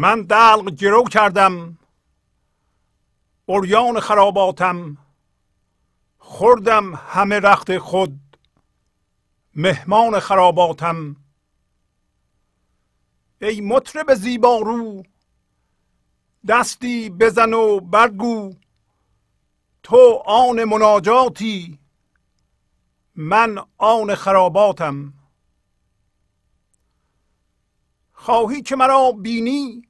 من دلق گرو کردم اوریان خراباتم خوردم همه رخت خود مهمان خراباتم. ای مطرب زیبارو دستی بزن و برگو تو آن مناجاتی من آن خراباتم. خواهی که مرا بینی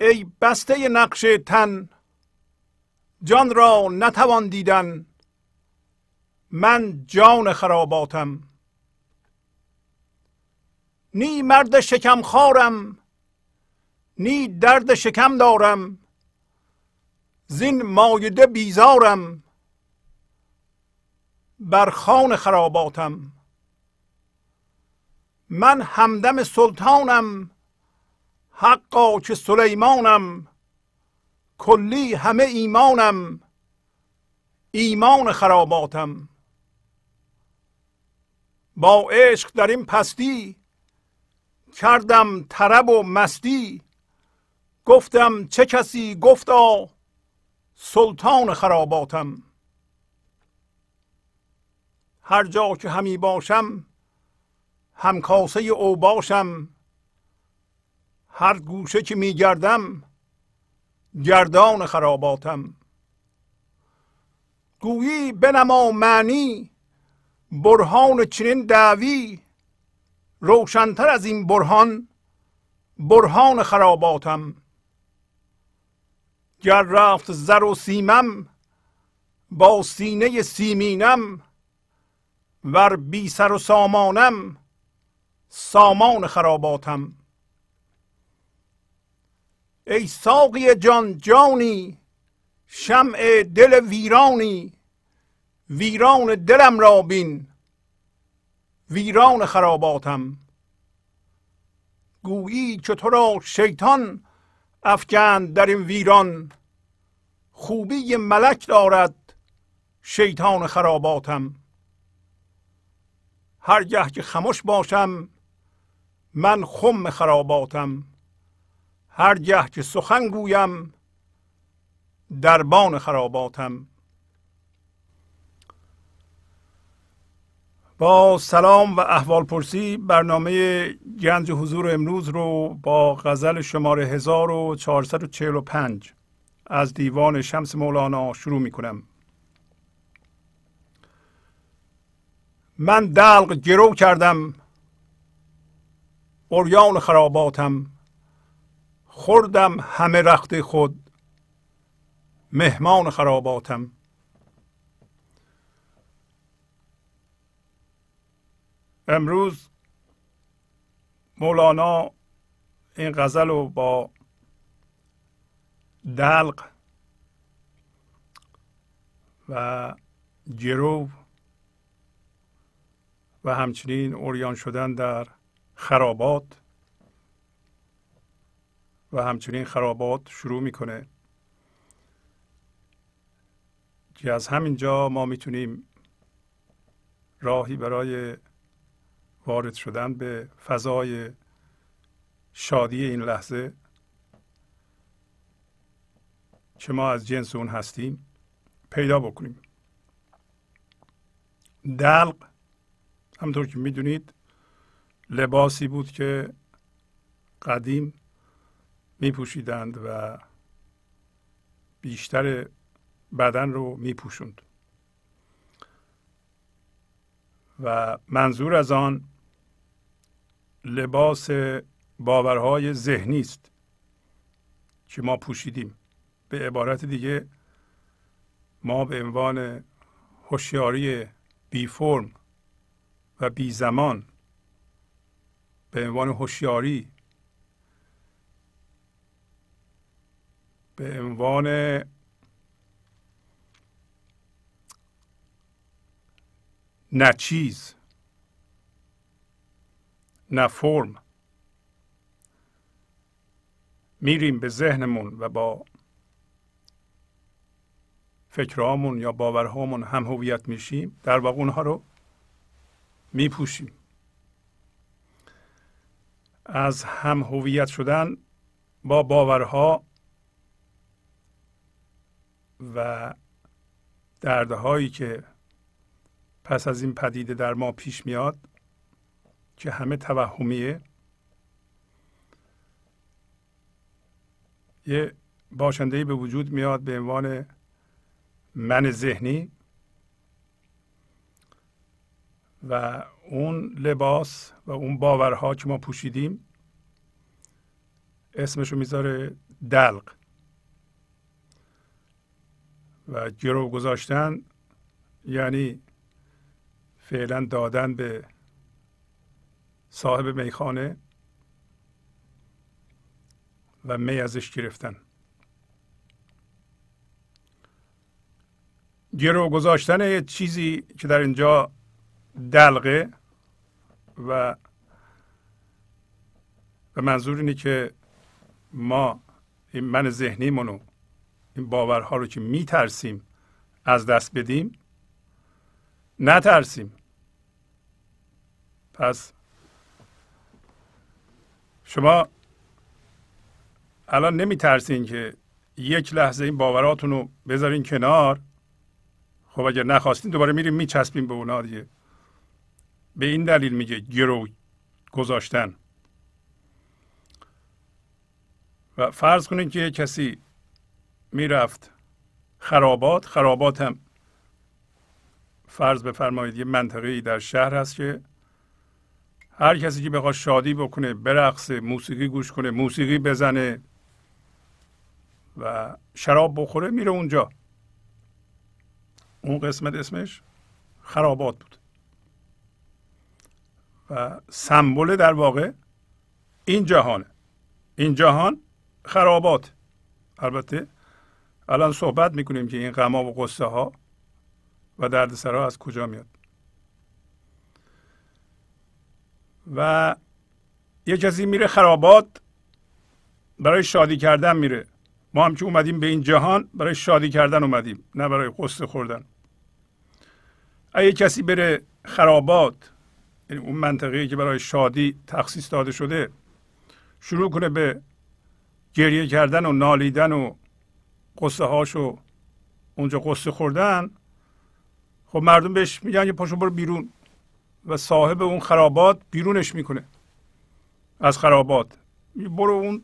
ای بسته نقش تن جان را نتوان دیدن. من جان خراباتم. نی مرد شکم خارم نی درد شکم دارم. زین مایده بیزارم. بر خان خراباتم. من همدم سلطانم. حقا که سلیمانم کلی همه ایمانم ایمان خراباتم. با عشق در این پستی کردم طرب و مستی گفتم چه کسی گفتا سلطان خراباتم. هر جا که همی باشم همکاسه او باشم. هر گوشه که میگردم گردان خراباتم. گویی بنما معنی برهان چنین دعوی روشنتر از این برهان برهان خراباتم. گر رفت زر و سیمم با سینه سیمینم ور بی سر و سامانم سامان خراباتم. ای ساقی جان جانی شمع دل ویرانی ویران دلم را بین ویران خراباتم. گویی که تو را شیطان افکند در این ویران خوبی ملک دارد شیطان خراباتم. هرگه که خموش باشم من خم خراباتم. هرگه که سخن گویم دربان خراباتم. با سلام و احوال پرسی برنامه گنج حضور امروز رو با غزل شماره 1445 از دیوان شمس مولانا شروع می کنم من دلق گرو کردم اوریان خراباتم. خوردم همه رخت خود. مهمان خراباتم. امروز مولانا این غزل رو با دلق و گرو و همچنین اوریان شدن در خرابات و همچنین خرابات شروع می‌کنه. که از همینجا ما می‌تونیم راهی برای وارد شدن به فضای شادی این لحظه که ما از جنس اون هستیم پیدا بکنیم. دلق همطور که می‌دونید لباسی بود که قدیم میپوشیدند و بیشتر بدن رو میپوشوند. و منظور از آن لباس باورهای ذهنی است که ما پوشیدیم. به عبارت دیگه ما به عنوان هوشیاری بی فرم و بی زمان به عنوان هوشیاری به عنوان نه چیز نه فرم. میریم به ذهنمون و با فکرهامون یا باورهامون هم هویت میشیم در واقع اونها رو میپوشیم. از هم هویت شدن با باورها و دردهایی که پس از این پدیده در ما پیش میاد که همه توهمیه یه باشنده به وجود میاد به عنوان من ذهنی و اون لباس و اون باورها که ما پوشیدیم اسمشو می‌ذاره دلق. و گرو گذاشتن یعنی فعلا دادن به صاحب میخانه و می ازش گرفتن. گرو گذاشتن یه چیزی که در اینجا دلقه و به منظور اینه که ما این من ذهنیمونو این باورها رو که میترسیم از دست بدیم نترسیم. پس شما الان نمیترسین که یک لحظه این باوراتون رو بذارین کنار. خب اگر نخواستین دوباره میریم میچسبیم به اونا دیگه. به این دلیل میگه گرو گذاشتن. و فرض کنید که کسی می‌رفت. خرابات خرابات هم فرض بفرمایید یه منطقه در شهر هست که هر کسی که بخواد شادی بکنه برقصه موسیقی گوش کنه موسیقی بزنه و شراب بخوره میره اونجا. اون قسمت اسمش خرابات بود. و سمبل در واقع این جهانه. این جهان خرابات. البته الان صحبت می‌کنیم که این غما و قصه ها و دردسرها از کجا میاد. و یه کسی میره خرابات برای شادی کردن میره. ما هم که اومدیم به این جهان برای شادی کردن اومدیم نه برای قصه خوردن. اگه کسی بره خرابات یعنی اون منطقه که برای شادی تخصیص داده شده شروع کنه به گریه کردن و نالیدن و قصه هاشو اونجا قصه خوردن خب مردم بهش میگن که پاشو برو بیرون و صاحب اون خرابات بیرونش می‌کنه. از خرابات. برو اون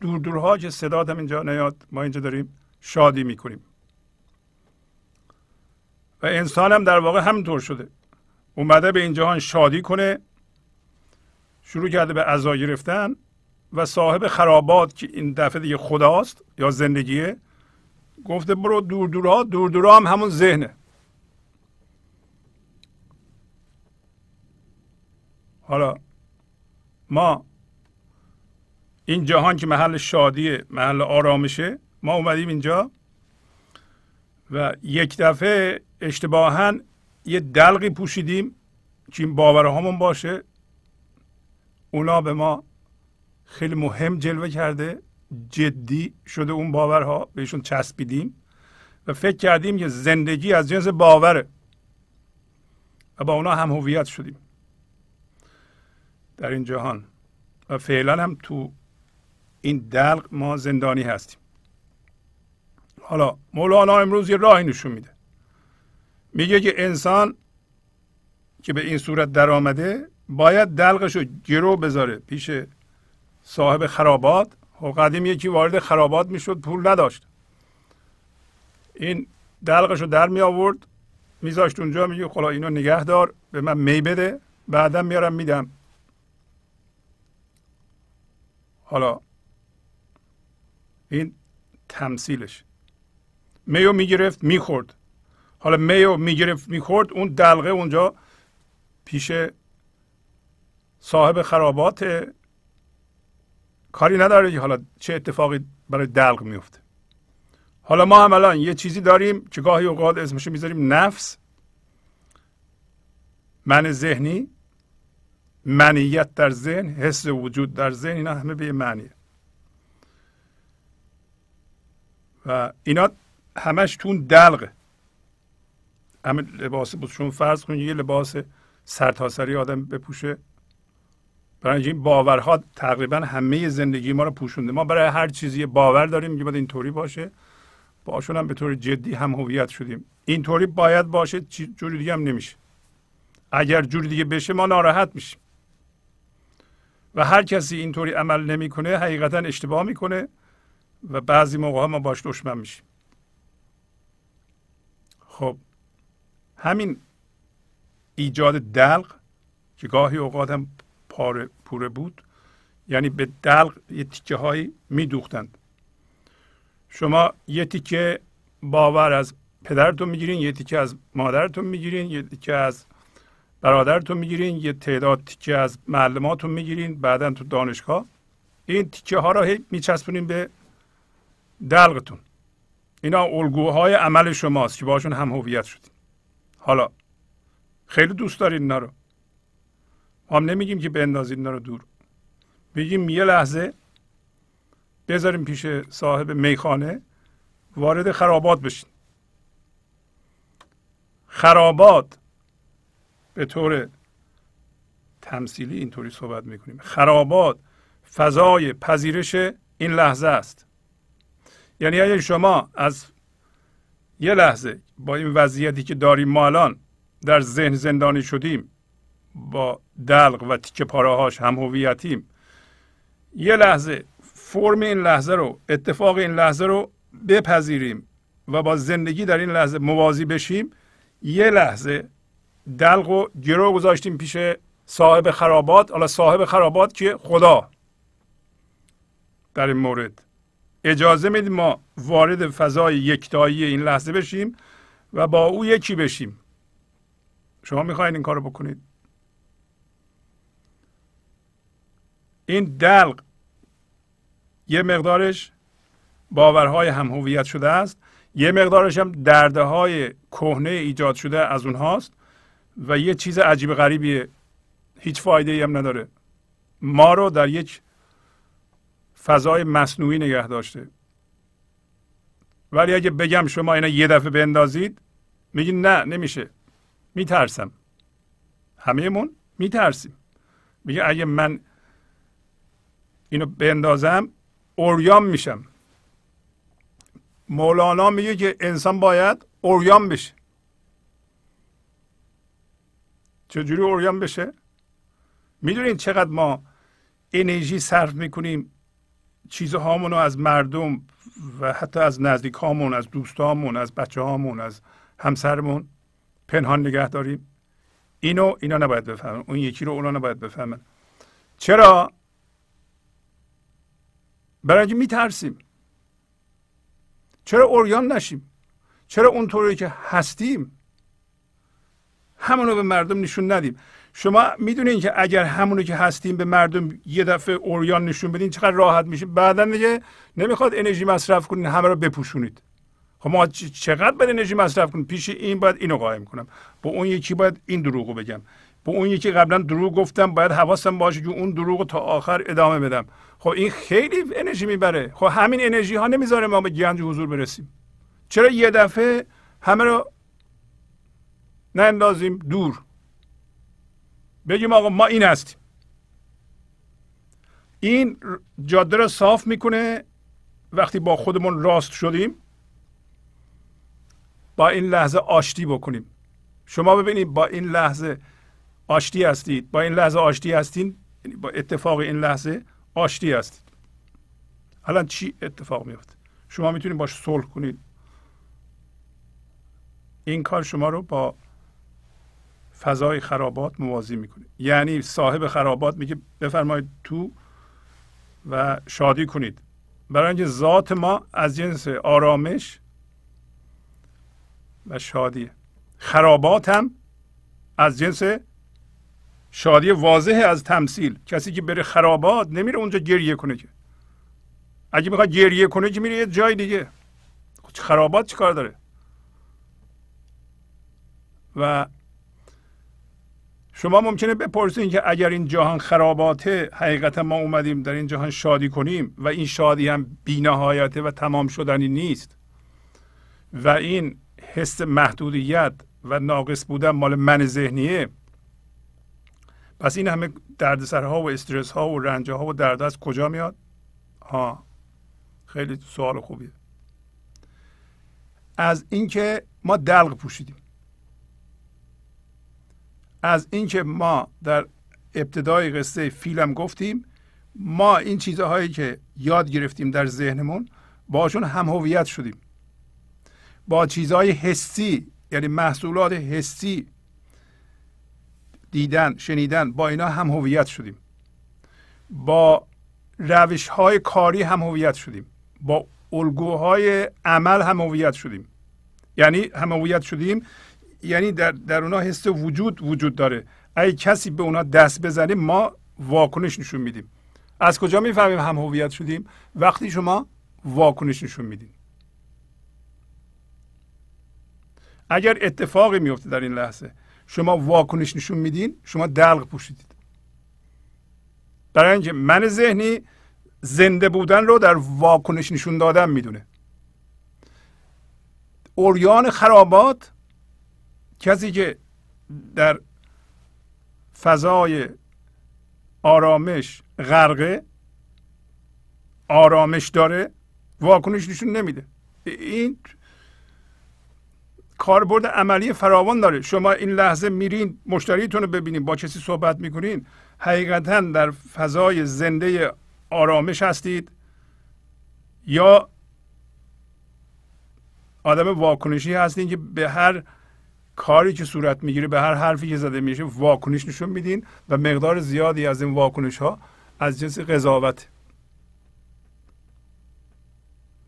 دور دورها که صدا هم اینجا نیاد ما اینجا داریم شادی می‌کنیم. و انسان هم در واقع همینطور شده. اومده به این جهان شادی کنه شروع کرده به عزا گرفتن و صاحب خرابات که این دفعه دیگه خداست یا زندگیه گفته برو دور دورها دور دورها هم همون ذهنه. حالا ما این جهان که محل شادیه محل آرامشه ما اومدیم اینجا و یک دفعه اشتباها یه دلقی پوشیدیم که این باورهامون باشه. اونا به ما خیلی مهم جلوه کرده. جدی شده اون باورها بهشون چسبیدیم و فکر کردیم که زندگی از جنس باوره و با اونا هم هویت شدیم. در این جهان. و فعلا هم تو این دلق ما زندانی هستیم. حالا مولانا امروز یه راهی نشون میده. میگه که انسان که به این صورت در آمده باید دلقش رو گرو بذاره پیش صاحب خرابات خب قدیم یکی وارد خرابات می‌شد پول نداشت. این دلقش رو در می آورد میذاشت اونجا میگه خلا اینو نگه دار به من می بده بعدا میارم میدم. حالا این تمثیلش. میو می‌گرفت می‌خورد. حالا میو می‌گرفت می‌خورد اون دلقه اونجا پیش صاحب خرابات کاری نداره که حالا چه اتفاقی برای دلق میفته. حالا ما هم الان یه چیزی داریم که گاهی اوقات اسمشو می‌ذاریم نفس. من ذهنی منیت در ذهن حس وجود در ذهن اینا همه به معنیه. و اینا همش تون دلقه. همه لباس بود فرض کنید یه لباس سرتاسری آدم بپوشه. برای این باورها تقریبا همه زندگی ما رو پوشونده. ما برای هر چیزی باور داریم که باید اینطوری باشه. باشون هم به طور جدی هم هویت شدیم. اینطوری باید باشه جوری دیگه هم نمیشه. اگر جوری دیگه بشه ما ناراحت میشیم. و هر کسی اینطوری عمل نمی‌کنه حقیقتا اشتباه می‌کنه و بعضی موقع ها ما باش دشمن میشیم. خب همین ایجاد دلق که گاهی اوقات هم پاره پوره بود یعنی به دلق یه تیکه هایی میدوختند. شما یه تیکه باور از پدرتون می‌گیرین یه تیکه از مادرتون می‌گیرین یه تیکه از برادرتون می‌گیرین یه تعداد تیکه از معلماتون می‌گیرین بعدا تو دانشگاه. این تیکه ها را میچسبونین به دلقتون. اینا الگوهای عمل شماست که باشون هم هویت شدین. حالا خیلی دوست دارین اینا هم نمیگیم که بندازین اینا رو دور. بگیم یه لحظه بذاریم پیش صاحب میخانه وارد خرابات بشین. خرابات به طور تمثیلی اینطوری صحبت می‌کنیم. خرابات فضای پذیرش این لحظه است. یعنی اگر شما از یه لحظه با این وضعیتی که داریم ما الان در ذهن زندانی شدیم با دلق و تیکه پاراهاش هم هویتیم. یه لحظه فرم این لحظه رو اتفاق این لحظه رو بپذیریم و با زندگی در این لحظه موازی بشیم. یه لحظه دلق و گرو گذاشتیم پیش صاحب خرابات حالا صاحب خرابات که خدا. در این مورد اجازه میدیم ما وارد فضای یکتایی این لحظه بشیم و با او یکی بشیم. شما می‌خواین این کارو بکنید؟ این دلق یه مقدارش باورهای هم هویت شده است. یه مقدارش هم درده های کهنه ایجاد شده از اونهاست و یه چیز عجیب غریبیه هیچ فایده ای هم نداره. ما رو در یک فضای مصنوعی نگه داشته. ولی اگه بگم شما اینا یه دفعه بندازید میگین نه نمیشه. میترسم. همهمون میترسیم. میگه اگه من اینو بندازم اوریان میشم. مولانا میگه که انسان باید اوریان بشه. چجوری اوریان بشه؟ می‌دونین چقدر ما انرژی صرف می‌کنیم چیزهامون رو از مردم و حتی از نزدیک هامون از دوستامون از بچه هامون از همسرمون پنهان نگه داریم. اینو اینا نباید بفهمن. اون یکی رو اونا نباید بفهمن. چرا؟ برای اینکه میترسیم. چرا اوریان نشیم؟ چرا اونطوری که هستیم؟ همونو به مردم نشون ندیم. شما می‌دونین که اگر همونو که هستیم به مردم یه دفعه اوریان نشون بدین چقدر راحت میشه؟ بعدا دیگه نمی‌خواد انرژی مصرف کنین همه رو بپوشونید. خب ما چقدر باید انرژی مصرف کنیم؟ پیش این باید اینو قایم کنم. با اون یکی باید این دروغو بگم. با اون یکی قبلا دروغ گفتم باید حواسم باشه که اون دروغ تا آخر ادامه بدم. خب این خیلی انرژی می‌بره. خب همین انرژی ها نمی‌ذاره ما به گنج حضور برسیم. چرا یه دفعه همه رو نندازیم دور؟ بگیم آقا ما این هستیم. این جاده رو صاف می‌کنه وقتی با خودمون راست شدیم با این لحظه آشتی بکنیم. شما ببینید با این لحظه آشتی هستید با این لحظه آشتی هستید یعنی با اتفاق این لحظه آشتی هستید. الان چی اتفاق میفته شما می‌تونید باش صلح کنید. این کار شما رو با فضای خرابات موازی می‌کنه. یعنی صاحب خرابات میگه بفرمایید تو و شادی کنید. برای اینکه ذات ما از جنس آرامش و شادی خرابات هم از جنس شادی واضح از تمثیل. کسی که بره خرابات نمیره اونجا گریه کنه که. اگه می‌خواد گریه کنه که میره یه جای دیگه. خب خرابات چی کار داره؟ و شما ممکنه بپرسید که اگر این جهان خراباته حقیقتا ما اومدیم در این جهان شادی کنیم و این شادی هم بینهایته و تمام شدنی نیست. و این حس محدودیت و ناقص بودن مال من ذهنیه. پس این همه دردسرها و استرس ها و رنج ها و درد از کجا میاد؟ ها خیلی سوال خوبیه. از اینکه ما دلق پوشیدیم. از اینکه ما در ابتدای قصه فیلم گفتیم ما این چیزهایی که یاد گرفتیم در ذهنمون باشون هم هویت شدیم. با چیزهای حسی یعنی محصولات حسی دیدن شنیدن با اینا هم هویت شدیم. با روش های کاری هم هویت شدیم. با الگوهای عمل هم هویت شدیم. یعنی هم هویت شدیم یعنی در, در اونا حس وجود وجود داره. اگه کسی به اونا دست بزنه ما واکنش نشون میدیم. از کجا می‌فهمیم هم هویت شدیم؟ وقتی شما واکنش نشون میدیم اگر اتفاقی میفته در این لحظه شما واکنش نشون میدین شما دلق پوشیدید. برای اینکه من ذهنی زنده بودن رو در واکنش نشون دادن می‌دونه. اوریان خرابات کسی که در فضای آرامش غرقه آرامش داره واکنش نشون نمیده. این کاربرد عملی فراوان داره. شما این لحظه میرین مشتریتون رو ببینین با کسی صحبت می‌کنین. حقیقتا در فضای زنده آرامش هستید یا آدم واکنشی هستین که به هر کاری که صورت می‌گیره به هر حرفی که زده میشه واکنش نشون میدین و مقدار زیادی از این واکنش ها از جنس قضاوت.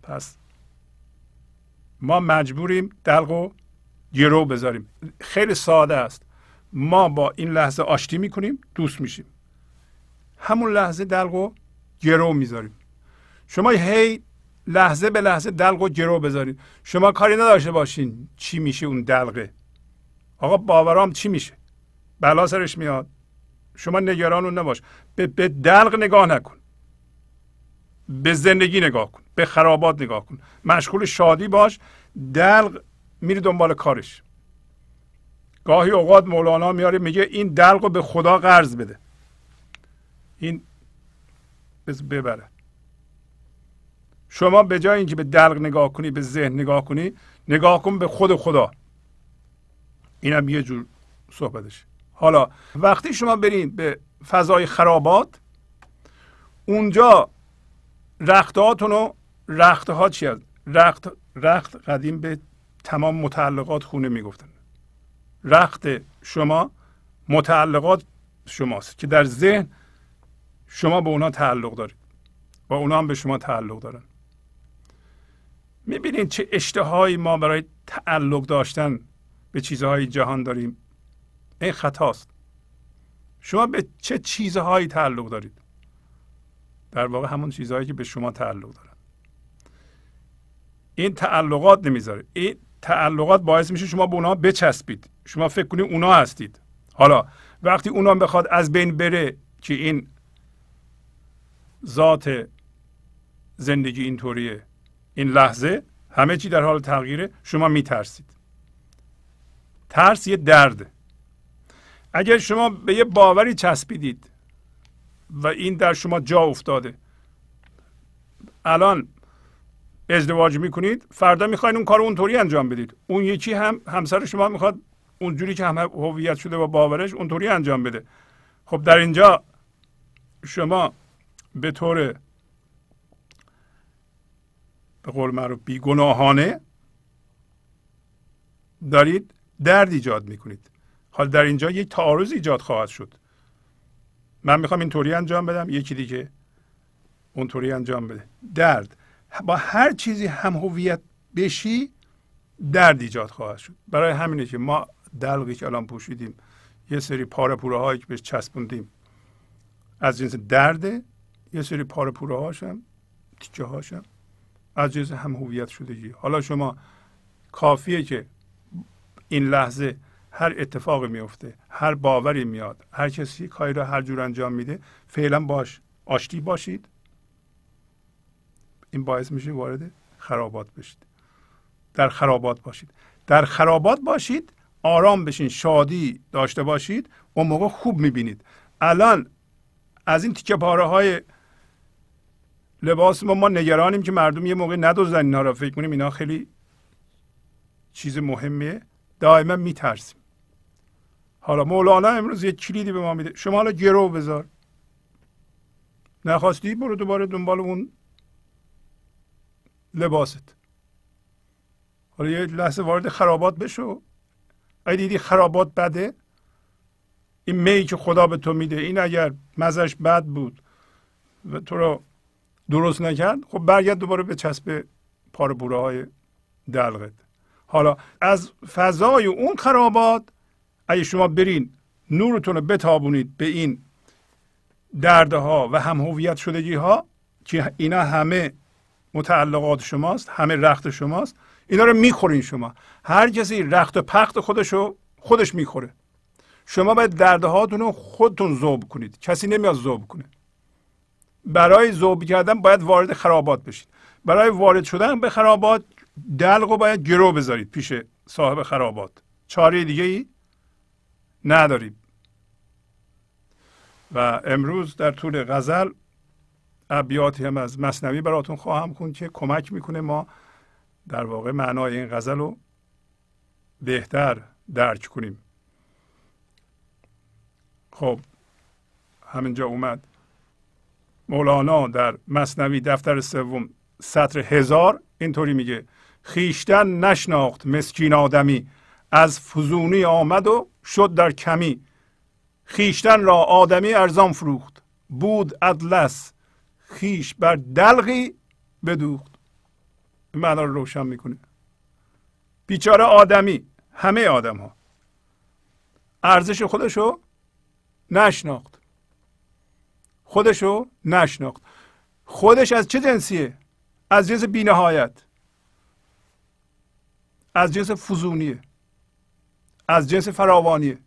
پس ما مجبوریم دلق و گرو بذاریم. خیلی ساده است. ما با این لحظه آشتی می‌کنیم دوست میشیم. همون لحظه دلق و گرو می‌ذاریم. شما هی لحظه به لحظه دلق و گرو بذارید. شما کاری نداشته باشین چی میشه اون دلقه. آقا باورام چی میشه؟ بلا سرش میاد. شما نگران اون نباش. به, به دلق نگاه نکن. به زندگی نگاه کن. به خرابات نگاه کن. مشغول شادی باش. دلق میری دنبال کارش. گاهی اوقات مولانا میاره میگه این دلق رو به خدا قرض بده. این ببره. شما به جای اینکه به دلق نگاه کنی به ذهن نگاه کنی نگاه کن به خود خدا. اینم یه جور صحبتش. حالا وقتی شما برین به فضای خرابات اونجا رختهاتون رو رخته ها چی رخت, رخت قدیم به تمام متعلقات خونه می‌گفتن. رخت شما متعلقات شماست که در ذهن شما به اونا تعلق دارید و اونا هم به شما تعلق دارن. می‌بینید چه اشتهایی ما برای تعلق داشتن به چیزهای جهان داریم. این خطاست. شما به چه چیزهایی تعلق دارید؟ در واقع همون چیزهایی که به شما تعلق دارن. این تعلقات نمی‌ذاره. این تعلقات باعث میشه شما به اونها بچسبید. شما فکر کنید اونا هستید. حالا وقتی اونا بخواد از بین بره که این ذات زندگی اینطوریه این لحظه همه چی در حال تغییره شما میترسید. ترس یه درد اگر شما به یه باوری چسبیدید و این در شما جا افتاده الان ازدواج می‌کنید فردا می‌خواین اون کار اونطوری انجام بدید. اون یکی هم همسر شما می‌خواد اونجوری که همه هویت شده با باورش اونطوری انجام بده. خب در اینجا شما به طور به قول معروف بیگناهانه دارید درد ایجاد می‌کنید. حال در اینجا یک تعارض ایجاد خواهد شد. من می‌خوام اینطوری انجام بدم یکی دیگه اونطوری انجام بده. درد. با هر چیزی هم هویت بشی درد ایجاد خواهد شد. برای همینه که ما دلقی که الان پوشیدیم یه سری پاره پوره هایی که بهش چسبوندیم از جنس درده یه سری پاره پوره هاشم تیکه هاشم از جنس هم هویت شدگی. حالا شما کافیه که این لحظه هر اتفاقی میفته هر باوری میاد هر کسی کاری را هر جور انجام میده فعلا باش آشتی باشید. این باعث میشه وارد خرابات بشید. در خرابات باشید. در خرابات باشید آرام بشین شادی داشته باشید اون موقع خوب می‌بینید. الان از این تیکه پاره های لباس ما ما نگرانیم که مردم یه موقع ندوزن اینا را فکر کنیم اینا خیلی چیز مهمیه. دائما میترسیم. حالا مولانا امروز یه کلیدی به ما میده. شما حالا گرو بذار. نخواستی برو دوباره دنبال اون لباست. حالا یه لحظه وارد خرابات بشو. اگه دیدی خرابات بده این می که خدا به تو میده این اگر مزش بد بود و تو رو درست نکرد خب برگرد دوباره به چسب پار بوره های دلغت. حالا از فضای اون خرابات اگه شما برین نورتون رو بتابونید به این دردها و هم هویت شدگی ها که اینا همه متعلقات شماست همه رخت شماست. اینا رو می‌خورین شما. هر کسی رخت و پخت خودش رو خودش می‌خوره. شما باید دردهاتون رو خودتون ذوب کنید. کسی نمیاد ذوب کنه. برای ذوب کردن باید وارد خرابات بشید. برای وارد شدن به خرابات دلق رو باید گرو بذارید پیش صاحب خرابات. چاره دیگه ای ندارید و امروز در طول غزل ابیاتی هم از مصنوی براتون خواهم خوند که کمک می‌کنه ما در واقع معنای این غزل رو بهتر درک کنیم. خب همینجا اومد. مولانا در مصنوی دفتر سوم سطر هزار اینطوری میگه خیشتن نشناخت مسکین آدمی از فزونی آمد و شد در کمی. خیشتن را آدمی ارزان فروخت بود ادلس خیش بر دلغی بدوخت. معنا رو روشن می‌کنه. بیچاره آدمی همه آدم ها ارزش خودشو نشناخت. خودشو نشناخت. خودش از چه جنسیه؟ از جنس بینهایت. از جنس فزونیه. از جنس فراوانیه.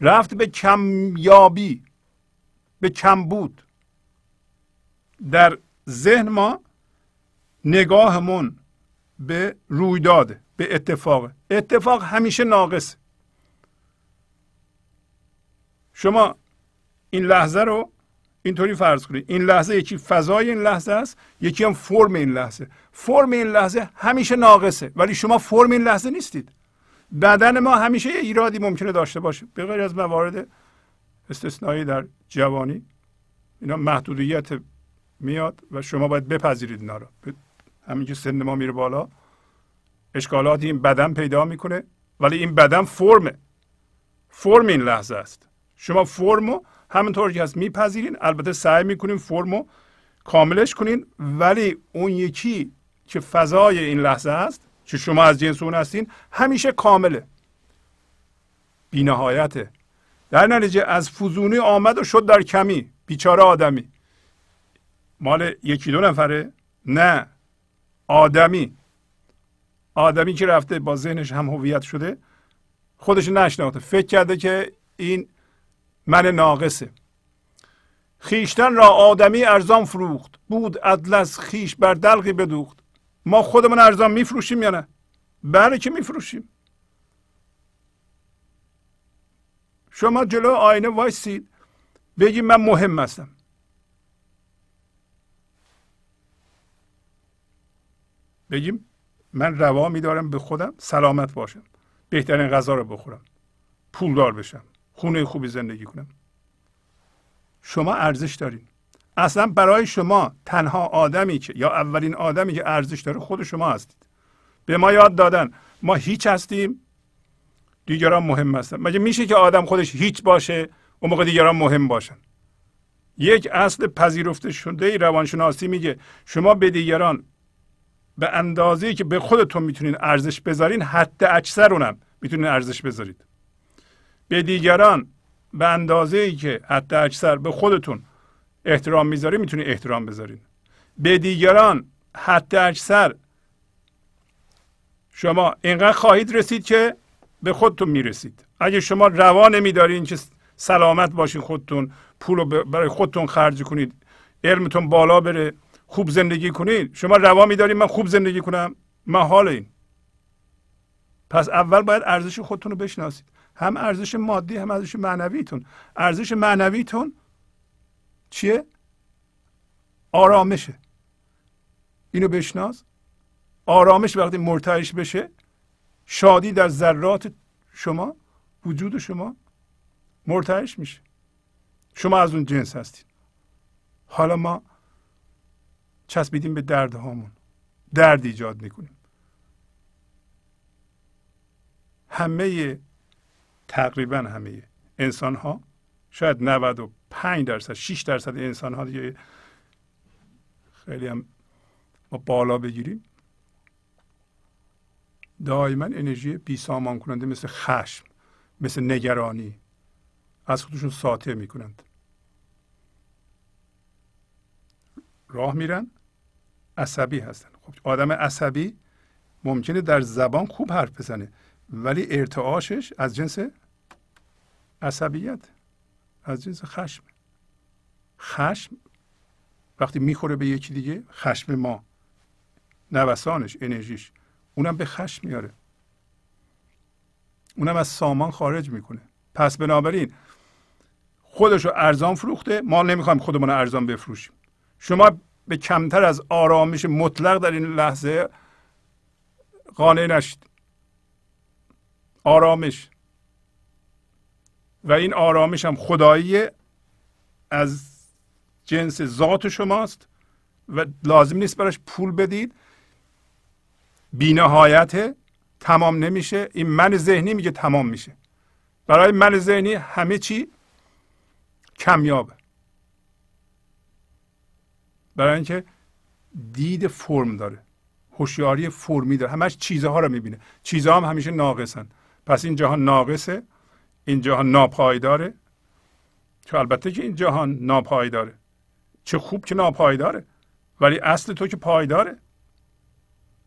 رفت به کمیابی به کمبود. در ذهن ما نگاهمون به رویداد به اتفاق. اتفاق همیشه ناقص. شما این لحظه رو اینطوری فرض کنید. این لحظه یکی فضای این لحظه است یکی هم فرم این لحظه. فرم این لحظه همیشه ناقصه ولی شما فرم این لحظه نیستید. بدن ما همیشه یه ایرادی ممکنه داشته باشه. به غیر از موارد استثنایی در جوانی. اینا محدودیت میاد و شما باید بپذیرید اینا رو. همین که سن ما میره بالا. اشکالات این بدن پیدا می‌کنه ولی این بدن فرمه. فرم این لحظه است. شما فرمو همونطور که هست میپذیرین. البته سعی می‌کنین فرمو کاملش کنین. ولی اون یکی که فضای این لحظه است که شما از جنس اون هستین همیشه کامله. بینهایته. در نتیجه از فزونی آمد و شد در کمی. بیچاره آدمی. مال یکی دو نفره؟ نه. آدمی. آدمی که رفته با ذهنش هم هویت شده خودش نشناخته. فکر کرده که این من ناقصه. خیشتن را آدمی ارزان فروخت. بود ادلس خیش بر دلقی بدوخت. ما خودمون ارزان میفروشیم یا نه؟ بله که میفروشیم. شما جلو آینه وایسید بگید من مهم هستم. بگیم من روا میدارم به خودم سلامت باشم. بهترین غذا رو بخورم. پولدار بشم. خونه خوبی زندگی کنم. شما ارزش دارین. اصلا برای شما تنها آدمی که یا اولین آدمی که ارزش داره خود شما هستید. به ما یاد دادن. ما هیچ هستیم. دیگران مهم هستن. مگه میشه که آدم خودش هیچ باشه و موقع دیگران مهم باشن؟ یک اصل پذیرفته شده روانشناسی میگه شما به دیگران به اندازه که به خودتون می‌تونین ارزش بذارین حتی اکثر اونم می‌تونین ارزش بذارید. به دیگران به اندازه که حتی اکثر به خودتون احترام می‌ذارین می‌تونید احترام بذارین. به دیگران حتی اکثر شما اینقدر خواهید رسید که به خودتون می‌رسید. اگه شما روا نمیدارین که سلامت باشین خودتون پول رو برای خودتون خرج کنید علمتون بالا بره خوب زندگی کنید شما روا میدارید من خوب زندگی کنم. محال این. پس اول باید ارزش خودتون رو بشناسید. هم ارزش مادی هم ارزش معنویتون. ارزش معنویتون چیه؟ آرامشه. اینو بشناس. آرامش وقتی مرتعش بشه شادی در ذرات شما وجود شما مرتعش میشه. شما از اون جنس هستید حالا ما چسبیدیم به درد هامون. درد ایجاد می‌کنیم. همه تقریبا همه انسان ها شاید 95 درصد 6 درصد انسان ها دیگه خیلی هم ما بالا بگیریم. دائما انرژی بی سامان کننده مثل خشم مثل نگرانی از خودشون ساطع می‌کنند. راه میرن. عصبی هستن. خب آدم عصبی ممکنه در زبان خوب حرف بزنه ولی ارتعاشش از جنس عصبیت از جنس خشم. خشم وقتی می‌خوره به یکی دیگه خشم ما نوسانش انرژیش اونم به خشم میاره اونم از سامان خارج می‌کنه. پس بنابراین خودش رو ارزان فروخته ما نمی‌خوایم خودمون ارزان بفروشیم. شما به کمتر از آرامش مطلق در این لحظه قانع نشید. آرامش. و این آرامش هم خدایی از جنس ذات شماست و لازم نیست براش پول بدید. بینهایت تمام نمیشه. این من ذهنی میگه تمام میشه. برای من ذهنی همه چی کمیابه. برای اینکه دید فرم داره. هوشیاری فرمی داره. همش چیزها رو می‌بینه. چیزها هم همیشه ناقصن. پس این جهان ناقصه. این جهان ناپایداره. چه البته که این جهان ناپایداره. چه خوب که ناپایداره. ولی اصل تو که پایداره.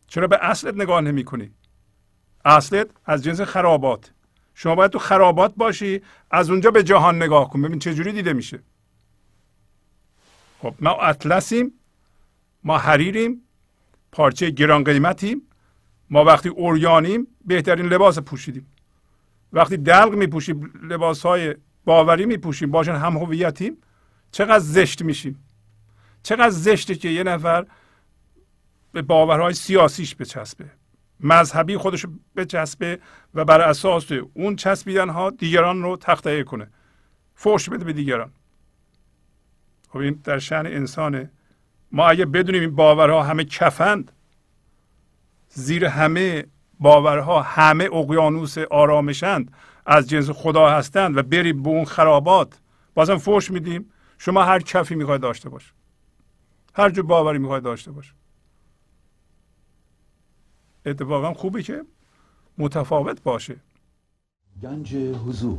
چرا به اصلت نگاه نمی کنی اصلت از جنس خرابات. شما باید تو خرابات باشی از اونجا به جهان نگاه کن. ببین چه جوری دیده میشه. خب ما اطلسیم ما حریریم پارچه گران قیمتیم ما وقتی اوریانیم بهترین لباس پوشیدیم. وقتی دلق میپوشیم لباس های باوری میپوشیم باشن هم هویتیم چقدر زشت میشیم. چقدر زشته که یه نفر به باورهای سیاسیش بچسبه. مذهبی خودش بچسبه و بر اساس اون چسبیدن ها دیگران رو تخته کنه. فوش بده به دیگران. خب این در شن انسانه. ما اگه بدونیم این باورها همه کفند زیر همه باورها همه اقیانوس آرامشند از جنس خدا هستند و بریم به اون خرابات. بازم فوش میدیم. شما هر کفی می‌خواد داشته باش. هر جو باوری می‌خواد داشته باش. اتفاقا خوبه که متفاوت باشه. گنج حضور.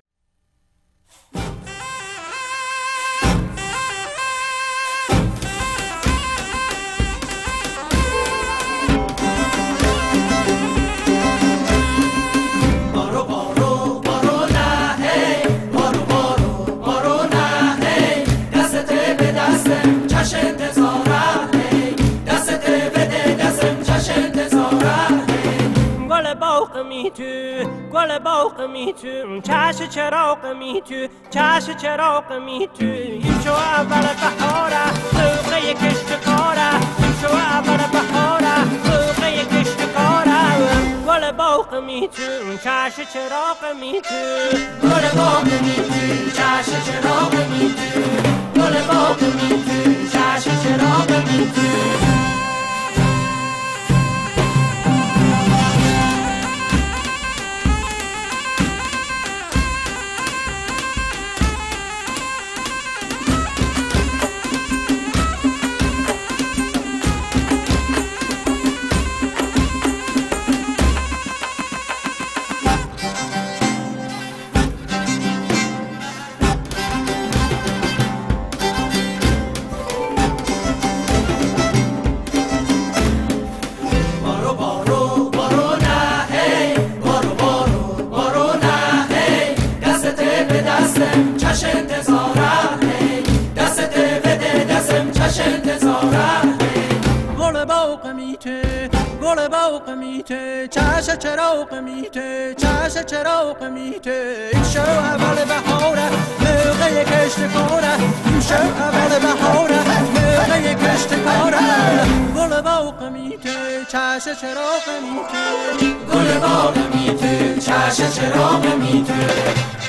گل باغ می تو چش چراغ می تو چش چراغ می تو این شو اول بهاره سوقه کشت کاره این شو اول بهاره سوقه کشت کاره گل باغ می تو چش چراغ می تو گل باغ می تو چش چراغ می تو گل باغ می تو چش چراغ می تو چراغ میته چش چراغ میته. این شو اول بهاره موقع کشت کاره این شو اول بهاره موقع کشت کاره گل باغ میته چش چراغ میته. گل باغ میته چش چراغ میته.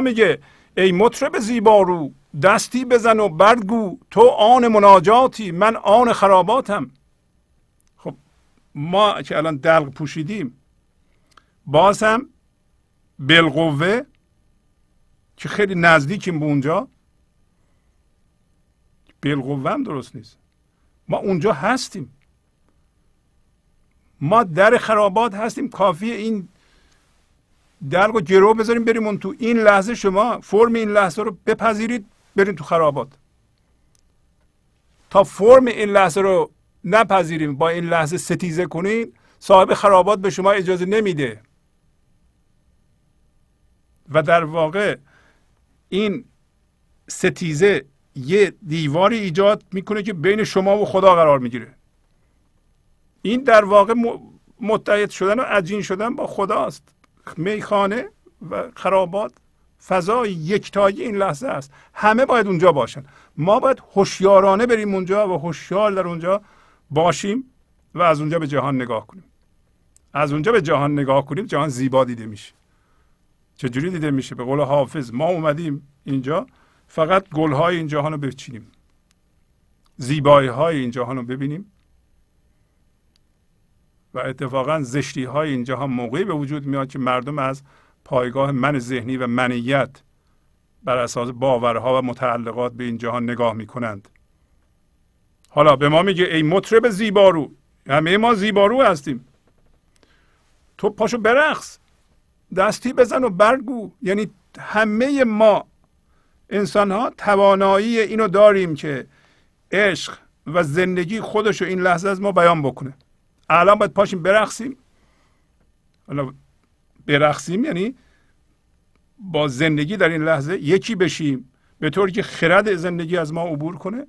میگه ای مطرب زیبارو دستی بزن و برگو تو آن مناجاتی من آن خراباتم. خب ما که الان دلق پوشیدیم باز هم بالقوه که خیلی نزدیکیم به اونجا بالقوه هم درست نیست. ما اونجا هستیم. ما در خرابات هستیم. کافی این در رو گرو بذاریم بریم اون تو این لحظه شما فرم این لحظه رو بپذیرید بریم تو خرابات. تا فرم این لحظه رو نپذیریم با این لحظه ستیزه کنین صاحب خرابات به شما اجازه نمیده. و در واقع این ستیزه یه دیواری ایجاد می‌کنه که بین شما و خدا قرار می‌گیره. این در واقع متحد شدن و عجین شدن با خداست. میخانه و خرابات فضای یکتایی این لحظه است. همه باید اونجا باشن. ما باید هوشیارانه بریم اونجا و هوشیار در اونجا باشیم و از اونجا به جهان نگاه کنیم. از اونجا به جهان نگاه کنیم جهان زیبا دیده میشه. چجوری دیده میشه؟ به قول حافظ ما اومدیم اینجا فقط گلهای این جهان رو بچینیم. زیبایی های این جهان رو ببینیم. و اتفاقا زشتی های این جهان موقعی به وجود میاد که مردم از پایگاه من ذهنی و منیت بر اساس باورها و متعلقات به این جهان نگاه می‌کنند. حالا به ما میگه ای مطرب زیبارو همه ما زیبارو هستیم. تو پاشو برقص دستی بزن و برگو. یعنی همه ما انسان ها توانایی اینو داریم که عشق و زندگی خودش رو این لحظه از ما بیان بکنه. الان باید پاشیم برقصیم. حالا برقصیم یعنی با زندگی در این لحظه یکی بشیم. به طوری که خرد زندگی از ما عبور کنه.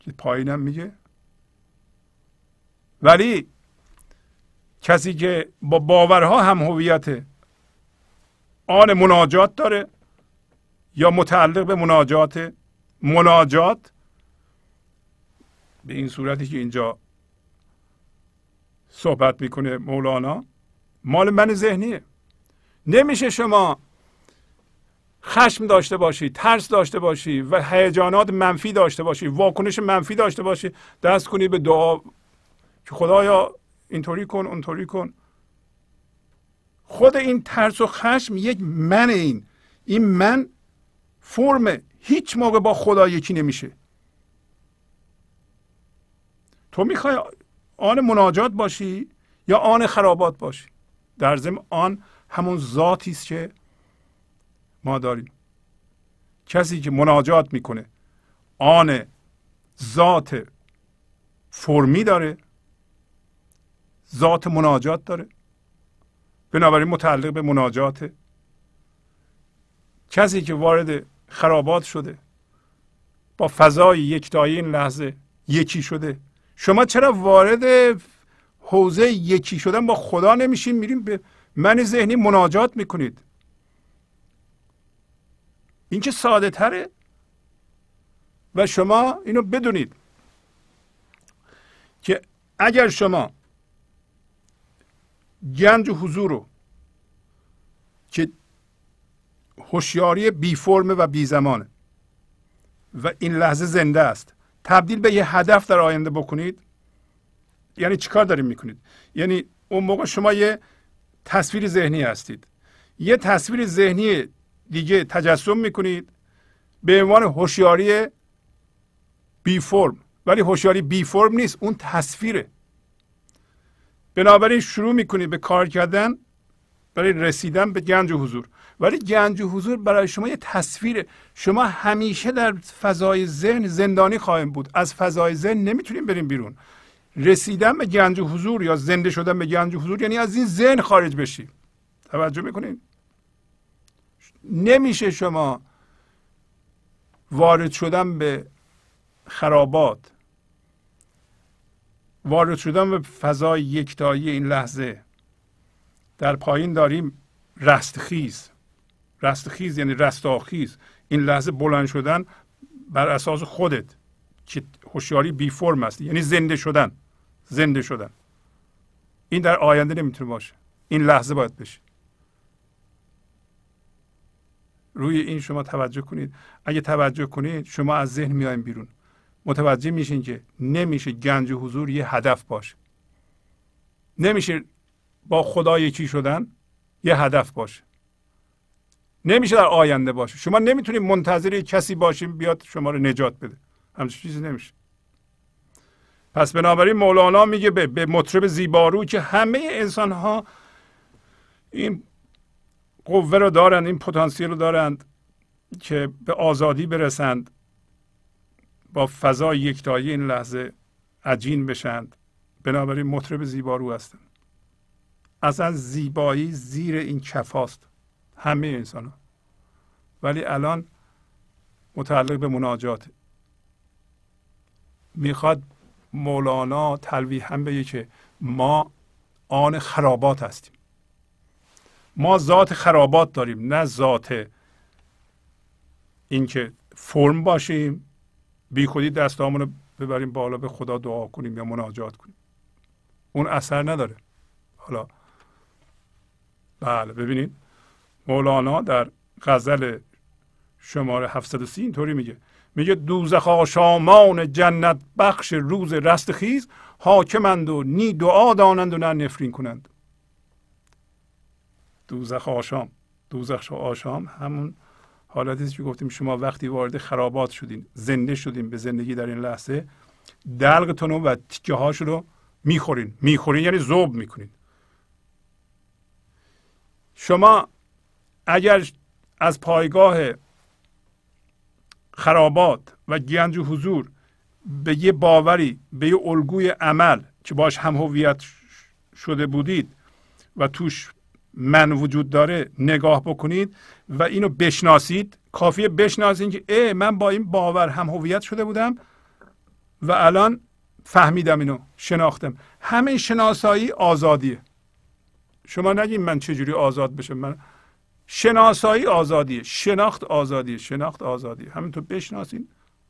که پایینم میگه. ولی کسی که با باورها هم هویت آن مناجات داره یا متعلق به مناجات مناجات به این صورتی که اینجا صحبت می‌کنه مولانا. مال من ذهنیه. نمیشه شما خشم داشته باشی ترس داشته باشی و هیجانات منفی داشته باشی واکنش منفی داشته باشی دست کنی به دعا. که خدایا اینطوری کن اونطوری کن. خود این ترس و خشم یک من این. این من فرم هیچ موقع با خدا یکی نمیشه. تو می‌خوای آن مناجات باشی یا آن خرابات باشی. در ضمن آن همون ذاتی است که ما داریم. کسی که مناجات می‌کنه آن ذات فرمی داره ذات مناجات داره. بنابراین متعلق به مناجاته کسی که وارد خرابات شده با فضای یکتایی این لحظه یکی شده شما چرا وارد حوزه یکی شدن با خدا نمیشین؟ میریم به من ذهنی مناجات می‌کنید. این که ساده تره؟ و شما اینو بدونید که اگر شما گنج حضور رو که هوشیاری بی فرمه و بی زمانه و این لحظه زنده است تبدیل به یه هدف در آینده بکنید. یعنی چیکار داریم می‌کنید؟ یعنی اون موقع شما یه تصویر ذهنی هستید. یه تصویر ذهنی دیگه تجسم می‌کنید به عنوان هوشیاری بی فرم. ولی هوشیاری بی فرم نیست اون تصویره. بنابراین شروع می‌کنید به کار کردن برای رسیدن به گنج و حضور. ولی گنج و حضور برای شما یه تصویره. شما همیشه در فضای ذهن زندانی خواهیم بود. از فضای ذهن نمی‌تونیم بریم بیرون. رسیدن به گنج و حضور یا زنده شدن به گنج و حضور یعنی از این ذهن خارج بشی. توجه می‌کنید نمیشه شما وارد شدن به خرابات وارد شدن به فضای یکتایی این لحظه در پایین داریم رستخیز. رستخیز یعنی رستاخیز. این لحظه بلند شدن بر اساس خودت. که هوشیاری بی فرم است. یعنی زنده شدن. زنده شدن. این در آینده نمی‌تونه باشه. این لحظه باید بشه. روی این شما توجه کنید. اگه توجه کنید شما از ذهن میایم بیرون. متوجه میشین که نمیشه گنج حضور یه هدف باشه. نمیشه با خدا یکی شدن یه هدف باشه. نمیشه در آینده باشه. شما نمی‌تونید منتظر کسی باشیم بیاد شما رو نجات بده. همچین چیزی نمیشه. پس بنابراین مولانا میگه به, به مطرب زیبارو که همه انسان ها این قوه رو دارند این پتانسیل رو دارند که به آزادی برسند با فضای یکتایی این لحظه عجین بشند. بنابراین مطرب زیبارو هستند اصلا زیبایی زیر این کفاست. همه انسان ها. ولی الان متعلق به مناجات. می‌خواد مولانا تلویح هم بگه که ما آن خرابات هستیم. ما ذات خرابات داریم نه ذات اینکه فرم باشیم بی خودی دستامون رو ببریم بالا به خدا دعا کنیم یا مناجات کنیم. اون اثر نداره. حالا بله ببینید. مولانا در غزل شماره 730 اینطوری میگه. میگه دوزخ آشامان جنت بخش روز رستخیز حاکمند و نی دعا دانند و نه نفرین کنند. دوزخ آشام دوزخ آشام همون حالتی که گفتیم شما وقتی وارد خرابات شدین زنده شدین به زندگی در این لحظه دلقتون و تیکه هاش رو می‌خورین. می‌خورین یعنی ذوب می‌کنین. شما اگر از پایگاه خرابات و گنج و حضور به یه باوری به یه الگوی عمل که باش هم هویت شده بودید و توش من وجود داره نگاه بکنید و اینو بشناسید. کافیه بشناسید که ای من با این باور هم هویت شده بودم و الان فهمیدم اینو شناختم. همین شناسایی آزادیه. شما نگید من چجوری آزاد بشم. من شناسایی آزادیه. شناخت آزادیه. شناخت آزادیه. همینطور بشناسین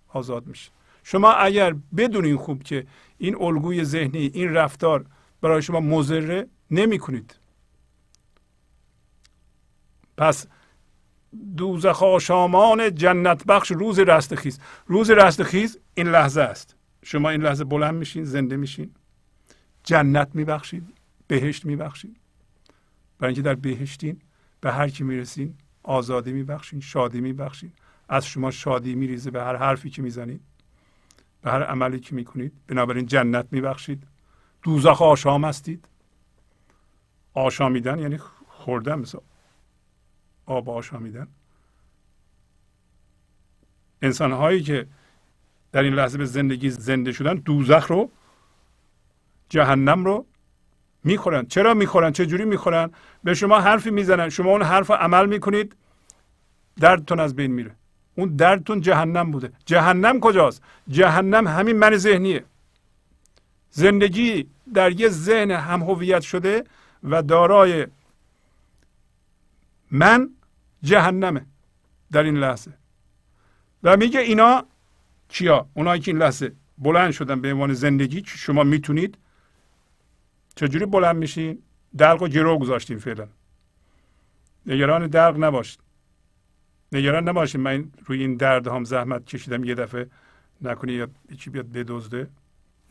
آزاد میشه. شما اگر بدونین خوب که این الگوی ذهنی این رفتار برای شما مضره نمی کنید پس دوزخ آشامان جنت بخش روز رستخیز روز رستخیز این لحظه است. شما این لحظه بلند میشین زنده میشین. جنت میبخشید بهشت میبخشید. برای اینکه در بهشتین به هر کی می‌رسین آزادی میبخشین شادی میبخشین. از شما شادی میریزه به هر حرفی که می‌زنید. به هر عملی که می‌کنید. بنابراین جنت میبخشید. دوزخ آشام هستید. آشامیدن یعنی خوردن مثل آب آشامیدن. انسان هایی که در این لحظه به زندگی زنده شدن دوزخ رو جهنم رو می‌خورن. چرا می‌خورن؟ چه جوری می‌خورن؟ به شما حرفی می‌زنن. شما اون حرف عمل می‌کنید دردتون از بین میره. اون دردتون جهنم بوده. جهنم کجاست؟ جهنم همین من ذهنیه. زندگی در یه ذهن هم هویت شده و دارای من جهنمه در این لحظه. و میگه اینا چیا؟ اونایی که این لحظه بلند شدن به عنوان زندگی شما می‌تونید چجوری بلند میشین؟ دلق و گرو گذاشتیم فعلا. نگران دلق نباشید نگران نباشید من روی این درد هم زحمت کشیدم. یه دفعه نکنی یا یکی بیاد بدزده.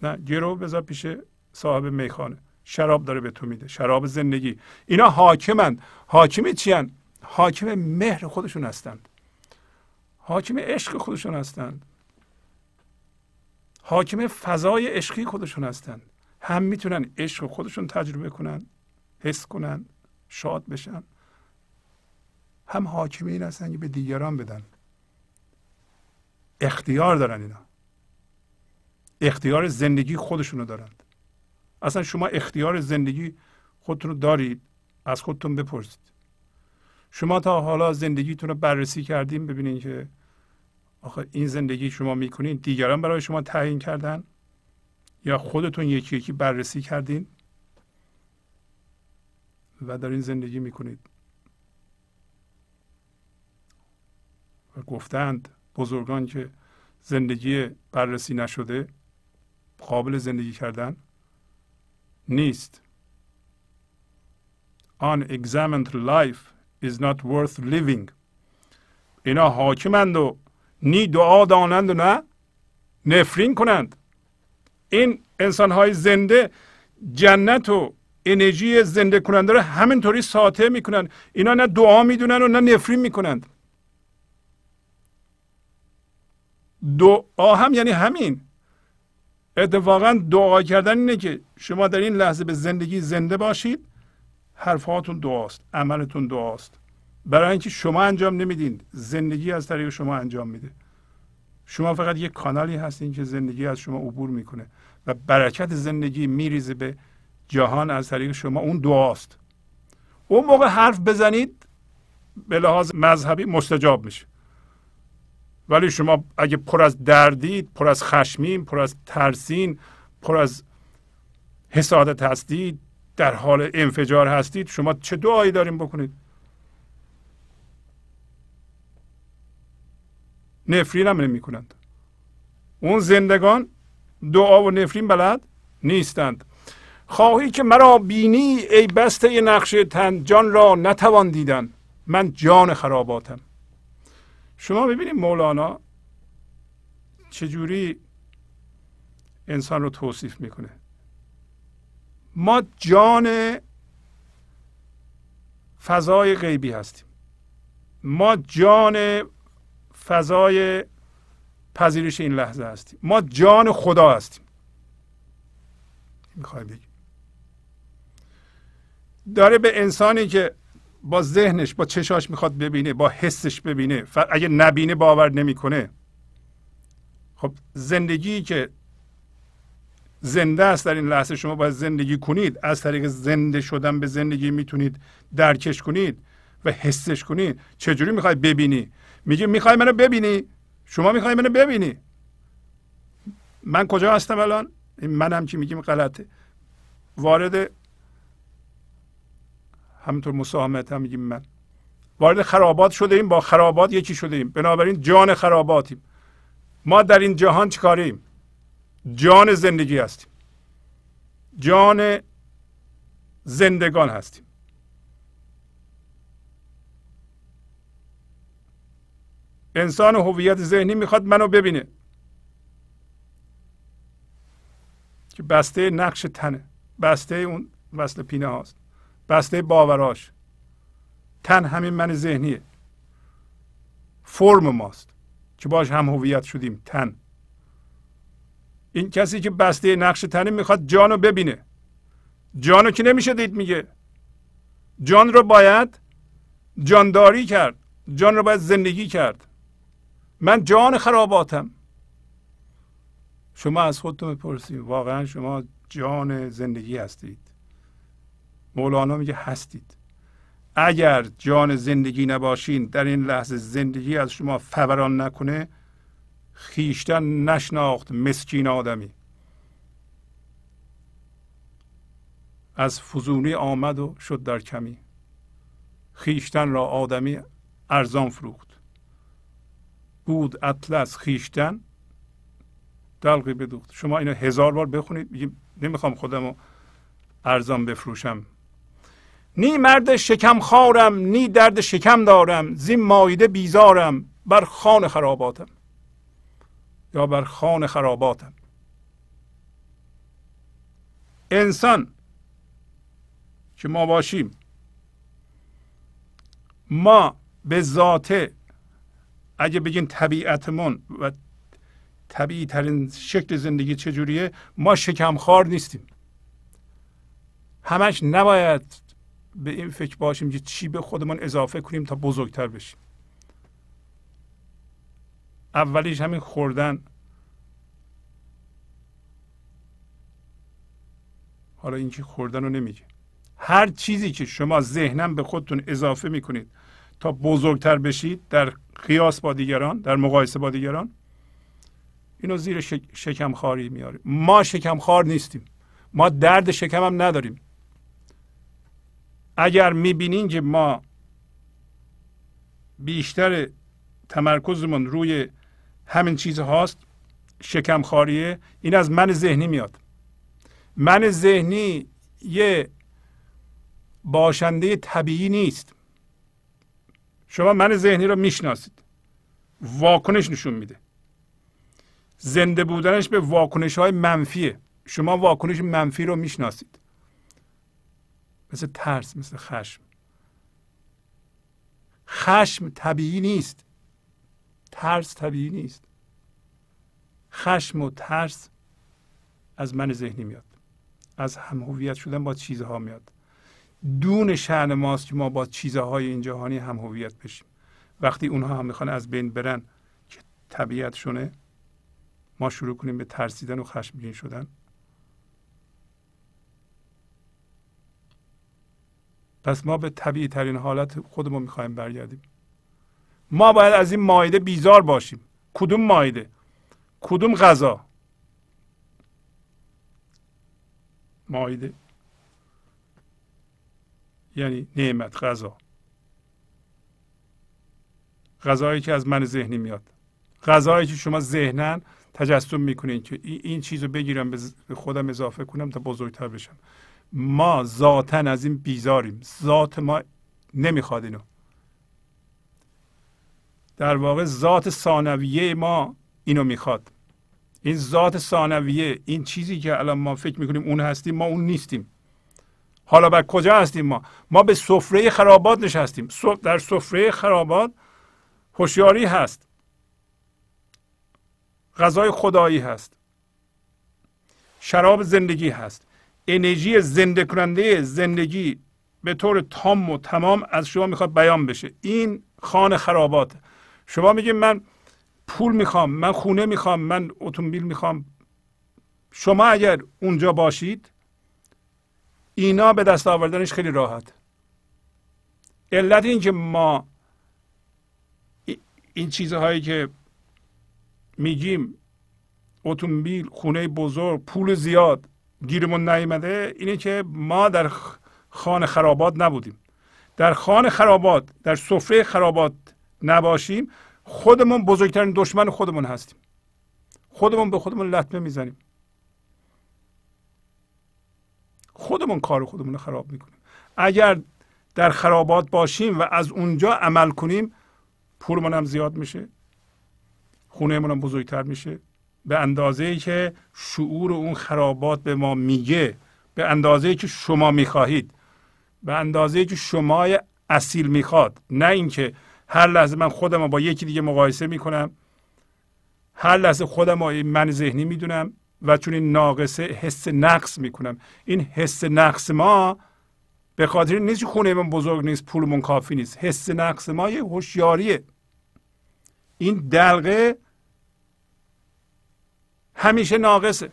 نه گرو بذار پیش صاحب میخانه. شراب داره به تو میده. شراب زندگی. اینا حاکمند حاکم چیان؟ حاکم مهر خودشون هستند. حاکم عشق خودشون هستند. حاکم فضای عشقی خودشون هستند. هم می‌تونن عشق خودشون تجربه کنن حس کنن شاد بشن. هم حاکم این هستن که به دیگران بدن. اختیار دارن اینا. اختیار زندگی خودشونو دارند اصلا شما اختیار زندگی خودتون رو دارید از خودتون بپرسید. شما تا حالا زندگیتون رو بررسی کردیم ببینید که آخه این زندگی شما می‌کنین دیگران برای شما تعیین کردن. یا خودتون یکی یکی بررسی کردین و در این زندگی می‌کنید. و گفتند بزرگان که زندگی بررسی نشده قابل زندگی کردن نیست. Unexamined life is not worth living. اینا حاکمند و نی دعا دانند و نه نفرین کنند. این انسان های زنده جنت و انرژی زنده کننده رو همینطوری ساطع می‌کنن. اینا نه دعا می‌دونن و نه نفرین می‌کنند دعا هم یعنی همین. اتفاقا دعا کردن اینه که شما در این لحظه به زندگی زنده باشید. حرفاتون دعاست عملتون دعاست. برای اینکه شما انجام نمیدین. زندگی از طریق شما انجام میده. شما فقط یک کانالی هستین که زندگی از شما عبور می‌کنه و برکت زندگی میریزه به جهان از طریق شما. اون دعاست. اون موقع حرف بزنید به لحاظ مذهبی مستجاب میشه. ولی شما اگه پر از دردید پر از خشمین پر از ترسین پر از حسادت هستید در حال انفجار هستید شما چه دعایی داریم بکنید؟ نفرین هم نمی کنند. اون زندگان دعا و نفرین بلد نیستند. خواهی که مرا بینی ای بسته نقش تن جان را نتوان دیدن. من جان خراباتم. شما ببینید مولانا چجوری انسان رو توصیف می‌کنه. ما جان فضای غیبی هستیم. ما جان فضای پذیرش این لحظه هستیم. ما جان خدا هستیم. می‌خوای بگی. داره به انسانی که با ذهنش با چشاش می‌خواد ببینه با حسش ببینه اگه نبینه باور نمی‌کنه. خب زندگی که زنده است در این لحظه شما باید زندگی کنید. از طریق زنده شدن به زندگی می‌تونید درکش کنید و حسش کنید. چجوری می‌خوای ببینی؟ میگه می‌خوای منو ببینی؟ شما می‌خوای منو ببینی؟ من کجا هستم الان؟ منم که میگیم غلطه. وارد همینطور مساهمت هم میگیم من. وارد خرابات شده ایم با خرابات یکی شده ایم بنابراین جان خراباتیم. ما در این جهان چیکاریم؟ جان زندگی هستیم. جان زندگان هستیم. انسان هویت ذهنی می‌خواد منو ببینه. که بسته نقش تنه. بسته اون وصل پینه هاست. بسته باوراش. تن همین من ذهنیه. فرم ماست که باش هم هویت شدیم تن. این کسی که بسته نقش تنه می‌خواد جانو ببینه. جانو که نمیشه دید میگه؟ جان رو باید جانداری کرد. جان رو باید زندگی کرد. من جان خراباتم. شما از خودتون بپرسید. واقعا شما جان زندگی هستید. مولانا میگه هستید. اگر جان زندگی نباشین در این لحظه زندگی از شما فوران نکنه خیشتن نشناخت مسکین آدمی. از فزونی آمد و شد در کمی. خیشتن را آدمی ارزان فروخت. بود اطلس خیشتن؟ دلقی بدوخت. شما اینو هزار بار بخونید بگیم نمی‌خوام خودمو ارزان بفروشم. نی مرد شکم خارم نی درد شکم دارم زین مایده بیزارم بر خان خراباتم. یا بر خان خراباتم. انسان که ما باشیم ما به ذاته اگه بگین طبیعتمون و طبیعی ترین شکل زندگی چجوریه ما شکمخوار نیستیم. همش نباید به این فکر باشیم که چی به خودمون اضافه کنیم تا بزرگتر بشیم. اولیش همین خوردن. حالا اینکه خوردن رو نمیگه. هر چیزی که شما ذهنم به خودتون اضافه می‌کنید تا بزرگتر بشید در قیاس با دیگران در مقایسه با دیگران اینو زیر شکم خاری میاره ما شکم خار نیستیم. ما درد شکم هم نداریم. اگر می‌بینین که ما بیشتر تمرکزمون روی همین چیز هاست شکم خاریه این از من ذهنی میاد. من ذهنی یه باشنده طبیعی نیست. شما من ذهنی رو می‌شناسید. واکنش نشون میده. زنده بودنش به واکنش های منفیه. شما واکنش منفی رو می‌شناسید. مثل ترس مثل خشم. خشم طبیعی نیست. ترس طبیعی نیست. خشم و ترس از من ذهنی میاد. از هم هویت شدن با چیزها میاد. دون شعن ماست که ما با چیزهای این جهانی هم هویت بشیم. وقتی اونها هم می‌خوان از بین برن که طبیعت شونه ما شروع کنیم به ترسیدن و خشمگین شدن. پس ما به طبیعی ترین حالت خودمون می‌خوایم برگردیم. ما باید از این مایده بیزار باشیم. کدوم مایده؟ کدوم غذا؟ مایده. یعنی نعمت غذا. غذایی که از من ذهنی میاد. غذایی که شما ذهنن تجسم می‌کنین که این چیز رو بگیرم به خودم اضافه کنم تا بزرگتر بشم. ما ذاتا از این بیزاریم. ذات ما نمی‌خواد اینو. در واقع ذات ثانویه ما اینو می‌خواد. این ذات ثانویه این چیزی که الان ما فکر می‌کنیم اون هستیم ما اون نیستیم. حالا بر کجا هستیم ما؟ ما به سفره خرابات نشستیم. در سفره خرابات هوشیاری هست. غذای خدایی هست. شراب زندگی هست. انرژی زنده کننده زندگی به طور تام و تمام از شما می‌خواد بیان بشه. این خانه خرابات شما میگید من پول می‌خوام من خونه می‌خوام من اتومبیل می‌خوام. شما اگر اونجا باشید اینا به دست آوردنش خیلی راحت. علت این که ما این چیزهایی که میگیم اتومبیل خونه بزرگ پول زیاد گیرمون نیامده اینه که ما در خانه خرابات نبودیم. در خانه خرابات در سفره خرابات نباشیم خودمون بزرگترین دشمن خودمون هستیم. خودمون به خودمون لطمه می‌زنیم. خودمون کار خودمون رو خراب می‌کنیم. اگر در خرابات باشیم و از اونجا عمل کنیم پولمون هم زیاد میشه خونه هم بزرگتر میشه. به اندازه ای که شعور اون خرابات به ما میگه به اندازه ای که شما می‌خواهید به اندازه ای که شما اصیل می‌خواد. نه اینکه هر لحظه من خودم رو با یکی دیگه مقایسه می‌کنم هر لحظه خودم رو من ذهنی می‌دونم. و چون این ناقصه حس نقص می‌کنم. این حس نقص ما به خاطر نیست خونه من بزرگ نیست پولمون کافی نیست. حس نقص ما یه هوشیاریه. این دلقه همیشه ناقصه.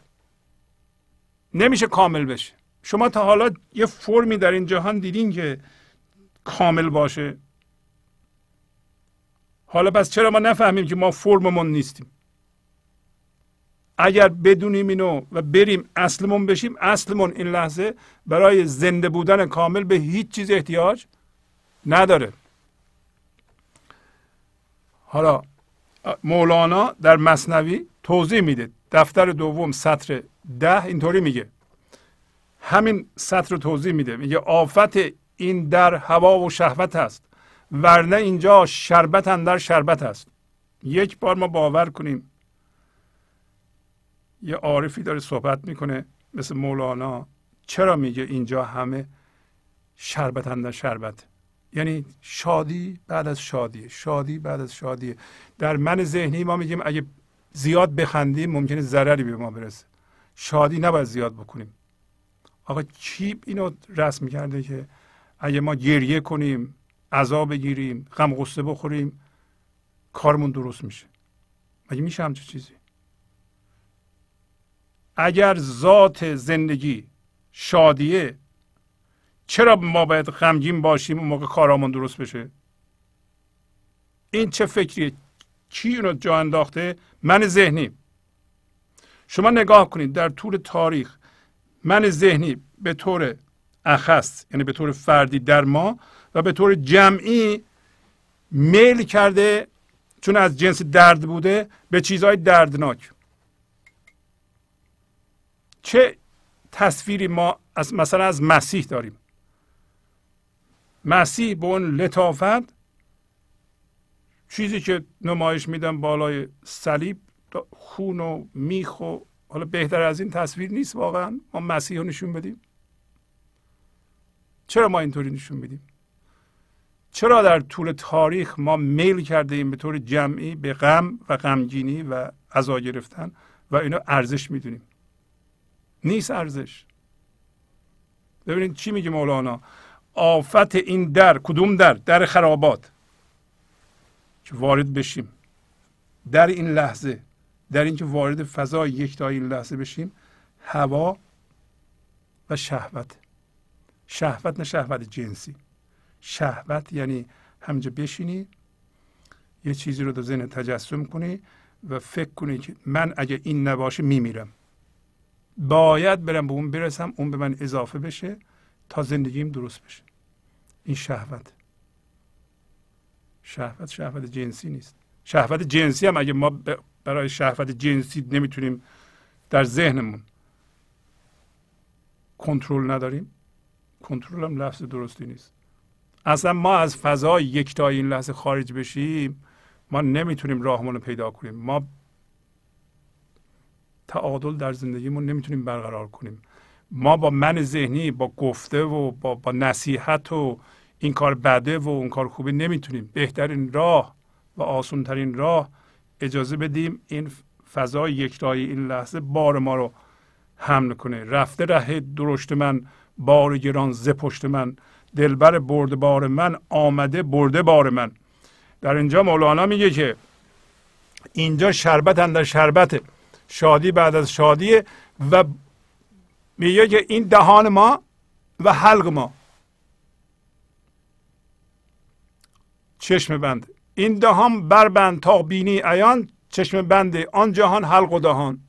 نمیشه کامل بشه. شما تا حالا یه فرمی در این جهان دیدین که کامل باشه. حالا پس چرا ما نفهمیم که ما فرممون نیستیم؟ اگر بدونیم اینو و بریم اصلمون بشیم اصلمون این لحظه برای زنده بودن کامل به هیچ چیز احتیاج نداره. حالا مولانا در مصنوی توضیح میده. دفتر دوم سطر ده اینطوری میگه. همین سطر رو توضیح میده. میگه آفت این در هوا و شهوت است ورنه اینجا شربت اندر شربت است. یک بار ما باور کنیم یه عارفی داره صحبت می‌کنه مثل مولانا. چرا میگه اینجا همه شربت اندر شربت؟ یعنی شادی بعد از شادی شادی بعد از شادی. در من ذهنی ما میگیم اگه زیاد بخندیم ممکنه ضرری به ما برسه. شادی نباید زیاد بکنیم. آقا کی اینو رسم کرده که اگه ما گریه کنیم عذاب بگیریم غم غصه بخوریم کارمون درست میشه؟ مگه میشه همچه چیزی؟ اگر ذات زندگی شادیه چرا ما باید غمگین باشیم اون موقع کارامون درست بشه؟ این چه فکریه؟ کی رو جا انداخته؟ من ذهنی. شما نگاه کنید در طول تاریخ من ذهنی به طور اخص یعنی به طور فردی در ما و به طور جمعی میل کرده چون از جنس درد بوده به چیزهای دردناک. چه تصویری ما از مثلا از مسیح داریم؟ مسیح به اون لطافت چیزی که نمایش میدن بالای صلیب خون و میخ و حالا بهتر از این تصویر نیست واقعا. ما مسیح رو نشون بدیم. چرا ما اینطوری نشون میدیم؟ چرا در طول تاریخ ما میل کرده ایم به طور جمعی به غم و غمگینی و عزا گرفتن و اینو ارزش می‌دونیم؟ نیست ارزش. ببینید چی میگه مولانا؟ آفت این در کدوم در؟ در خرابات. که وارد بشیم. در این لحظه. در اینکه وارد فضای یکتای این لحظه بشیم هوا و شهوت. شهوت نه شهوت جنسی. شهوت یعنی همجا بشینی یه چیزی رو در ذهن تجسم کنی و فکر کنی که من اگه این نباشه میمیرم. باید برم به اون برسم اون به من اضافه بشه تا زندگیم درست بشه. این شهوت. شهوت شهوت جنسی نیست. شهوت جنسی هم اگه ما برای شهوت جنسی نمی‌تونیم در ذهنمون کنترل نداریم کنترل هم لفظ درستی نیست. اصلا ما از فضای یکتای این لحظه خارج بشیم ما نمی‌تونیم راهمون رو پیدا کنیم. ما تعادل در زندگیمون نمی‌تونیم برقرار کنیم. ما با من ذهنی با گفته و با, با نصیحت و این کار بده و اون کار خوبه نمی‌تونیم. بهترین راه و آسونترین راه اجازه بدیم این فضای یکتایی این لحظه بار ما رو حمل کنه. رفته ره درشت من بار گران ز پشت من. دلبر برده بار من آمده برده بار من. در اینجا مولانا میگه که اینجا شربت اندر شربت شادی بعد از شادی و میگه که این دهان ما و حلق ما. چشم بند. این دهان بربند تا بینی عیان چشم بنده آن جهان حلق و دهان.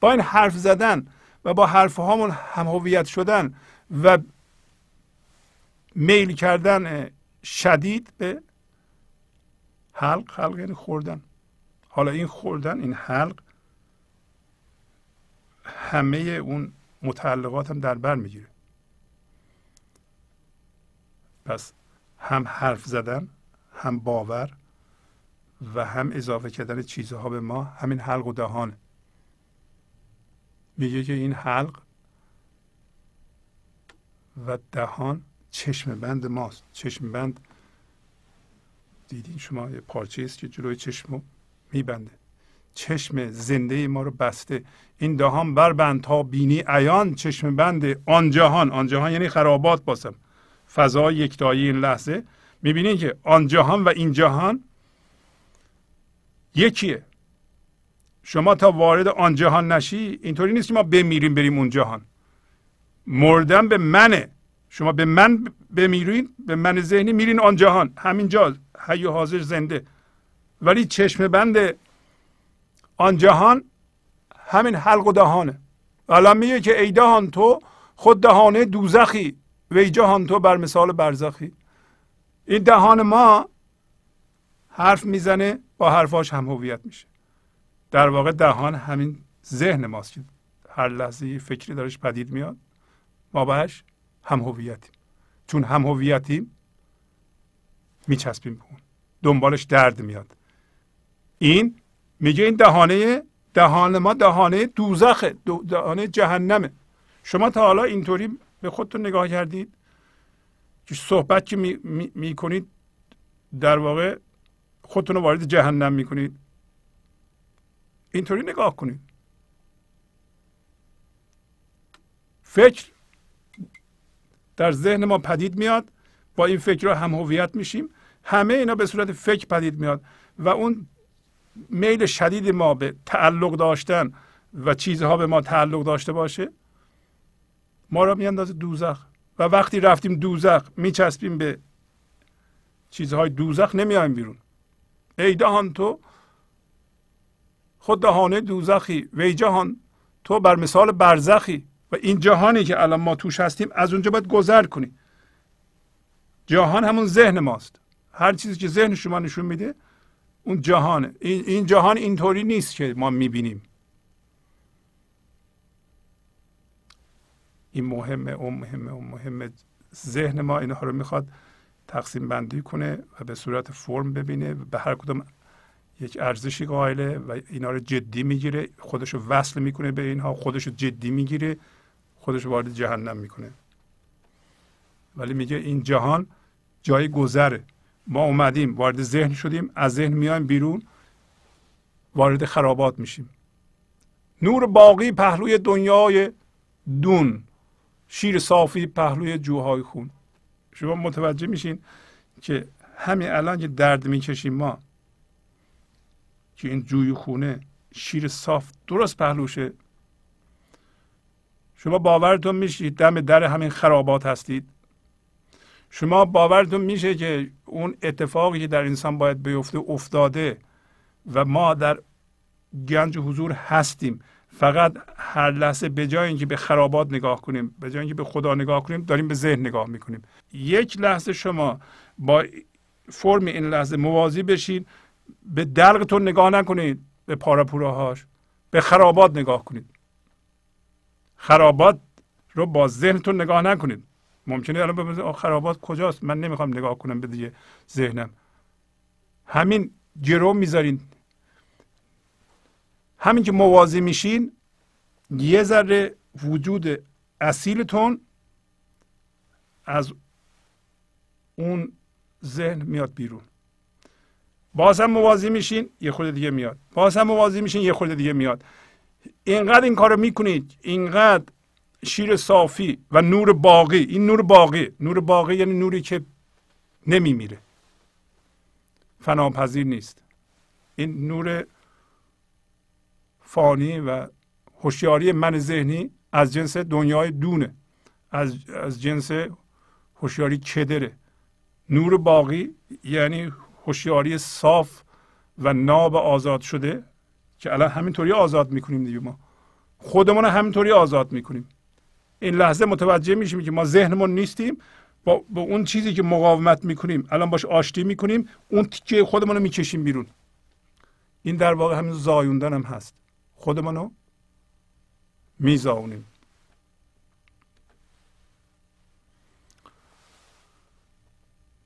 با این حرف زدن و با حرف هامون هم شدن و میل کردن شدید به حلق حلق یعنی خوردن. حالا این خوردن این حلق همه اون متعلقات هم در بر می‌گیره. پس هم حرف زدن هم باور و هم اضافه کردن چیزها به ما همین حلق و دهانه. میگه که این حلق و دهان چشم بند ماست. چشم بند دیدین شما یه پارچه است که جلوی چشم میبنده. چشم زنده ما رو بسته. این دهان بربند تا بینی عیان چشم بند آن جهان. آن جهان یعنی خرابات باسم. فضای یکتایی این لحظه. می‌بینین که آن جهان و این جهان یکیه. شما تا وارد آن جهان نشی اینطوری نیست که ما بمیریم بریم اون جهان. مردن به منه. شما به من بمیرین به من ذهنی میرین آن جهان. همینجا حی و حاضر زنده. ولی چشم بند آن جهان همین حلق و دهانه. الان میگه که ای دهان تو خود دهانه دوزخی. و ای جهان تو بر مثال برزخی. این دهان ما حرف می‌زنه با حرفاش هم هویت میشه. در واقع دهان همین ذهن ماست که هر لحظه فکری دارش پدید میاد ما بهش هم هویتیم. چون هم هویتیم میچسبیم به اون. دنبالش درد میاد. این میگه این دهانه دهان ما دهانه دوزخه دهانه جهنمه. شما تا حالا اینطوری به خودتون نگاه کردید؟ که صحبت که می, کنید در واقع خودتون رو وارد جهنم می‌کنید. اینطوری نگاه کنید. فکر در ذهن ما پدید میاد با این فکر هم هویت میشیم. همه اینا به صورت فکر پدید میاد و اون میل شدید ما به تعلق داشتن و چیزها به ما تعلق داشته باشه؟ ما را میاندازه دوزخ. و وقتی رفتیم دوزخ میچسبیم به چیزهای دوزخ نمیایم بیرون. ای دهان تو خود دهانه دوزخی. وی جهان تو بر مثال برزخی. و این جهانی که الان ما توش هستیم از اونجا باید گذر کنیم جهان همون ذهن ماست. هر چیزی که ذهن شما نشون میده اون جهانه این, جهان اینطوری نیست که ما می‌بینیم. این مهمه اون مهمه اون مهمه ذهن ما اینها رو می‌خواد تقسیم بندی کنه و به صورت فرم ببینه. و به هر کدوم یک ارزشی قائله و اینا رو جدی می‌گیره. خودش رو وصل می‌کنه به اینها. خودش رو جدی می‌گیره. خودش وارد جهنم می‌کنه. ولی میگه این جهان جای گذره. ما اومدیم وارد ذهن شدیم از ذهن میایم بیرون وارد خرابات میشیم. نور باقی پهلوی دنیای دون شیر صافی پهلوی جوهای خون. شما متوجه میشین که همین الان که درد می‌کشیم ما که این جوی خونه شیر صاف درست پهلوشه شما باورتون میشید دم در همین خرابات هستید. شما باورتون میشه که اون اتفاقی که در انسان باید بیفته افتاده و ما در گنج حضور هستیم. فقط هر لحظه به جای اینکه به خرابات نگاه کنیم به جای اینکه به خدا نگاه کنیم داریم به ذهن نگاه می‌کنیم. یک لحظه شما با فرم این لحظه موازی بشین به دلقتون نگاه نکنید به پاراپوراهاش به خرابات نگاه کنید. خرابات رو با ذهنتون نگاه نکنید. ممکنه الان بپرسید خرابات کجاست؟ من نمی‌خوام نگاه کنم به دیگه ذهنم. همین گرو می‌ذارین. همین که موازی میشین یه ذره وجود اصیلتون از اون ذهن میاد بیرون. باز هم موازی میشین یه خورده دیگه میاد. باز هم موازی میشین یه خورده دیگه میاد. اینقدر این کارو می‌کنید اینقدر شیر صافی و نور باقی. این نور باقی. نور باقی یعنی نوری که نمیمیره. فناپذیر نیست. این نور فانی و هوشیاری من ذهنی از جنس دنیای دونه. از, از جنس هوشیاری کدره نور باقی یعنی هوشیاری صاف و ناب آزاد شده که الان همینطوری آزاد می‌کنیم دیگه ما. خودمون همینطوری آزاد می‌کنیم. این لحظه متوجه میشیم که ما ذهنمون نیستیم. با, با اون چیزی که مقاومت می‌کنیم الان باش آشتی می‌کنیم اون تیکه خودمون رو می‌کشیم بیرون. این در واقع همین زایوندن هم هست. خودمون رو میزاونیم.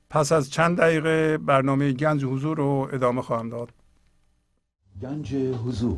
پس از چند دقیقه برنامه گنج حضور رو ادامه خواهم داد. گنج حضور.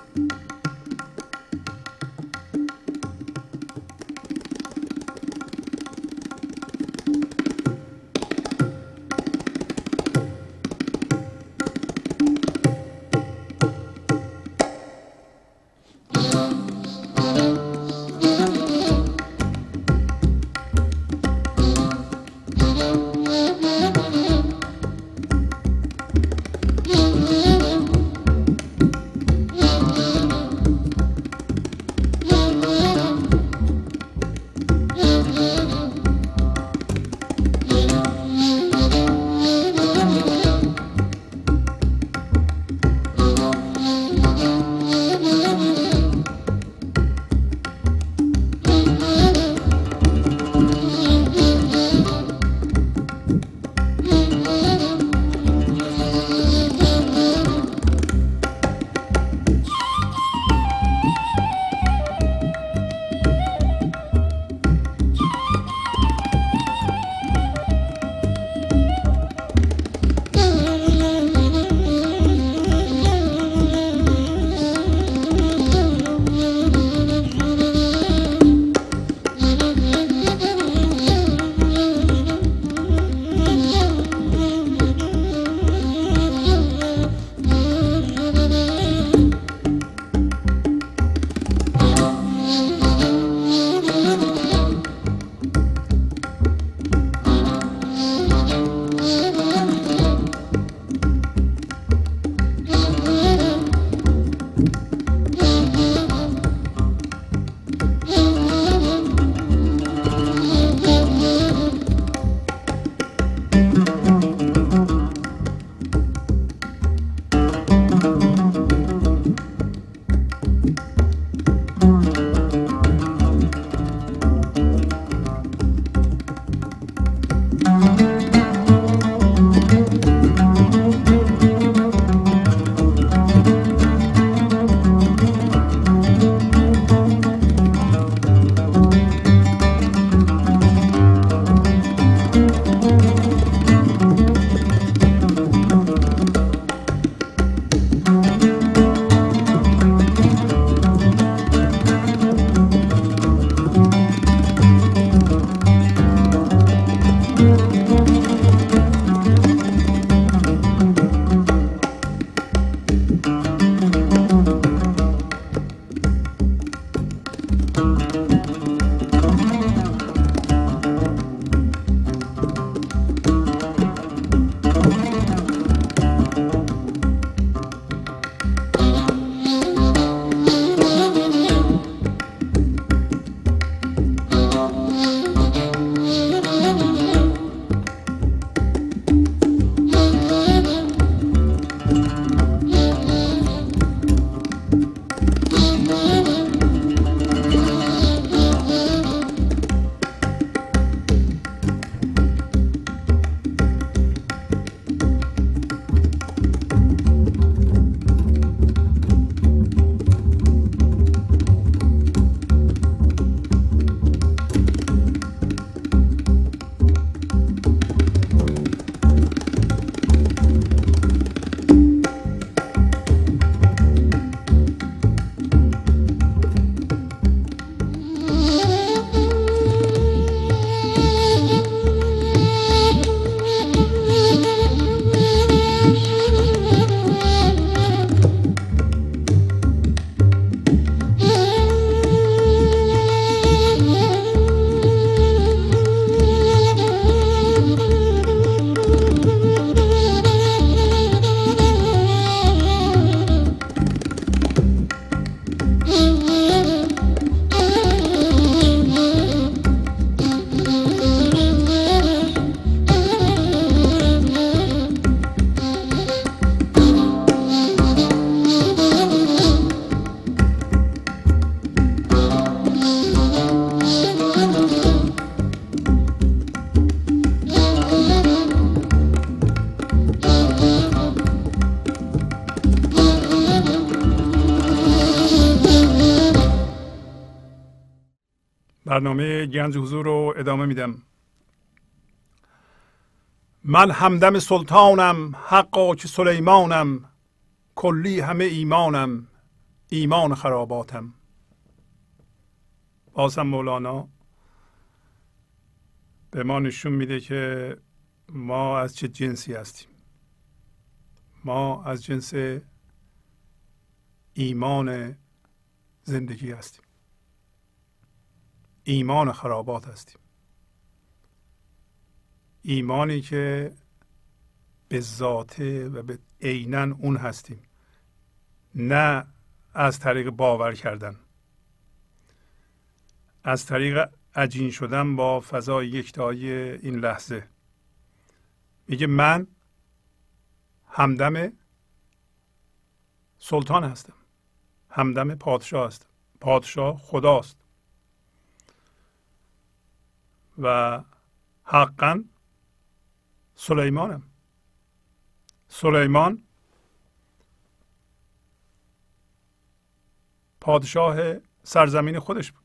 برنامه گنج حضور رو ادامه میدم. من همدم سلطانم حقا که سلیمانم کلی همه ایمانم ایمان خراباتم. بازم مولانا به ما نشون میده که ما از چه جنسی هستیم. ما از جنس ایمان زندگی هستیم. ایمان خرابات هستیم. ایمانی که به ذاته و به عینا اون هستیم نه از طریق باور کردن. از طریق عجین شدن با فضای یکتایی این لحظه. میگه من همدم سلطان هستم. همدم پادشاه هستم. پادشاه خداست. و حقا سلیمانم. سلیمان پادشاه سرزمین خودش بود.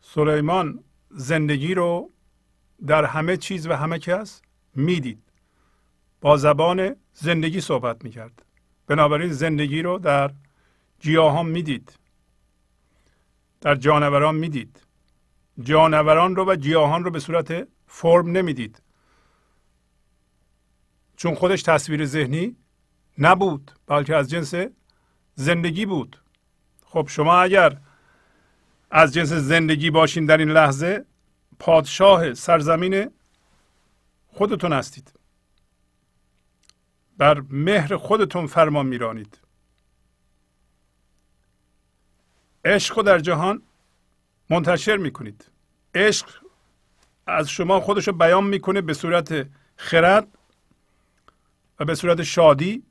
سلیمان زندگی رو در همه چیز و همه کس می‌دید. با زبان زندگی صحبت می‌کرد. بنابراین زندگی رو در گیاهان می‌دید. در جانوران می‌دید. جانوران رو و گیاهان رو به صورت فرم نمی‌دید. چون خودش تصویر ذهنی نبود بلکه از جنس زندگی بود. خب شما اگر از جنس زندگی باشین در این لحظه پادشاه سرزمین خودتون هستید. بر مهر خودتون فرمان میرانید. عشق در جهان منتشر می‌کنید. عشق از شما خودش رو بیان می‌کنه به صورت خرد و به صورت شادی.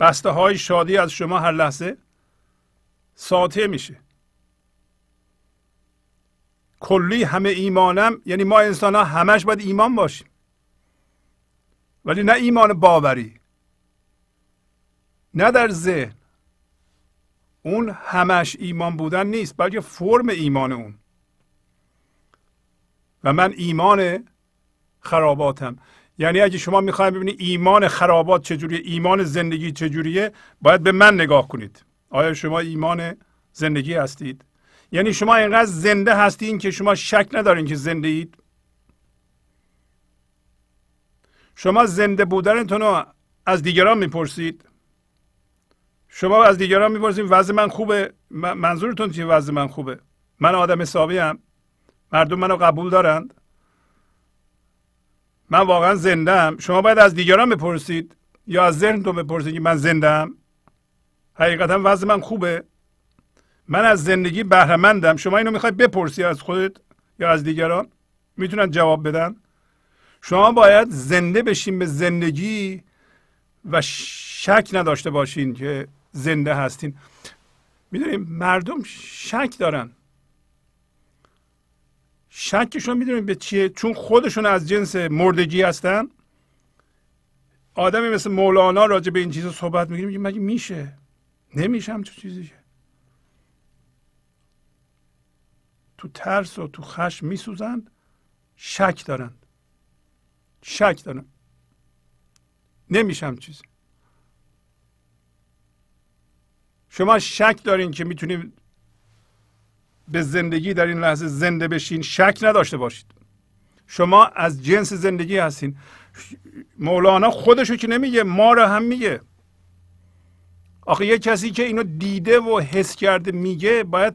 بسته های شادی از شما هر لحظه ساطع میشه. کلی همه ایمانم یعنی ما انسان ها همش باید ایمان باشیم. ولی نه ایمان باوری نه در ذهن اون همش ایمان بودن نیست بلکه فرم ایمان اون. و من ایمان خراباتم. یعنی اگه شما می‌خواید ببینید ایمان خرابات چجوریه ایمان زندگی چجوریه باید به من نگاه کنید. آیا شما ایمان زندگی هستید؟ یعنی شما اینقدر زنده هستید که شما شک ندارین که زنده اید؟ شما زنده بودنتون رو از دیگران می‌پرسید. شما از دیگران می‌پرسید وضع من خوبه؟ منظورتون چیه وضع من خوبه؟ من آدم حسابی هم مردم منو قبول دارند. من واقعا زنده ام شما باید از دیگران بپرسید یا از ذهنتون بپرسید که من زنده ام حقیقتا وضع من خوبه. من از زندگی بهرهمندم. شما اینو می‌خوای بپرسی از خودت یا از دیگران؟ می‌تونن جواب بدن. شما باید زنده بشین به زندگی و شک نداشته باشین که زنده هستین. می‌دونیم مردم شک دارن. شکشون می‌دونیم به چیه؟ چون خودشون از جنس مردگی هستن. آدمی مثل مولانا راجع به این چیزا صحبت میگه میگه مگه میشه؟ نمیشه همچون چیزی تو ترس و تو خشم میسوزن شک دارن شک دارن. نمیشم چیزی. شما شک دارین که می‌تونید به زندگی در این لحظه زنده بشین؟ شک نداشته باشید. شما از جنس زندگی هستین. مولانا خودشو که نمیگه ما رو هم میگه. آخه یه کسی که اینو دیده و حس کرده میگه باید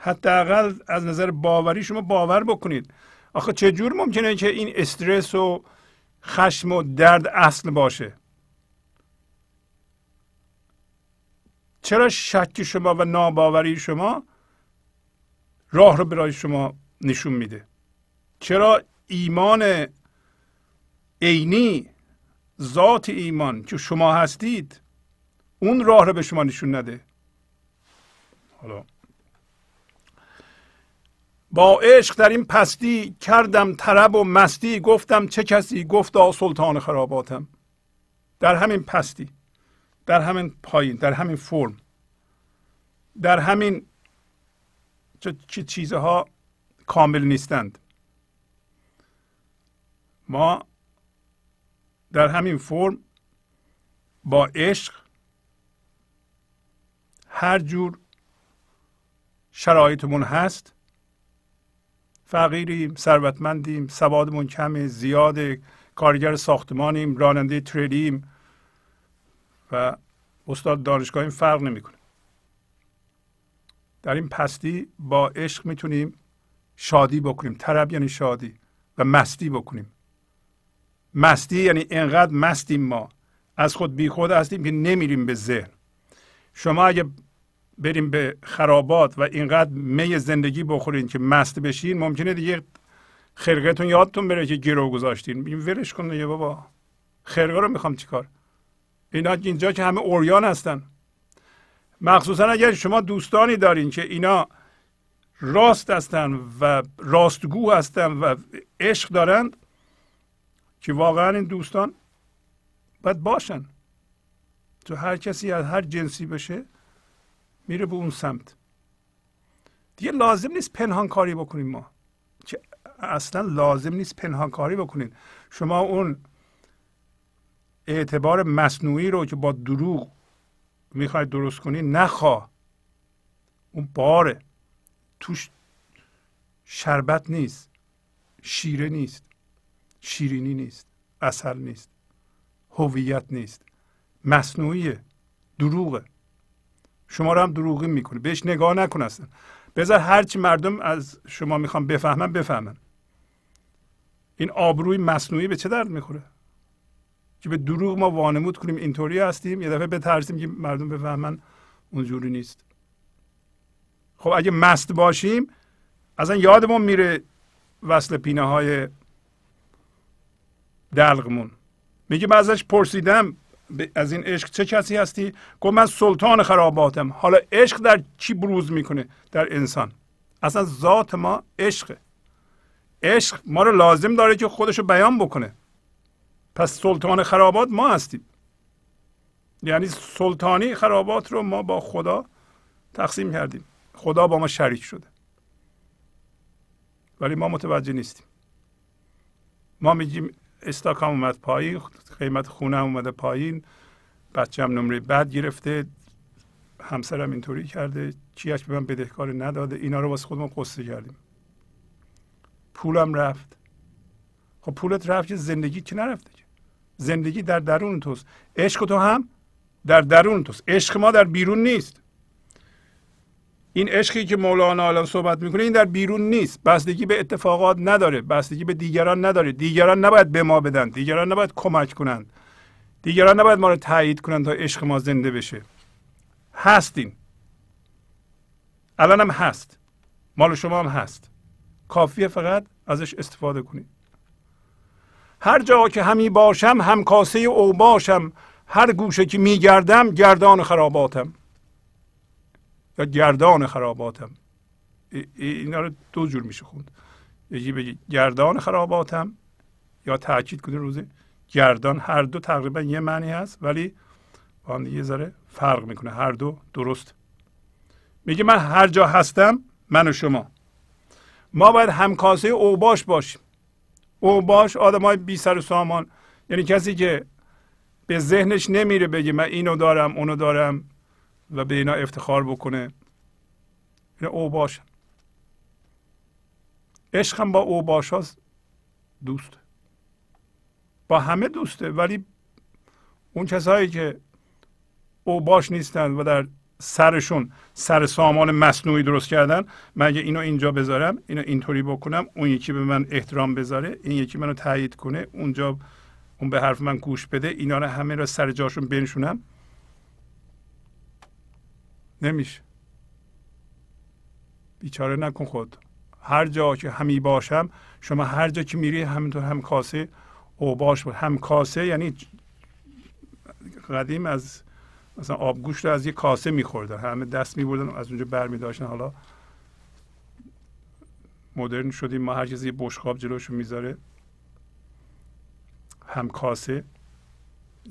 حداقل از نظر باوری شما باور بکنید. آخه چجور ممکنه که این استرس و خشم و درد اصل باشه؟ چرا شک شما و ناباوری شما راه رو برای شما نشون میده؟ چرا ایمان عینی ذات ایمان که شما هستید اون راه رو به شما نشون نده؟ حالا. با عشق در این پستی کردم طرب و مستی گفتم چه کسی گفتا سلطان خراباتم. در همین پستی. در همین پایین در همین فرم در همین چه چیزها کامل نیستند. ما در همین فرم با عشق هر جور شرایطمون هست. فقیریم ثروتمندیم سوادمون کمه زیاد کارگر ساختمانیم راننده تریلیم و استاد دانشگاهیم فرق نمی‌کنه. در این پستی با عشق می‌تونیم شادی بکنیم. طرب یعنی شادی و مستی بکنیم. مستی یعنی انقدر مستیم ما از خود بی خود هستیم که نمیریم به ذهن. شما اگه بریم به خرابات و اینقدر می زندگی بخورین که مست بشین ممکنه دیگه خرقتون یادتون بره که گیرو گذاشتین. ولش کن دیگه بابا. خرقه رو می‌خوام چیکار؟ اینا اینجا که همه اوریان هستن. مخصوصا اگر شما دوستانی دارین که اینا راست هستن و راستگو هستن و عشق دارند که واقعا این دوستان باید باشن. تو هر کسی از هر جنسی بشه میره به اون سمت. دیگه لازم نیست پنهان کاری بکنیم ما. که اصلا لازم نیست پنهان کاری بکنین. شما اون اعتبار مصنوعی رو که با دروغ می‌خواید درست کنین نخوا. اون باره. توش شربت نیست شیره نیست شیرینی نیست اصل نیست هویت نیست. مصنوعیه دروغه. شما رو هم دروغی می‌کنه. بهش نگاه نکن اصلا. بذار هرچی مردم از شما می‌خوان بفهمن بفهمن. این آبروی مصنوعی به چه درد می‌خوره؟ که به دروغ ما وانمود کنیم اینطوری هستیم. یه دفعه بترسیم که مردم بفهمن اونجوری نیست. خب اگه مست باشیم اصلا یادمون میره وصل پینه های دلقمون میگه من ازش پرسیدم از این عشق چه کسی هستی؟ گفت من سلطان خراباتم. حالا عشق در چی بروز می‌کنه؟ در انسان. اصلا ذات ما عشقه. عشق ما رو لازم داره که خودشو بیان بکنه. پس سلطان خرابات ما هستیم. یعنی سلطانی خرابات رو ما با خدا تقسیم کردیم. خدا با ما شریک شده. ولی ما متوجه نیستیم. ما میگیم استاکام اومد پایین قیمت خونه اومده پایین بچه هم نمره بد گرفته همسرم اینطوری کرده چیش به من بدهکار نداده اینا رو واسه خودمون قصه کردیم. پولم رفت. خب پولت رفت که زندگی که نرفته؟ زندگی در درون توست. عشق تو هم در درون توست. عشق ما در بیرون نیست. این عشقی که مولانا الان صحبت می‌کنه این در بیرون نیست. بستگی به اتفاقات نداره. بستگی به دیگران نداره. دیگران نباید به ما بدن. دیگران نباید کمک کنند دیگران نباید ما رو تایید کنند تا عشق ما زنده بشه. هستین الان هم هست. مال شما هم هست. کافیه فقط ازش استفاده کنید. هر جا که همی باشم هم کاسه او باشم هر گوشه که میگردم گردان خراباتم. یا گردان خراباتم. اینا رو دو جور میشه خوند. یکی بگی گردان خراباتم یا تاکید کنید روزه گردان هر دو تقریبا یه معنی هست ولی با یه ذره فرق می‌کنه. هر دو درست. میگه من هر جا هستم من و شما. ما باید همکاسه اوباش باشیم. اوباش آدم های بی سر و سامان. یعنی کسی که به ذهنش نمیره بگه من اینو دارم اونو دارم و به اینا افتخار بکنه. این اوباش عشق هم با اوباش ها دوسته. با همه دوسته ولی اون کسایی که اوباش نیستند و در سرشون سر سامان مصنوعی درست کردن. من اگه اینو اینجا بذارم اینو اینطوری بکنم اون یکی به من احترام بذاره این یکی منو تایید کنه اونجا اون به حرف من گوش بده اینا رو همه رو سر جاشون بنشونم. نمیشه. بیچاره نکن خود. هر جا که همی باشم شما هر جا که میری همینطور هم کاسه او باش بود هم کاسه یعنی قدیم از مثلا آبگوشت رو از یه کاسه میخوردن همه دست میبردن از اونجا بر میداشتن. حالا مدرن شدیم ما هر چیزی بشقاب جلوشو می‌ذاره. هم کاسه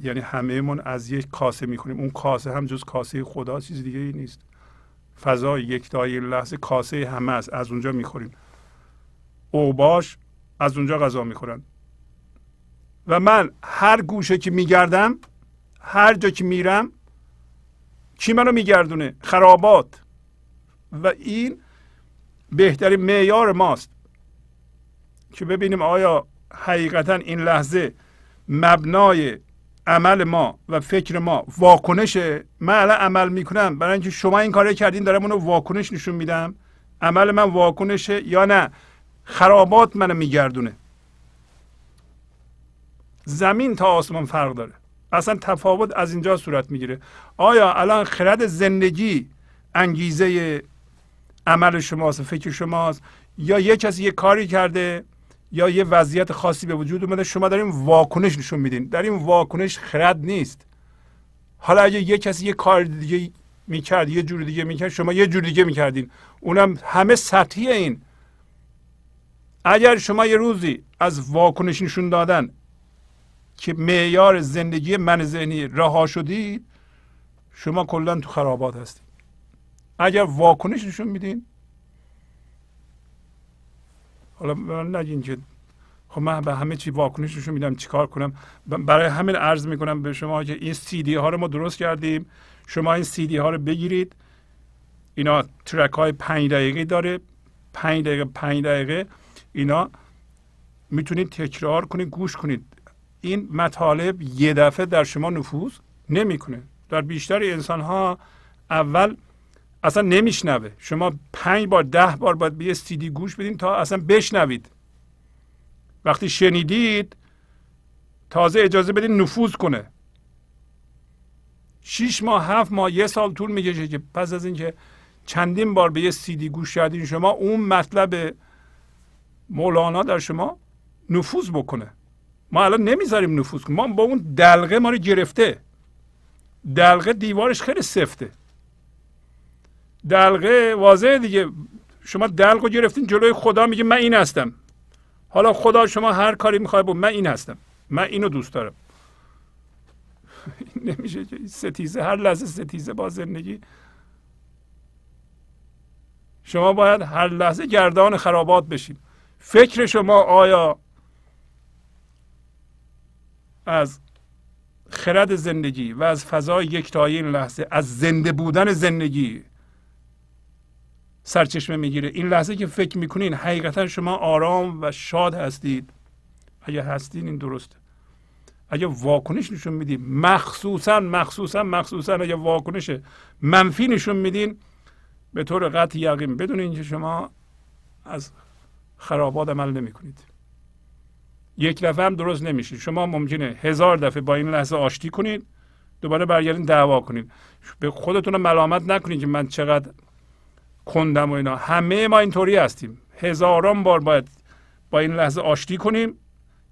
یعنی همه من از یک کاسه می‌کنیم اون کاسه هم جز کاسه خدا چیز دیگه ای نیست. فضای یکتایی این لحظه کاسه همه است از اونجا می‌خورین اوباش از اونجا غذا می‌خورن. و من هر گوشه که میگردم هر جا که میرم کی منو میگردونه؟ خرابات. و این بهترین معیار ماست که ببینیم آیا حقیقتا این لحظه مبنای عمل ما و فکر ما واکنشه؟ من الان عمل می‌کنم. برای اینکه شما این کار کردین دارم اونو واکنش نشون میدم. عمل من واکنشه یا نه؟ خرابات منو میگردونه. زمین تا آسمان فرق داره. اصلا تفاوت از اینجا صورت می‌گیره. آیا الان خرد زندگی انگیزه عمل شماست فکر شماست؟ یا یه کسی یه کاری کرده یا یه وضعیت خاصی به وجود اومده؟ شما داریم واکنش نشون میدین. در این واکنش خرد نیست. حالا اگه یه کسی یه کار دیگه می‌کرد یه جور دیگه می‌کرد شما یه جور دیگه می‌کردین. اونم همه سطحی این. اگر شما یه روزی از واکنش نشون دادن که معیار زندگی من ذهنی رها شدید شما کلا تو خرابات هستید اگر واکنش نشون میدین حالا من نگین که خب من به همه چی واکنش نشون میدم چیکار کنم؟ برای همین عرض می‌کنم به شما که این سی دی ها رو ما درست کردیم. شما این سی دی ها رو بگیرید. اینا ترک های پنج دقیقه داره. پنج دقیقه پنج دقیقه اینا می‌تونید تکرار کنید گوش کنید. این مطالب یه دفعه در شما نفوذ نمی‌کنه. در بیشتر انسان ها اول اصلا نمیشنوه. شما پنج بار ده بار باید به یه سیدی گوش بدین تا اصلا بشنوید. وقتی شنیدید تازه اجازه بدین نفوذ کنه. شیش ماه هفت ماه یه سال طول می‌کشه که پس از اینکه چندین بار به یه سیدی گوش کردین شما اون مطلب مولانا در شما نفوذ بکنه. ما الان نمی‌ذاریم نفوذ کنیم. ما با اون دلغه ما رو گرفته. دلغه دیوارش خیلی سفته. دلغه واضحه دیگه. شما دلق رو گرفتین جلوی خدا میگه من این هستم. حالا خدا شما هر کاری می‌خوای بود من این هستم. من اینو دوست دارم. نمیشه که ستیزه هر لحظه ستیزه با زندگی. شما باید هر لحظه گردان خرابات بشیم فکر شما آیا از خرد زندگی و از فضای یکتایی این لحظه از زنده بودن زندگی سرچشمه می‌گیره. این لحظه که فکر می‌کنین حقیقتا شما آرام و شاد هستید. اگه هستین این درسته. اگه واکنش نشون میدین مخصوصا مخصوصا مخصوصا اگه واکنش منفی نشون میدین به طور قطع یقین بدونین که شما از خرابات عمل نمی کنید یک دفعه هم درست نمیشه. شما ممکنه هزار دفعه با این لحظه آشتی کنید دوباره برگردین دعوا کنید. به خودتون ملامت نکنید که من چقدر کندم و اینا. همه ما اینطوری هستیم. هزاران بار باید با این لحظه آشتی کنیم.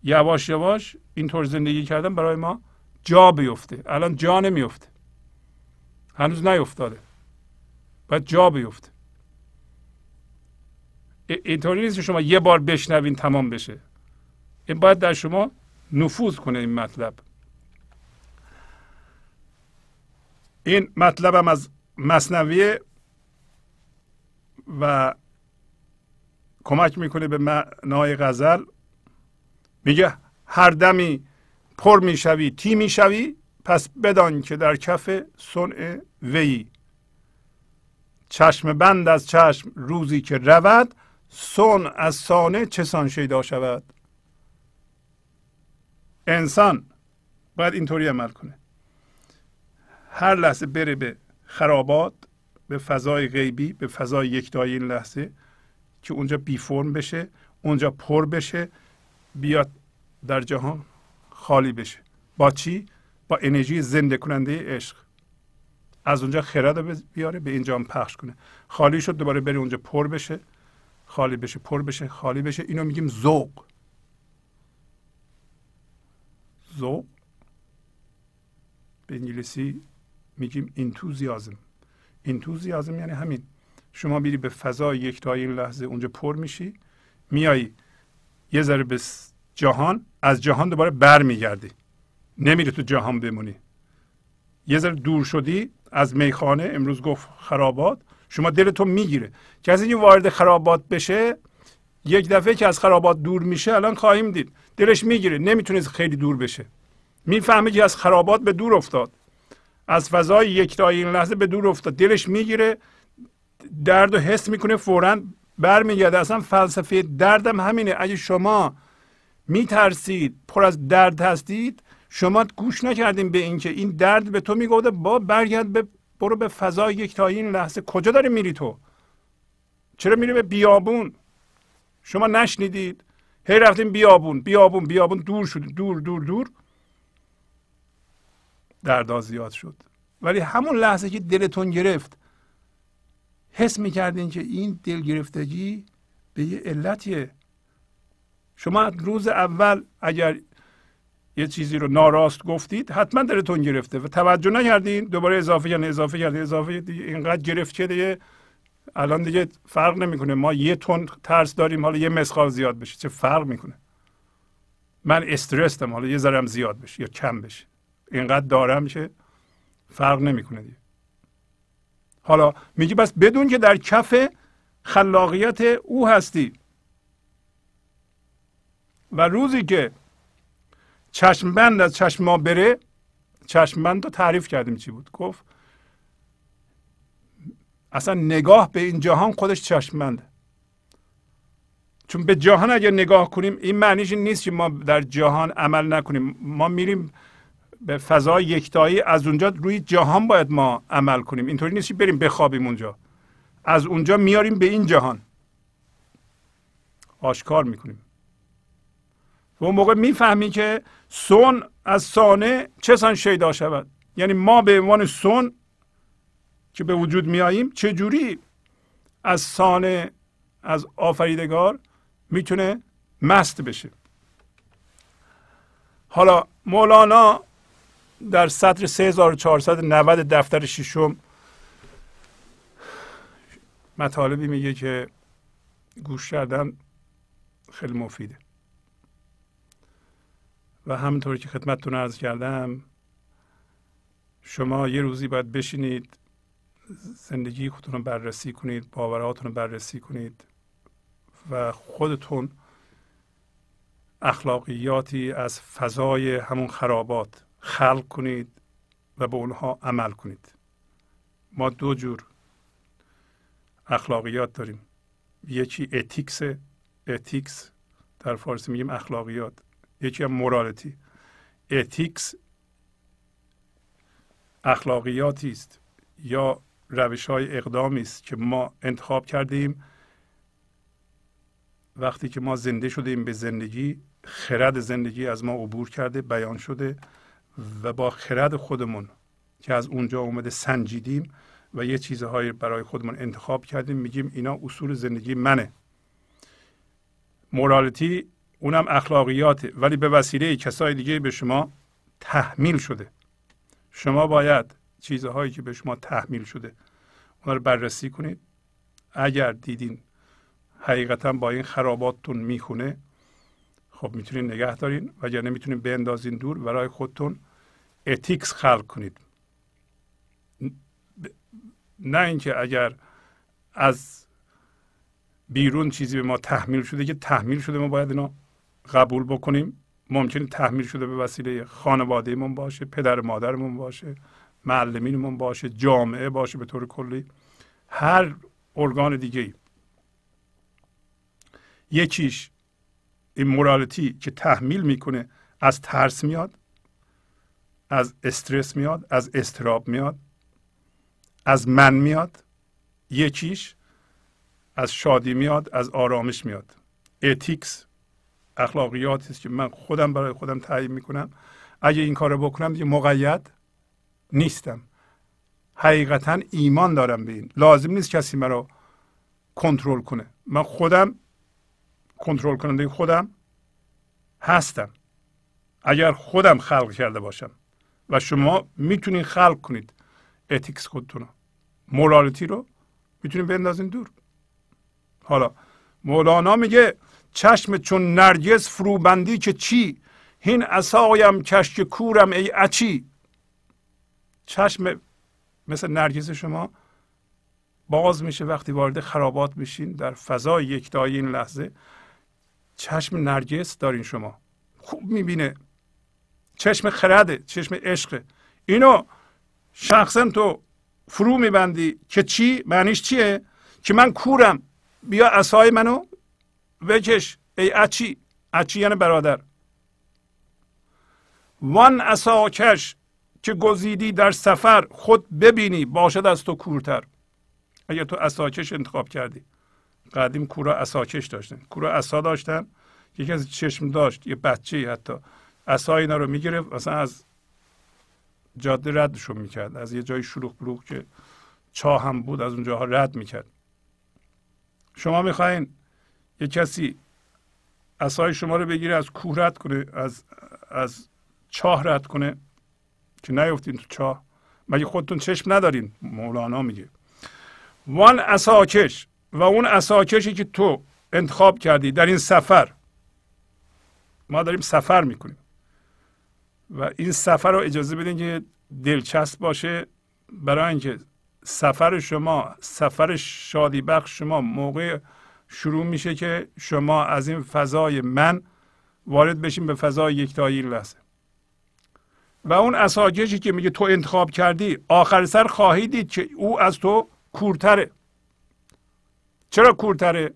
یواش یواش اینطور زندگی کردن برای ما جا بیفته. الان جا نمیفته. هنوز نیفتاده. باید جا بیفته. اینطوری نیست شما یه بار بشنوین تمام بشه. این باید در شما نفوذ کنه این مطلب. این مطلبم از مصنوی و کمک می‌کنه به معنای غزل. میگه هر دمی پر می‌شوی تی می‌شوی پس بدان که در کف صنع وی. چشم بند از چشم روزی که رود سن از سانه چسان شیدا شود؟ انسان باید اینطوری عمل کنه. هر لحظه بره به خرابات به فضای غیبی به فضای یکتایی این لحظه که اونجا بی فرم بشه اونجا پر بشه بیاد در جهان خالی بشه. با چی؟ با انرژی زنده کننده عشق. از اونجا خرد بیاره به اینجا هم پخش کنه. خالی شد دوباره بره اونجا پر بشه. خالی بشه پر بشه خالی بشه. اینو میگیم ذوق. ذوق به انگلیسی میگیم انتوزیازم انتوزیازم یعنی همین. شما میری به فضای یکتایی این لحظه اونجا پر میشی میایی یه ذره به جهان از جهان دوباره برمیگردی. نمیری تو جهان بمونی. یه ذره دور شدی از میخانه امروز گفت خرابات شما دلتون می‌گیره. کسی که وارد خرابات بشه یک دفعه که از خرابات دور میشه الان خواهیم دید. دلش می‌گیره نمی‌تونه خیلی دور بشه. می‌فهمه که از خرابات به دور افتاد. از فضای یکتایی این لحظه به دور افتاد. دلش می‌گیره درد و حس می‌کنه فورا برمیگرده. اصلا فلسفه دردم همینه. اگه شما میترسید پر از درد هستید شما گوش نکردیم به اینکه این درد به تو می‌گفته با برگرد به برو به فضای یکتایی این لحظه. کجا داری میری تو؟ چرا میری به بیابون؟ شما نشنیدید. هی رفتیم بیابون بیابون بیابون دور شد دور دور دور دردا زیاد شد ولی همون لحظه که دلتون گرفت حس می‌کردین که این دل گرفتگی به یه علتیه شما روز اول اگر یه چیزی رو ناراست گفتید حتما دلتون گرفته و توجه نکردین دوباره اضافه کردین اضافه کردین اضافه دیگه اینقدر گرفت که دیگه الان دیگه فرق نمی‌کنه. ما یه تن ترس داریم حالا یه مسخال زیاد بشه. چه فرق می‌کنه؟ من استرسم حالا یه ذرم زیاد بشه یا کم بشه. اینقدر دارم که فرق نمی‌کنه دیگه. حالا میگی بس بدون که در کف خلاقیت او هستی. و روزی که چشم بند از چشم ما بره چشم بند رو تعریف کردیم چی بود؟ گفت اصلا نگاه به این جهان خودش چشم بنده چون به جهان اگر نگاه کنیم این معنیش نیست که ما در جهان عمل نکنیم. ما میریم به فضای یکتایی از اونجا روی جهان باید ما عمل کنیم. اینطوری نیست که بریم بخوابیم اونجا. از اونجا میاریم به این جهان. آشکار می‌کنیم. و اون موقع می‌فهمی که سون از سانه چه سان شیدا شود؟ یعنی ما به عنوان سون که به وجود میاییم چه جوری از سانه از آفریدگار می‌تونه مست بشه؟ حالا مولانا در سطر 3490 دفتر ششم مطالبی میگه که گوش کردن خیلی مفیده. و همونطوری که خدمتتون ارز کردم شما یه روزی باید بشینید زندگی خودتون رو بررسی کنید باوراتون رو بررسی کنید و خودتون اخلاقیاتی از فضای همون خرابات خلق کنید و به اونها عمل کنید. ما دو جور اخلاقیات داریم. یکی ethics ethics در فارسی میگیم اخلاقیات. یکی هم مورالتی اتیکس اخلاقیاتی است یا روش های اقدامی است که ما انتخاب کردیم. وقتی که ما زنده شدیم به زندگی خرد زندگی از ما عبور کرده بیان شده و با خرد خودمون که از اونجا اومده سنجیدیم و یه چیزهایی برای خودمون انتخاب کردیم میگیم اینا اصول زندگی منه. مورالتی اونم اخلاقیاته ولی به وسیله کسای دیگه به شما تحمیل شده. شما باید چیزهایی که به شما تحمیل شده. اونا رو بررسی کنید. اگر دیدین حقیقتا با این خراباتتون می‌خونه خب می‌تونین نگه دارین و اگر نمی‌تونین بندازین دور. برای خودتون اتیکس خلق کنید. نه اینکه اگر از بیرون چیزی به ما تحمیل شده که تحمیل شده ما باید اینا قبول بکنیم. ممکنه تحمیل شده به وسیله خانوادهمون باشه پدر مادرمون باشه. معلمینمون باشه جامعه باشه به طور کلی. هر ارگان دیگه ای یکیش این مورالتی که تحمیل می‌کنه از ترس میاد از استرس میاد از استراب میاد از من میاد. یکیش از شادی میاد از آرامش میاد. اتیکس اخلاقیاتی است که من خودم برای خودم تعیین می‌کنم. اگه این کار رو بکنم دیگه مقید نیستم. حقیقتا ایمان دارم به این. لازم نیست کسی مرا کنترل کنه. من خودم کنترل کننده خودم هستم. اگر خودم خلق کرده باشم و شما می‌تونید خلق کنید اتیکس خودتون رو. مورالیتی رو می‌تونید بندازین دور. حالا مولانا میگه چشم چون نرگس فروبندی که چی؟ هین اسایم کشک کورم ای اچی. چشم مثل نرگس شما باز میشه وقتی وارد خرابات میشین در فضای یکتایی این لحظه. چشم نرگس دارین شما. خوب می‌بینه. چشم خرده چشم عشقه اینو شخصا تو فرو میبندی که چی؟ معنیش چیه؟ که من کورم. بیا اسای منو بکش. ای اچی. اچی یعنی برادر. وان اساکش که گزیدی در سفر خود ببینی باشد از تو کورتر. اگر تو اساکش انتخاب کردی. قدیم کورا اساکش داشتن. کورا اسا داشتن. یکی از چشم داشت یه بچه حتی. اسا اینا رو می‌گرفت مثلا از جاده ردشون می‌کرد. از یه جای شلوغ بلوغ که چاه هم بود از اونجاها رد می‌کرد. شما می‌خواین یه کسی اسای شما رو بگیره از کوه رد کنه از از چاه رد کنه. که نیفتین تو چاه. مگه خودتون چشم ندارین؟ مولانا میگه. وان اساکش و اون اساکشی که تو انتخاب کردی در این سفر ما داریم سفر می‌کنیم. و این سفر رو اجازه بدین که دلچسب باشه برای اینکه سفر شما سفر شادی بخش شما موقع شروع میشه که شما از این فضای من وارد بشین به فضای یکتایی لحظه. و اون اساکشی که میگه تو انتخاب کردی آخر سر خواهی دید که او از تو کورتره. چرا کورتره؟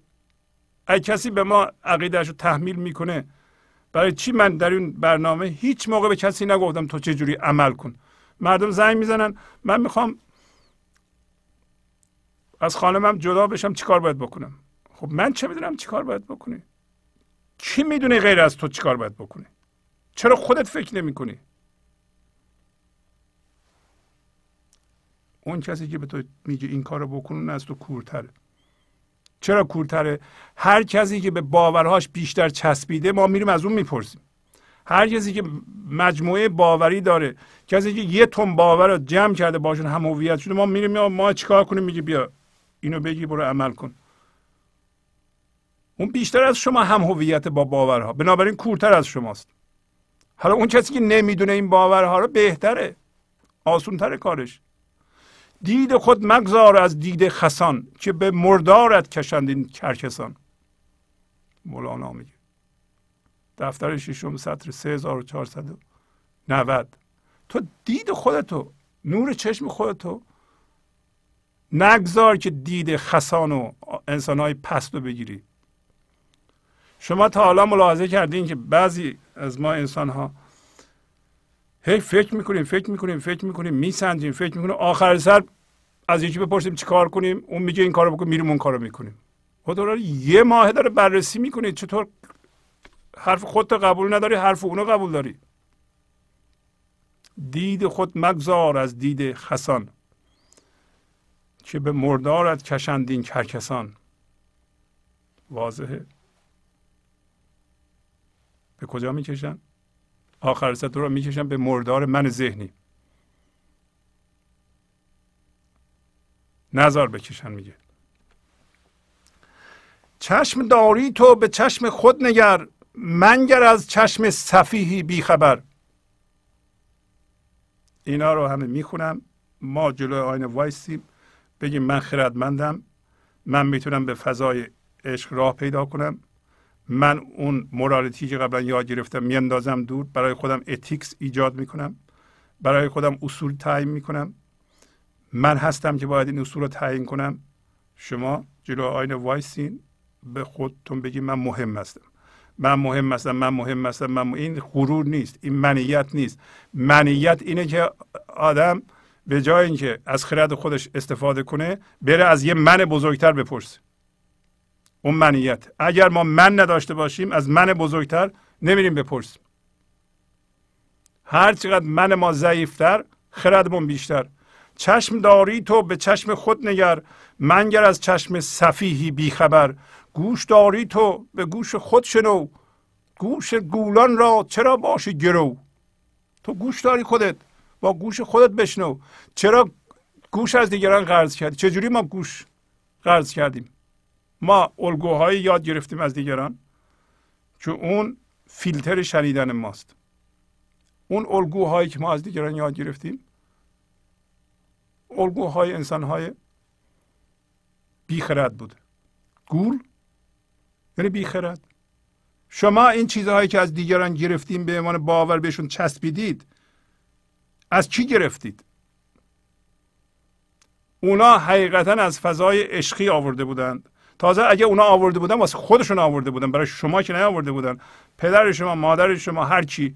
اگه کسی به ما عقیدهش رو تحمیل می‌کنه. برای چی من در این برنامه هیچ موقع به کسی نگفتم تو چه جوری عمل کن؟ مردم زنگ می‌زنن من می‌خوام از خانمم جدا بشم چیکار باید بکنم؟ خب من چه می‌دونم چیکار باید بکنی؟ کی می‌دونه غیر از تو چیکار باید بکنی چرا خودت فکر نمی اون کسی که به تو میگه این کارو بکن از تو کورتره. چرا کورتره؟ هر کسی که به باورهاش بیشتر چسبیده ما میریم از اون می‌پرسیم. هر کسی که مجموعه باوری داره کسی که یه تن باور رو جمع کرده باشون هم هویت شده ما میریم ما چیکار کنیم؟ میگه بیا اینو بگی برو عمل کن. اون بیشتر از شما هم هویت با باورها. بنابراین کورتر از شماست. حالا اون کسی که نمی‌دونه این باورها رو بهتره. آسونتر کارش. دید خود مگذار از دید خسان که به مردارت کشند این کرکسان مولانا میگه. دفتر ششم سطر 3490 تو دید خودتو نور چشم خودتو نگذار که دید خسان و انسانهای پست رو بگیری. شما تا حالا ملاحظه کردین که بعضی از ما انسان ها هی فکر می‌کنیم فکر می‌کنیم فکر می‌کنیم میسنجیم فکر می‌کنیم. آخر سر از یکی بپرسیم چی کار کنیم اون میگه این کارو بکن میریم اون کارو می‌کنیم. خدا یه ماه داره بررسی می‌کنید چطور حرف خودت قبول نداری حرف اونو قبول داری. دید خود مگذار از دید خسان که به مردارت کشندین کرکسان. واضحه. به کجا می‌کشن؟ آخر سر تو رو می‌کشن به مردار من ذهنی. نظر بکشن میگه. چشم داری تو به چشم خود نگر منگر از چشم صفیحی بیخبر اینا رو همه می‌خونم. ما جلو آینه وایسیم. بگیم من خردمندم. من می‌تونم به فضای عشق راه پیدا کنم. من اون morality که قبلا یاد گرفتم میاندازم دور برای خودم ethics ایجاد می‌کنم. برای خودم اصول تعیین می‌کنم. من هستم که باید این اصول رو تعیین کنم. شما جلو آینه وایسین. به خودتون بگید من مهم هستم. من مهم هستم من مهم هستم من این غرور نیست این منیت نیست. منیت اینه که آدم به جای اینکه از خرد خودش استفاده کنه بره از یه من بزرگتر بپرسه. اون منیت. اگر ما من نداشته باشیم از من بزرگتر نمیریم بپرسیم. هر چقدر من ما ضعیفتر خردمون بیشتر. چشم داری تو به چشم خود نگر منگر از چشم صفیحی بیخبر. گوش داری تو به گوش خود شنو. گوش گولان را چرا باشی گرو؟ تو گوش داری خودت با گوش خودت بشنو. چرا گوش از دیگران قرض کردی؟ چجوری ما گوش قرض کردیم؟ ما الگوهایی یاد گرفتیم از دیگران که اون فیلتر شنیدن ماست. اون الگوهایی که ما از دیگران یاد گرفتیم الگوهای انسانهای بیخرد بود. گول یعنی بیخرد. شما این چیزهایی که از دیگران گرفتیم به عنوان باور بهشون چسبیدید از چی گرفتید؟ اونا حقیقتا از فضای عشقی آورده بودند. تازه اگه اونا آورده بودن واسه خودشون آورده بودن. برای شما که نیاورده بودن. پدر شما مادر شما هر چی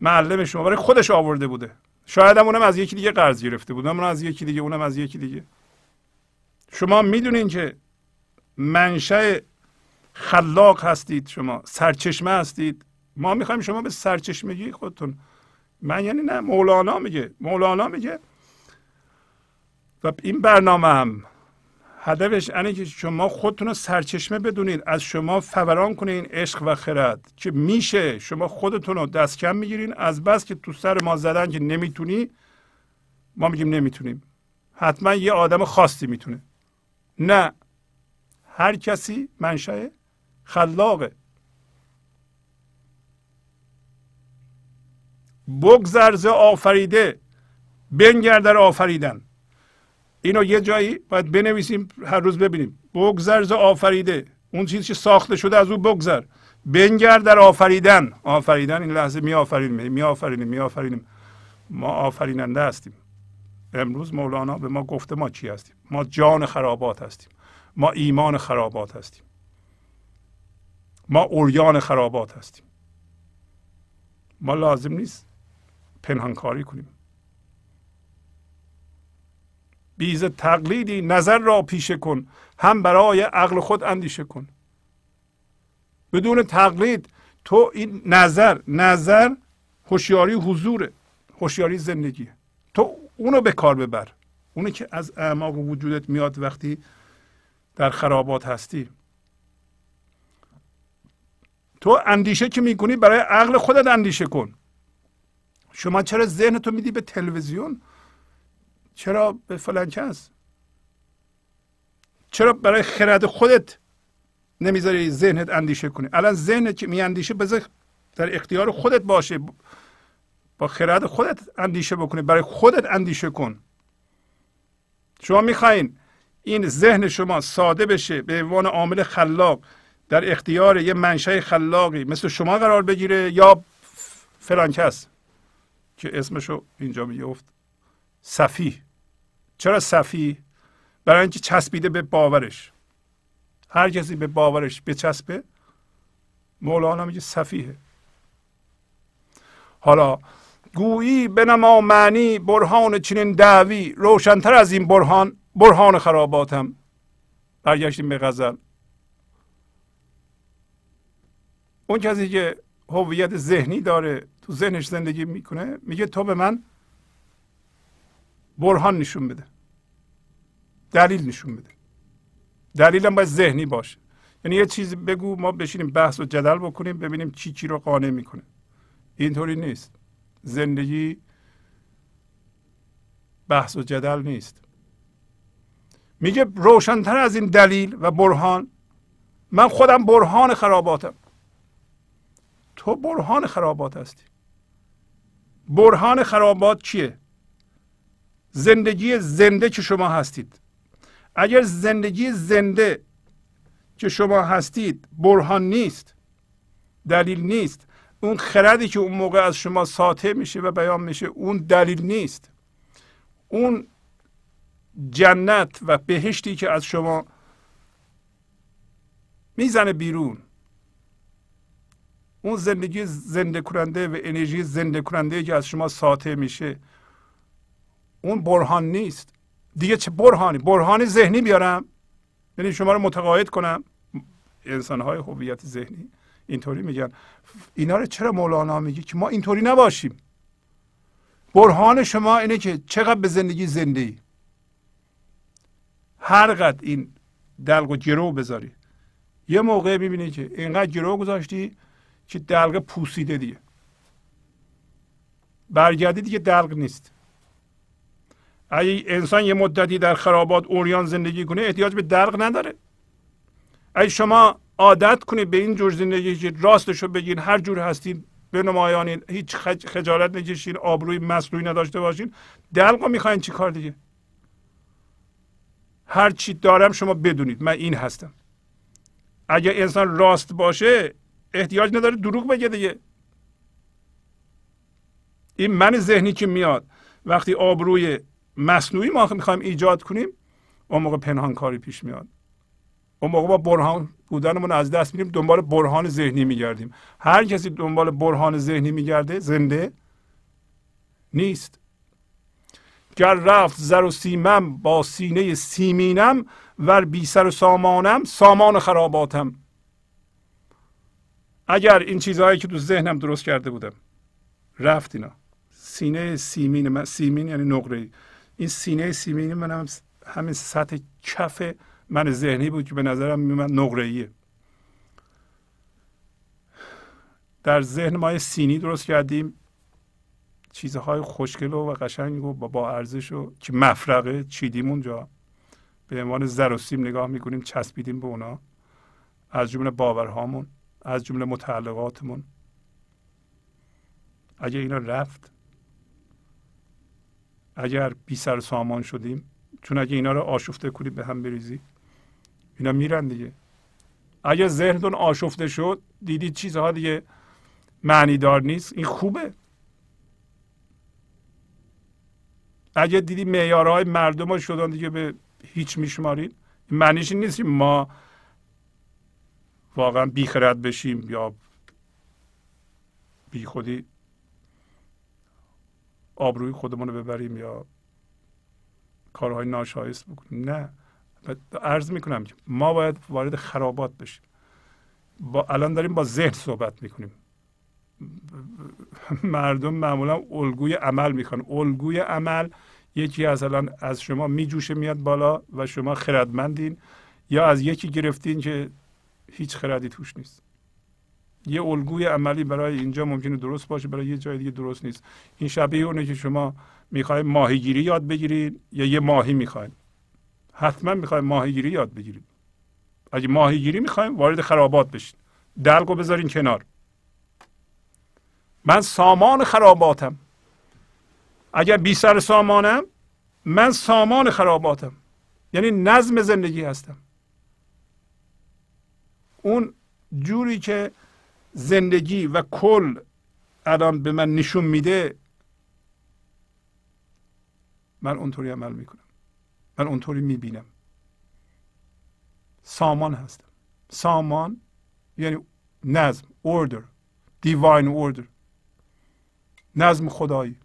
معلم شما برای خودش آورده بوده. شاید هم اونم از یکی دیگه قرض گرفته بود. اونم از یکی دیگه اونم از یکی دیگه. شما می‌دونین که منشأ خلاق هستید شما سرچشمه هستید. ما می‌خوایم شما به سرچشمگی خودتون. من یعنی نه مولانا میگه مولانا میگه. و این برنامه هم هدفش اینه که شما خودتون رو سرچشمه بدونید از شما فوران کنه این عشق و خرد. که میشه؟ شما خودتون رو دست کم می‌گیرین. از بس که تو سر ما زدن که نمی‌تونی ما میگیم نمی‌تونیم. حتما یه آدم خاصی می‌تونه. نه. هر کسی منشأ خلاقه. بگذر آفریده. بنگر در آفریدن. اینو یه جایی باید بنویسیم هر روز ببینیم. بگذر آفریده. اون چیزی که ساخته شده از او بگذر. بنگر در آفریدن. آفریدن این لحظه می آفرینیم می آفرینیم می آفرینیم ما آفریننده هستیم. امروز مولانا به ما گفته ما چی هستیم؟ ما جان خرابات هستیم. ما ایمان خرابات هستیم. ما اوریان خرابات هستیم. ما لازم نیست پنهانکاری کنیم. بیز تقلیدی نظر را پیشه کن هم برای عقل خود اندیشه کن. بدون تقلید تو این نظر نظر هوشیاری حضوره هوشیاری زندگی تو اونو به کار ببر. اونی که از اعماق وجودت میاد وقتی در خرابات هستی. تو اندیشه که می‌کنی برای عقل خودت اندیشه کن. شما چرا ذهن تو میدی به تلویزیون؟ چرا به فلان کس؟ چرا برای خرد خودت نمی‌ذاری ذهنت اندیشه کنی؟ الان ذهنت که میاندیشه بذار در اختیار خودت باشه. با خرد خودت اندیشه بکنی. برای خودت اندیشه کن. شما می‌خواین این ذهن شما ساده بشه به عنوان عامل خلاق در اختیار یه منشأ خلاقی مثل شما قرار بگیره یا فلان کس که اسمشو اینجا می‌گفت صفی. چرا صفی؟ برای اینکه چسبیده به باورش. هر کسی به باورش بچسبه مولانا میگه صفیه. حالا گویی بنما معنی برهان چنین دعوی روشنتر از این برهان برهان خراباتم. برگشتیم به غزل. اون کسی که هویت ذهنی داره تو ذهنش زندگی می‌کنه میگه تو به من برهان نشون بده. دلیل نشون بده. دلیلم باید ذهنی باشه. یعنی یه چیزی بگو ما بشینیم بحث و جدل بکنیم ببینیم چی چی رو قانع می‌کنه. اینطوری نیست. زندگی بحث و جدل نیست. میگه روشنتر از این دلیل و برهان من خودم برهان خراباتم. تو برهان خرابات هستی. برهان خرابات چیه؟ زندگی زنده که شما هستید. اگر زندگی زنده که شما هستید برهان نیست دلیل نیست. اون خردی که اون موقع از شما ساطع میشه و بیان میشه اون دلیل نیست. اون جنت و بهشتی که از شما می‌زنه بیرون اون زندگی زنده کننده و انرژی زنده کننده که از شما ساطع میشه اون برهان نیست. دیگه چه برهانی؟ برهانی ذهنی بیارم. یعنی شما رو متقاعد کنم. انسان های هویت ذهنی اینطوری میگن. اینا رو چرا مولانا میگه که ما اینطوری نباشیم؟ برهان شما اینه که چقدر به زندگی زنده ای هر قد این دلق و گرو بذاری. یه موقع می‌بینی که اینقدر گرو گذاشتی که دلق پوسیده دیگه. برگردی دیگه دلق نیست. اگه انسان یه مدتی در خرابات اوریان زندگی کنه احتیاج به دلق نداره. اگه شما عادت کنید به این جور زندگی که راستش رو بگین هر جور هستین به نمایانین هیچ خجالت نکشین آبروی مصنوعی نداشته باشین دلق رو می‌خواین چی کار دیگه؟ هر چی دارم شما بدونید من این هستم. اگر انسان راست باشه احتیاج نداره دروغ بگه دیگه. این من ذهنی که میاد وقتی آبروی مصنوعی ما می‌خوایم ایجاد کنیم اون موقع پنهان کاری پیش میاد. اون موقع با برهان بودنمون از دست میریم دنبال برهان ذهنی میگردیم. هر کسی دنبال برهان ذهنی میگرده زنده نیست. گر رفت زر و سیمم با سینه سیمینم ور بی سر و سامانم سامان خراباتم. اگر این چیزهایی که تو ذهنم درست کرده بودم رفت اینا. سینه سیمین من سیمین یعنی نقره این سینه سیمین من هم همین سطح کف من ذهنی بود که به نظرم میومد نقره در ذهن ما سینی درست کردیم. چیزهای خوشگل و قشنگ و با ارزش و که مفرقه چیدیم اونجا. به عنوان زر و سیم نگاه می‌کنیم چسبیدیم به اونا. از جمله باورهامون از جمله متعلقاتمون. اگه اینا رفت اگر بی سر سامان شدیم چون اگه اینا رو آشفته کنیم به هم بریزی. اینا میرن دیگه. اگه ذهنتون آشفته شد دیدید چیزها دیگه معنیدار نیست. این خوبه. اگه دیدی معیارهای مردم ها شدن دیگه به هیچ میشمارید معنیش این نیست ما واقعا بیخرد بشیم یا بی خودی آبروی خودمون رو ببریم یا کارهای ناشایست بکنیم. نه. عرض می‌کنم که ما باید وارد خرابات بشیم. با الان داریم با ذهن صحبت می‌کنیم. مردم معمولا الگوی عمل می‌کنن الگوی عمل یکی از الان از شما میجوشه میاد بالا و شما خردمندین یا از یکی گرفتین که هیچ خردی توش نیست. یه الگوی عملی برای اینجا ممکنه درست باشه برای یه جای دیگه درست نیست. این شبیه اونه که شما می‌خواید ماهیگیری یاد بگیرید یا یه ماهی می‌خواید. حتما می‌خواید ماهیگیری یاد بگیرید. اگه ماهیگیری می‌خوایم وارد خرابات بشین دلق رو بذارین کنار. من سامان خراباتم. اگر بی سر سامانم من سامان خراباتم. یعنی نظم زندگی هستم. اون جوری که زندگی و کل الان به من نشون میده من اونطوری عمل می‌کنم. من اونطوری می‌بینم. سامان هستم. سامان یعنی نظم order divine order. نظم خدایی.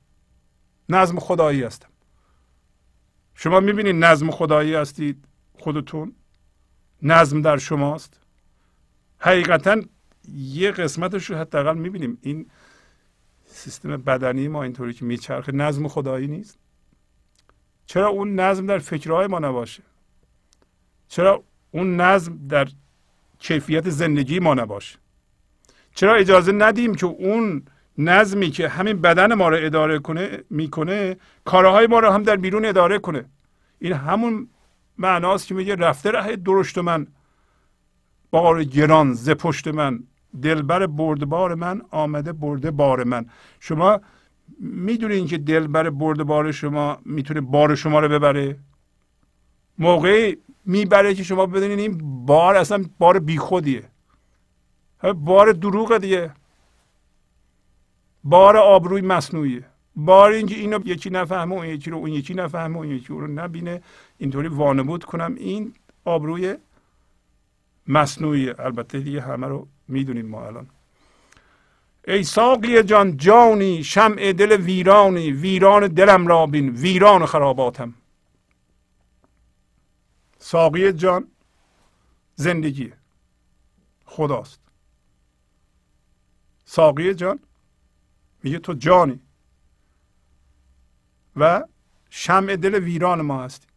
نظم خدایی هستم. شما می‌بینید نظم خدایی هستید خودتون؟ نظم در شماست. حقیقتا یه قسمتش رو حداقل می‌بینیم. این سیستم بدنی ما اینطوری که میچرخه نظم خدایی نیست. چرا اون نظم در فکرهای ما نباشه؟ چرا اون نظم در کیفیت زندگی ما نباشه؟ چرا اجازه ندیم که اون نظمی که همین بدن ما رو اداره کنه می‌کنه کارهای ما رو هم در بیرون اداره کنه؟ این همون معناست که میگه رفته ره درشت من بار گران ز پشت من دلبر بردبار من آمده برده بار من. شما می‌دونین که دلبر برده بار شما می‌تونه بار شما رو ببره؟ موقعی می‌بره که شما بدونین این بار اصلا بار بیخودیه. بار دروغ دیگه. بار آبروی مصنوعیه. بار اینکه اینو یکی نفهمه اون یکی رو اون یکی نفهمه اون یکی رو نبینه. اینطوری وانمود کنم. این آبروی مصنوعی البته دیگه همه رو می‌دونیم ما الان. ای ساقی جان جانی شمع دل ویرانی ویران دلم را بین ویران خراباتم. ساقی جان زندگی خداست. ساقی جان میگه تو جانی و شمع دل ویران ما هستی.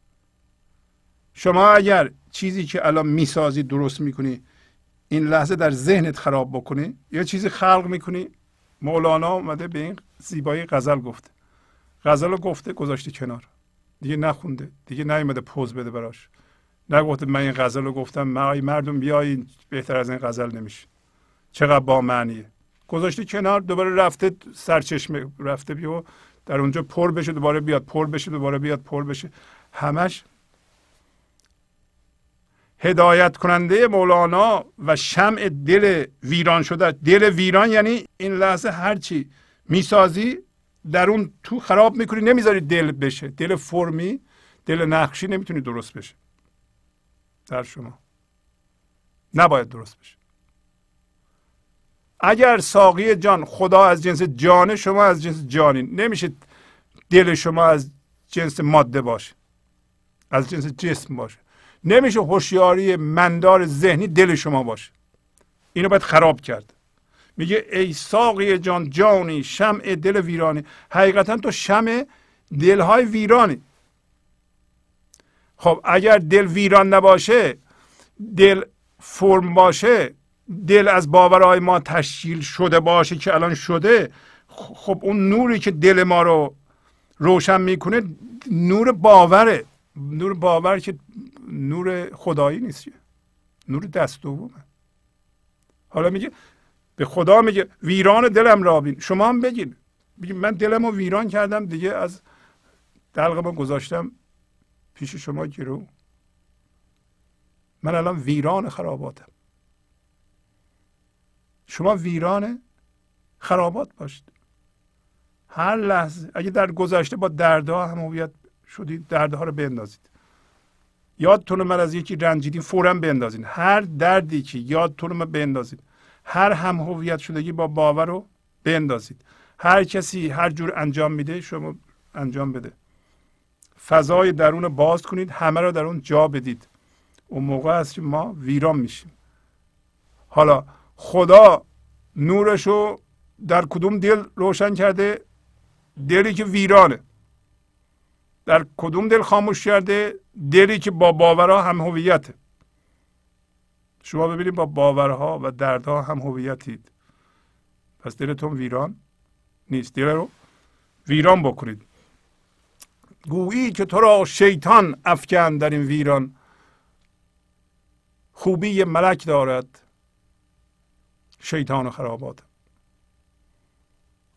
شما اگر چیزی که الان می‌سازی درست می‌کنی این لحظه در ذهنت خراب بکنی یا چیزی خلق می‌کنی؟ مولانا اومده به این زیبایی غزل گفته. غزل رو گفته گذاشته کنار. دیگه نخونده. دیگه نیومده پوز بده براش. نگفته من این غزل رو گفتم. من مردم بیاین بهتر از این غزل نمیشه. چقدر با معنیه. گذاشته کنار دوباره رفته سرچشمه رفته بیا در اونجا پر بشه دوباره بیاد پر بشه دوباره بیاد پر بشه. همش هدایت کننده مولانا و شمع دل ویران شده. دل ویران یعنی این لحظه هرچی می‌سازی در اون تو خراب می‌کنی نمی‌ذاری دل بشه. دل فرمی دل نقشی نمی‌تونی درست بشه. در شما. نباید درست بشه. اگر ساقی جان خدا از جنس جانه شما از جنس جانی. نمیشه دل شما از جنس ماده باشه. از جنس جسم باشه. نمیشه هوشیاری مندار ذهنی دل شما باشه. اینو باید خراب کرد. میگه ای ساقی جان جانی شمع دل ویرانی. حقیقتا تو شمع دلهای ویرانی. خب اگر دل ویران نباشه دل فرم باشه دل از باورهای ما تشکیل شده باشه که الان شده خب اون نوری که دل ما رو روشن می‌کنه نور باوره. نور باور که نور خدایی نیست نور دست دومه. حالا میگه به خدا میگه ویران دلم را بین. شما هم بگین. بگین من دلم رو ویران کردم دیگه از دلق گذاشتم پیش شما گرو من الان ویران خراباتم. شما ویران خرابات باشید. هر لحظه اگه در گذشته با دردها هم شدید دردها رو بندازید. یادتون من از یکی رنجیدین فورا بندازید هر دردی که یادتون من بندازید هر هم هویت شدگی با باور رو بندازید هر کسی هر جور انجام میده شما انجام بده. فضای درون باز کنید همه رو در اون جا بدید. اون موقع است که ما ویران میشیم. حالا خدا نورش رو در کدوم دل روشن کرده؟ دلی که ویرانه. در کدوم دل خاموش کرده؟ دلی که با باورها هم هویته شما ببینید با باورها و دردها هم هویتید. پس دلتون ویران نیست. دل رو ویران بکنید. گویی که تو را شیطان افکن در این ویران. خوبی ملک دارد. شیطان و خرابات.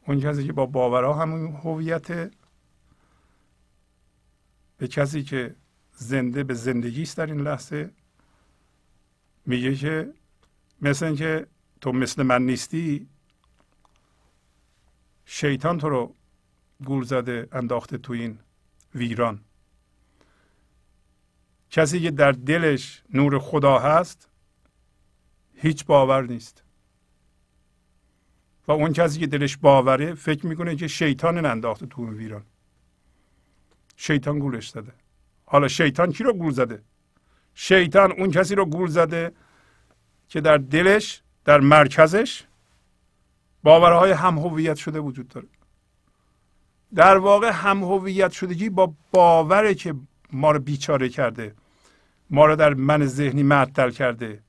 اون کسی که با باورها همون هویت به کسی که زنده به زندگی است در این لحظه میگه که مثل اینکه تو مثل من نیستی شیطان تو رو گول زده انداخته تو این ویران. کسی که در دلش نور خدا هست هیچ باور نیست. و اون کسی که دلش باوره فکر می‌کنه که شیطان انداخته تو اون ویران. شیطان گولش زده. حالا شیطان کی رو گول زده؟ شیطان اون کسی رو گول زده که در دلش در مرکزش باورهای هم هویت شده وجود داره. در واقع هم هویت شدگی با باوره که ما رو بیچاره کرده ما رو در من ذهنی معطل کرده.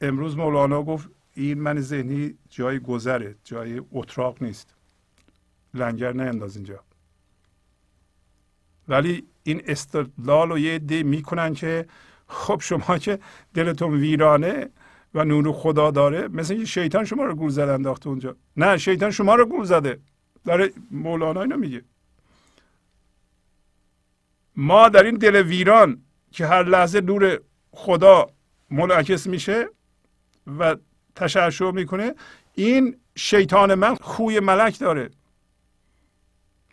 امروز مولانا گفت این من ذهنی جای گذره جای اتراق نیست. لنگر نینداز اینجا. ولی این استدلال رو یه عده می‌کنن که خب شما که دلتون ویرانه و نور خدا داره مثل اینکه شیطان شما رو گول زده انداخته اونجا. نه شیطان شما رو گول زده. داره مولانا اینو میگه. ما در این دل ویران که هر لحظه نور خدا منعکس میشه و تشعشع می‌کنه این شیطان من خوی ملک داره.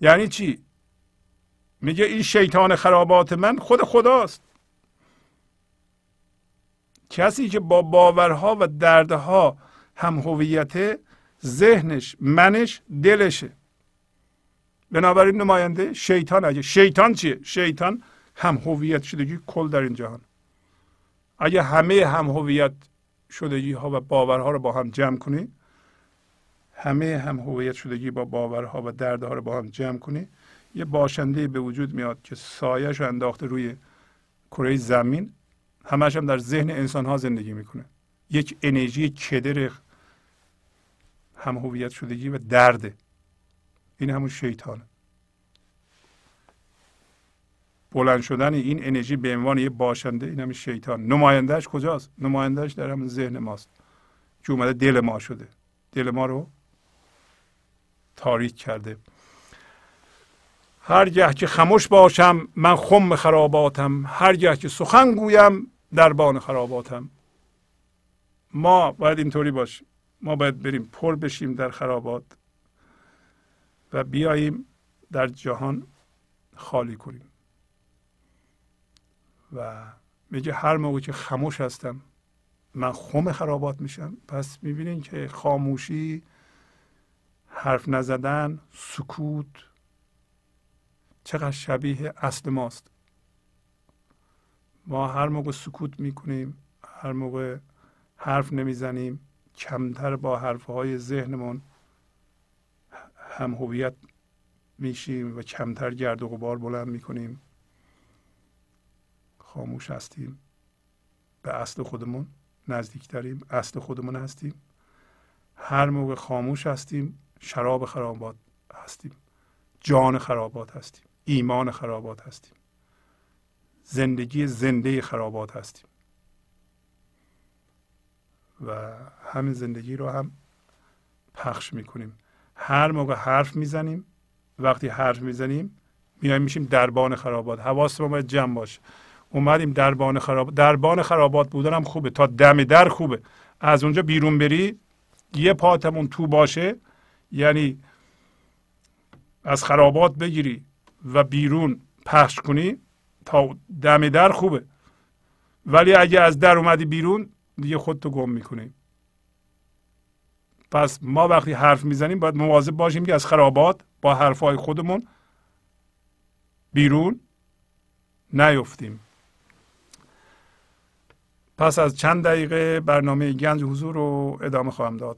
یعنی چی؟ میگه این شیطان خرابات من خود خداست. کسی که با باورها و دردها هم هویت ذهنش منش دلشه. بنابراین نماینده شیطان اگه شیطان چیه؟ شیطان هم هویت شدگی کل در این جهان. اگه همه هم هویت شدگی ها و باورها رو با هم جمع کنی همه هم هویت شدگی با باورها و دردها رو با هم جمع کنی یه باشنده به وجود میاد که سایش رو انداخته روی کره زمین همش هم در ذهن انسان ها زندگی می‌کنه. یک انرژی کدر هم هویت شدگی و درده. این همون شیطانه. بلند شدن این انرژی به عنوان یه باشنده این همون شیطان. نمایندهش کجاست؟ نمایندهش در همون ذهن ماست. که اومده دل ما شده. دل ما رو تاریک کرده. هرگه که خموش باشم من خم خراباتم. هرگه که سخن گویم دربان خراباتم. ما باید اینطوری باشیم ما باید بریم پر بشیم در خرابات و بیاییم در جهان خالی کنیم. و میگه هر موقع که خموش هستم من خم خرابات میشم. پس می‌بینین که خاموشی حرف نزدن سکوت چقدر شبیه اصل ماست. ما هر موقع سکوت می‌کنیم هر موقع حرف نمی‌زنیم کمتر با حرفهای ذهنمون هم هویت میشیم و کمتر گرد و غبار بلند می‌کنیم. خاموش هستیم. به اصل خودمون نزدیکتریم اصل خودمون هستیم. هر موقع خاموش هستیم شراب خرابات هستیم. جان خرابات هستیم. ایمان خرابات هستیم. زندگی زنده خرابات هستیم. و همین زندگی رو هم پخش می‌کنیم. هر موقع حرف می‌زنیم وقتی حرف می‌زنیم میایم میشیم دربان خرابات. حواس ما باید جمع باشه. اومدیم دربان خرابات دربان خرابات بودن هم خوبه. تا دم در خوبه. از اونجا بیرون بری یه پاتمون تو باشه یعنی از خرابات بگیری و بیرون پخش کنی تا دم در خوبه. ولی اگه از در اومدی بیرون دیگه خودتو گم می‌کنی. پس ما وقتی حرف می‌زنیم باید مواظب باشیم که از خرابات با حرفهای خودمون بیرون نیفتیم. پس از چند دقیقه برنامه گنج حضور رو ادامه خواهم داد.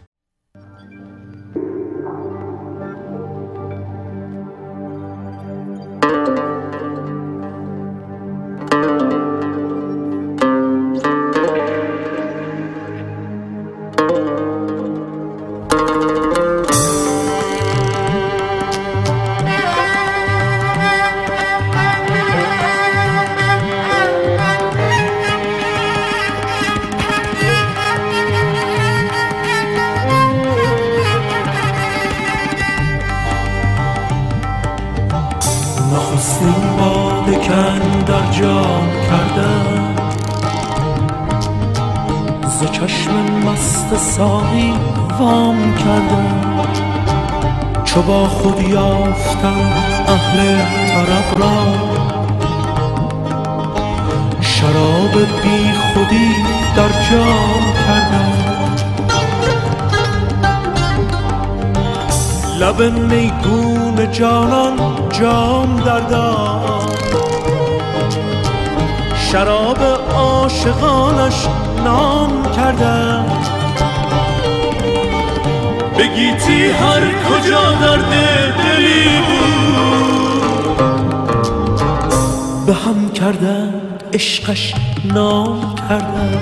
کردن عشقش نام کردن.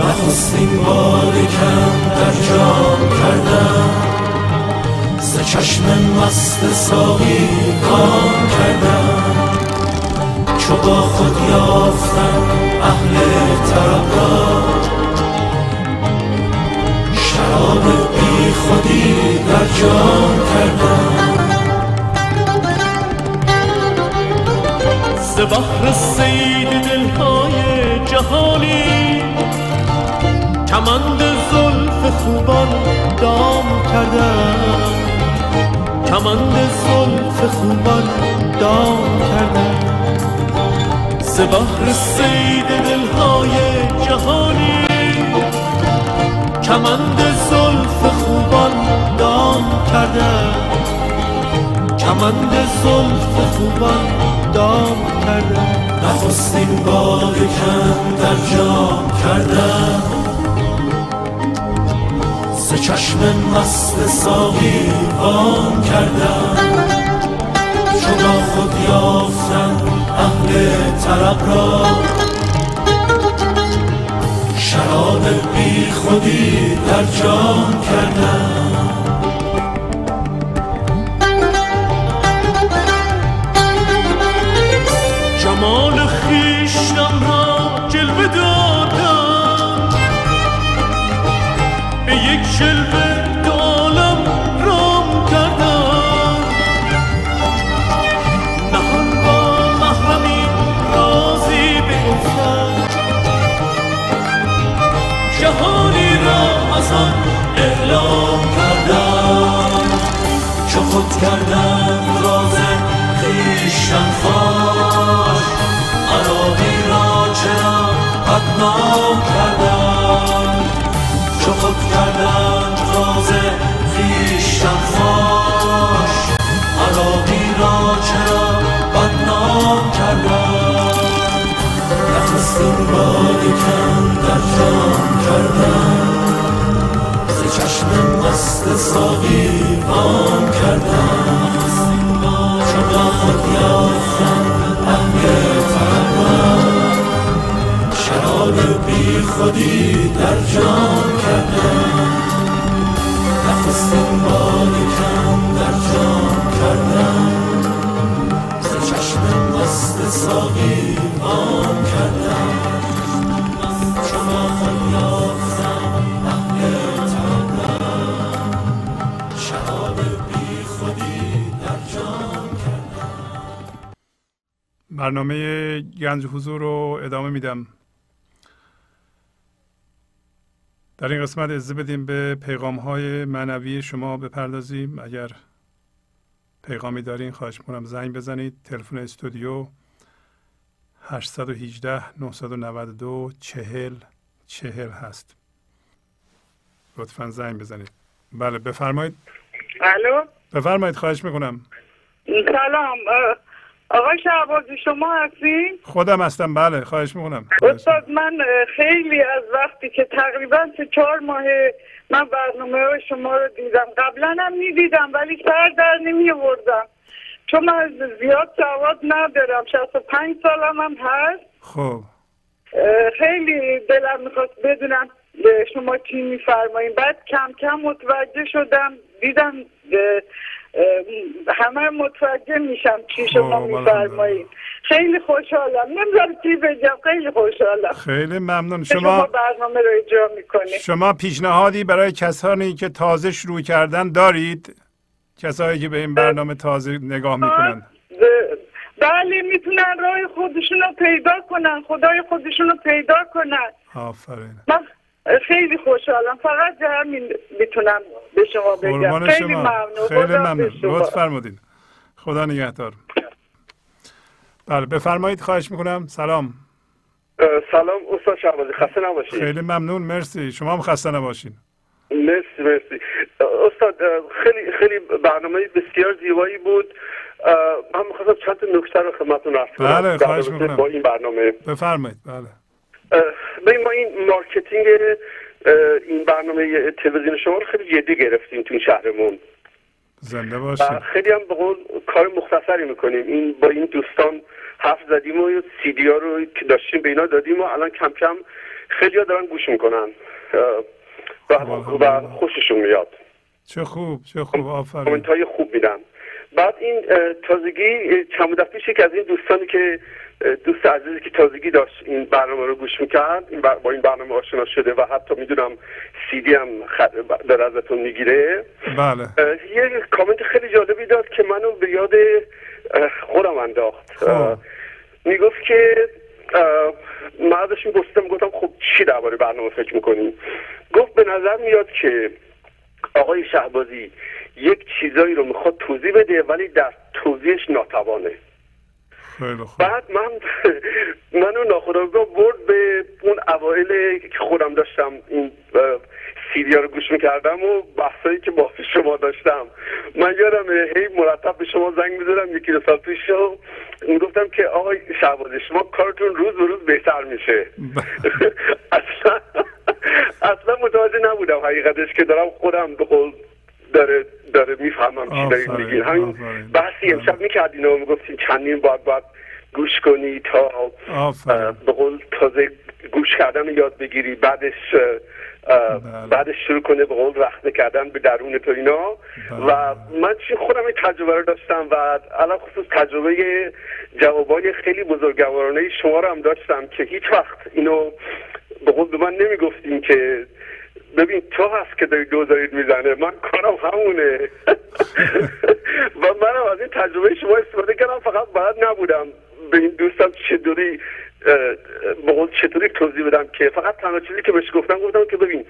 نخستین بار کم در جام کردن. ز چشم مست ساقی کام کردم چو با خود یافتم اهل طرب را شراب بی خودی در جام کردم ز بحر سید دلهای جهانی کمند زلف خوبان دام کردم کمند زلف خوبان دام کردن. ز بحر سید دلهای جهانی کمند زلف خوبان دام کردن. کمند زلف خوبان دام کردم. نخستین باد کم در جام کردم. ز چشم مست ساقی وام کردم. چون خود یافتم اهل طرب را. شراب بی خودی در جام کردم. کردم راز خیشتن فاش عراقی را چرا بدنام کردم؟ چو خود کردم راز خیشتن فاش عراقی را چرا بدنام کردم؟ نخستین باد کم در جام چشم مست ساقی وام کردم چون خود یافتم اهل طربم شراب بی خودی در جام کردم نخستین باد کم در جام کردم ز چشم مست ساقی وام کردم. برنامه گنج حضور رو ادامه میدم. در این قسمت اجازه بدیم به پیغام های معنوی شما بپردازیم. اگر پیغامی دارین خواهش می‌کنم زنگ بزنید. تلفن استودیو 818 992 40 40 هست. لطفا زنگ بزنید. بله بفرمایید. الو؟ بفرمایید خواهش می‌کنم. سلام. آقای شعبازی شما هستین؟ خودم هستم بله خواهش می‌کنم. استاد من خیلی از وقتی که تقریبا سه چهار ماه من برنامه های شما رو دیدم. قبلا هم می‌دیدم ولی سر در نمی آوردم چون من زیاد سواد ندارم. 65 سالم هم هست. خب. خیلی دلم می‌خواست بدونم شما چی میفرمایین. بعد کم کم متوجه شدم دیدم همه متوجه میشم چی شما خب، میفرمایین خیلی خوشحالم. نمی‌دونم چی بگم خیلی خوشحالم. خیلی ممنون. شما شما برنامه رو اجرا می‌کنید. شما پیشنهادی برای کسانی که تازه شروع کردن دارید؟ کسایی که به این برنامه تازه نگاه می‌کنن. بله می‌تونن راه خودشون رو پیدا کنن خدای خودشون رو پیدا کنن. آفرین. من خیلی خوشحالم. فقط همین می‌تونم به شما بگم. خیلی شما. ممنون. خیلی ممنون. لطف فرمودین. خدا نگهدار. بله بفرمایید. خواهش می‌کنم. سلام. سلام استاد شعبازی خسته نباشید. خیلی ممنون. مرسی. شما هم خسته نباشین. مرسی مرسی. استاد خیلی خیلی برنامه بسیار زیبایی بود. من می‌خواستم چند نکته رو خدمتتون عرض کنم. بله، خواهش می‌کنم. با این برنامه. بفرمایید. بله. ببین ما این marketing این برنامه تلویزیون شما رو خیلی جدی گرفتیم تو این شهرمون. زنده و باشید خیلی هم به قول کار مختصری می‌کنیم. این با این دوستان حرف زدیم و سی دی ها رو که داشتیم به اینا دادیم و الان کم کم خیلی ها دارن گوش می‌کنن. و, و خوششون میاد. چه خوب چه خوب. آفرین. کامنت های خوب میدن. بعد این تازگی چند مدت پیش یکی از این دوستانی که دوست عزیزی که تازگی داشت این برنامه رو گوش می‌کرد این با این برنامه آشنا شده و حتی می‌دونم سی دی هم داره ازتون می‌گیره. بله. یه کامنت خیلی جالبی داد که منو به یاد خودم انداخت. اه، می‌گفت که من ازش میپرسیدم گفتم خب چی درباره برنامه فکر می‌کنیم گفت به نظر میاد که آقای شهبازی یک چیزایی رو می‌خواد توضیح بده ولی در توضیحش ناتوانه. خیلی خوب. بعد من منو ناخداگاه برد به اون اوایل که خودم داشتم این سیدیا رو گوش می‌کردم و بحثایی که با شما داشتم. من یادم هی مرتب به شما زنگ می‌زدم یکی دو سال پیش رو گفتم که آقای شعبازی شما کارتون روز به روز بهتر میشه. اصلا اصلا متوجه نبودم حقیقتش که دارم خودم به داره داره می‌فهمم چی دارید میگین همین. بحثی امشب می‌کردین و می‌گفتین چندین باید باید گوش کنی تا به قول تازه گوش کردن یاد بگیری بعدش بله. بعدش شروع کنه به قول رخنه کردن به درون تو اینا و من چی خودم این تجربه رو داشتم و الان خصوص تجربه جوابای خیلی بزرگوارانه شما رو هم داشتم که هیچ وقت اینو به قول به من نمی‌گفتین که ببین تو هست که داری دوزارید می‌زنه. من کارم همونه. و منم از این تجربه شما استفاده کردم فقط باید نبودم. به این دوستم چطوری اه، به قول چطوری توضیح بدم که فقط تنها چیزی که بهش گفتم گفتم که ببین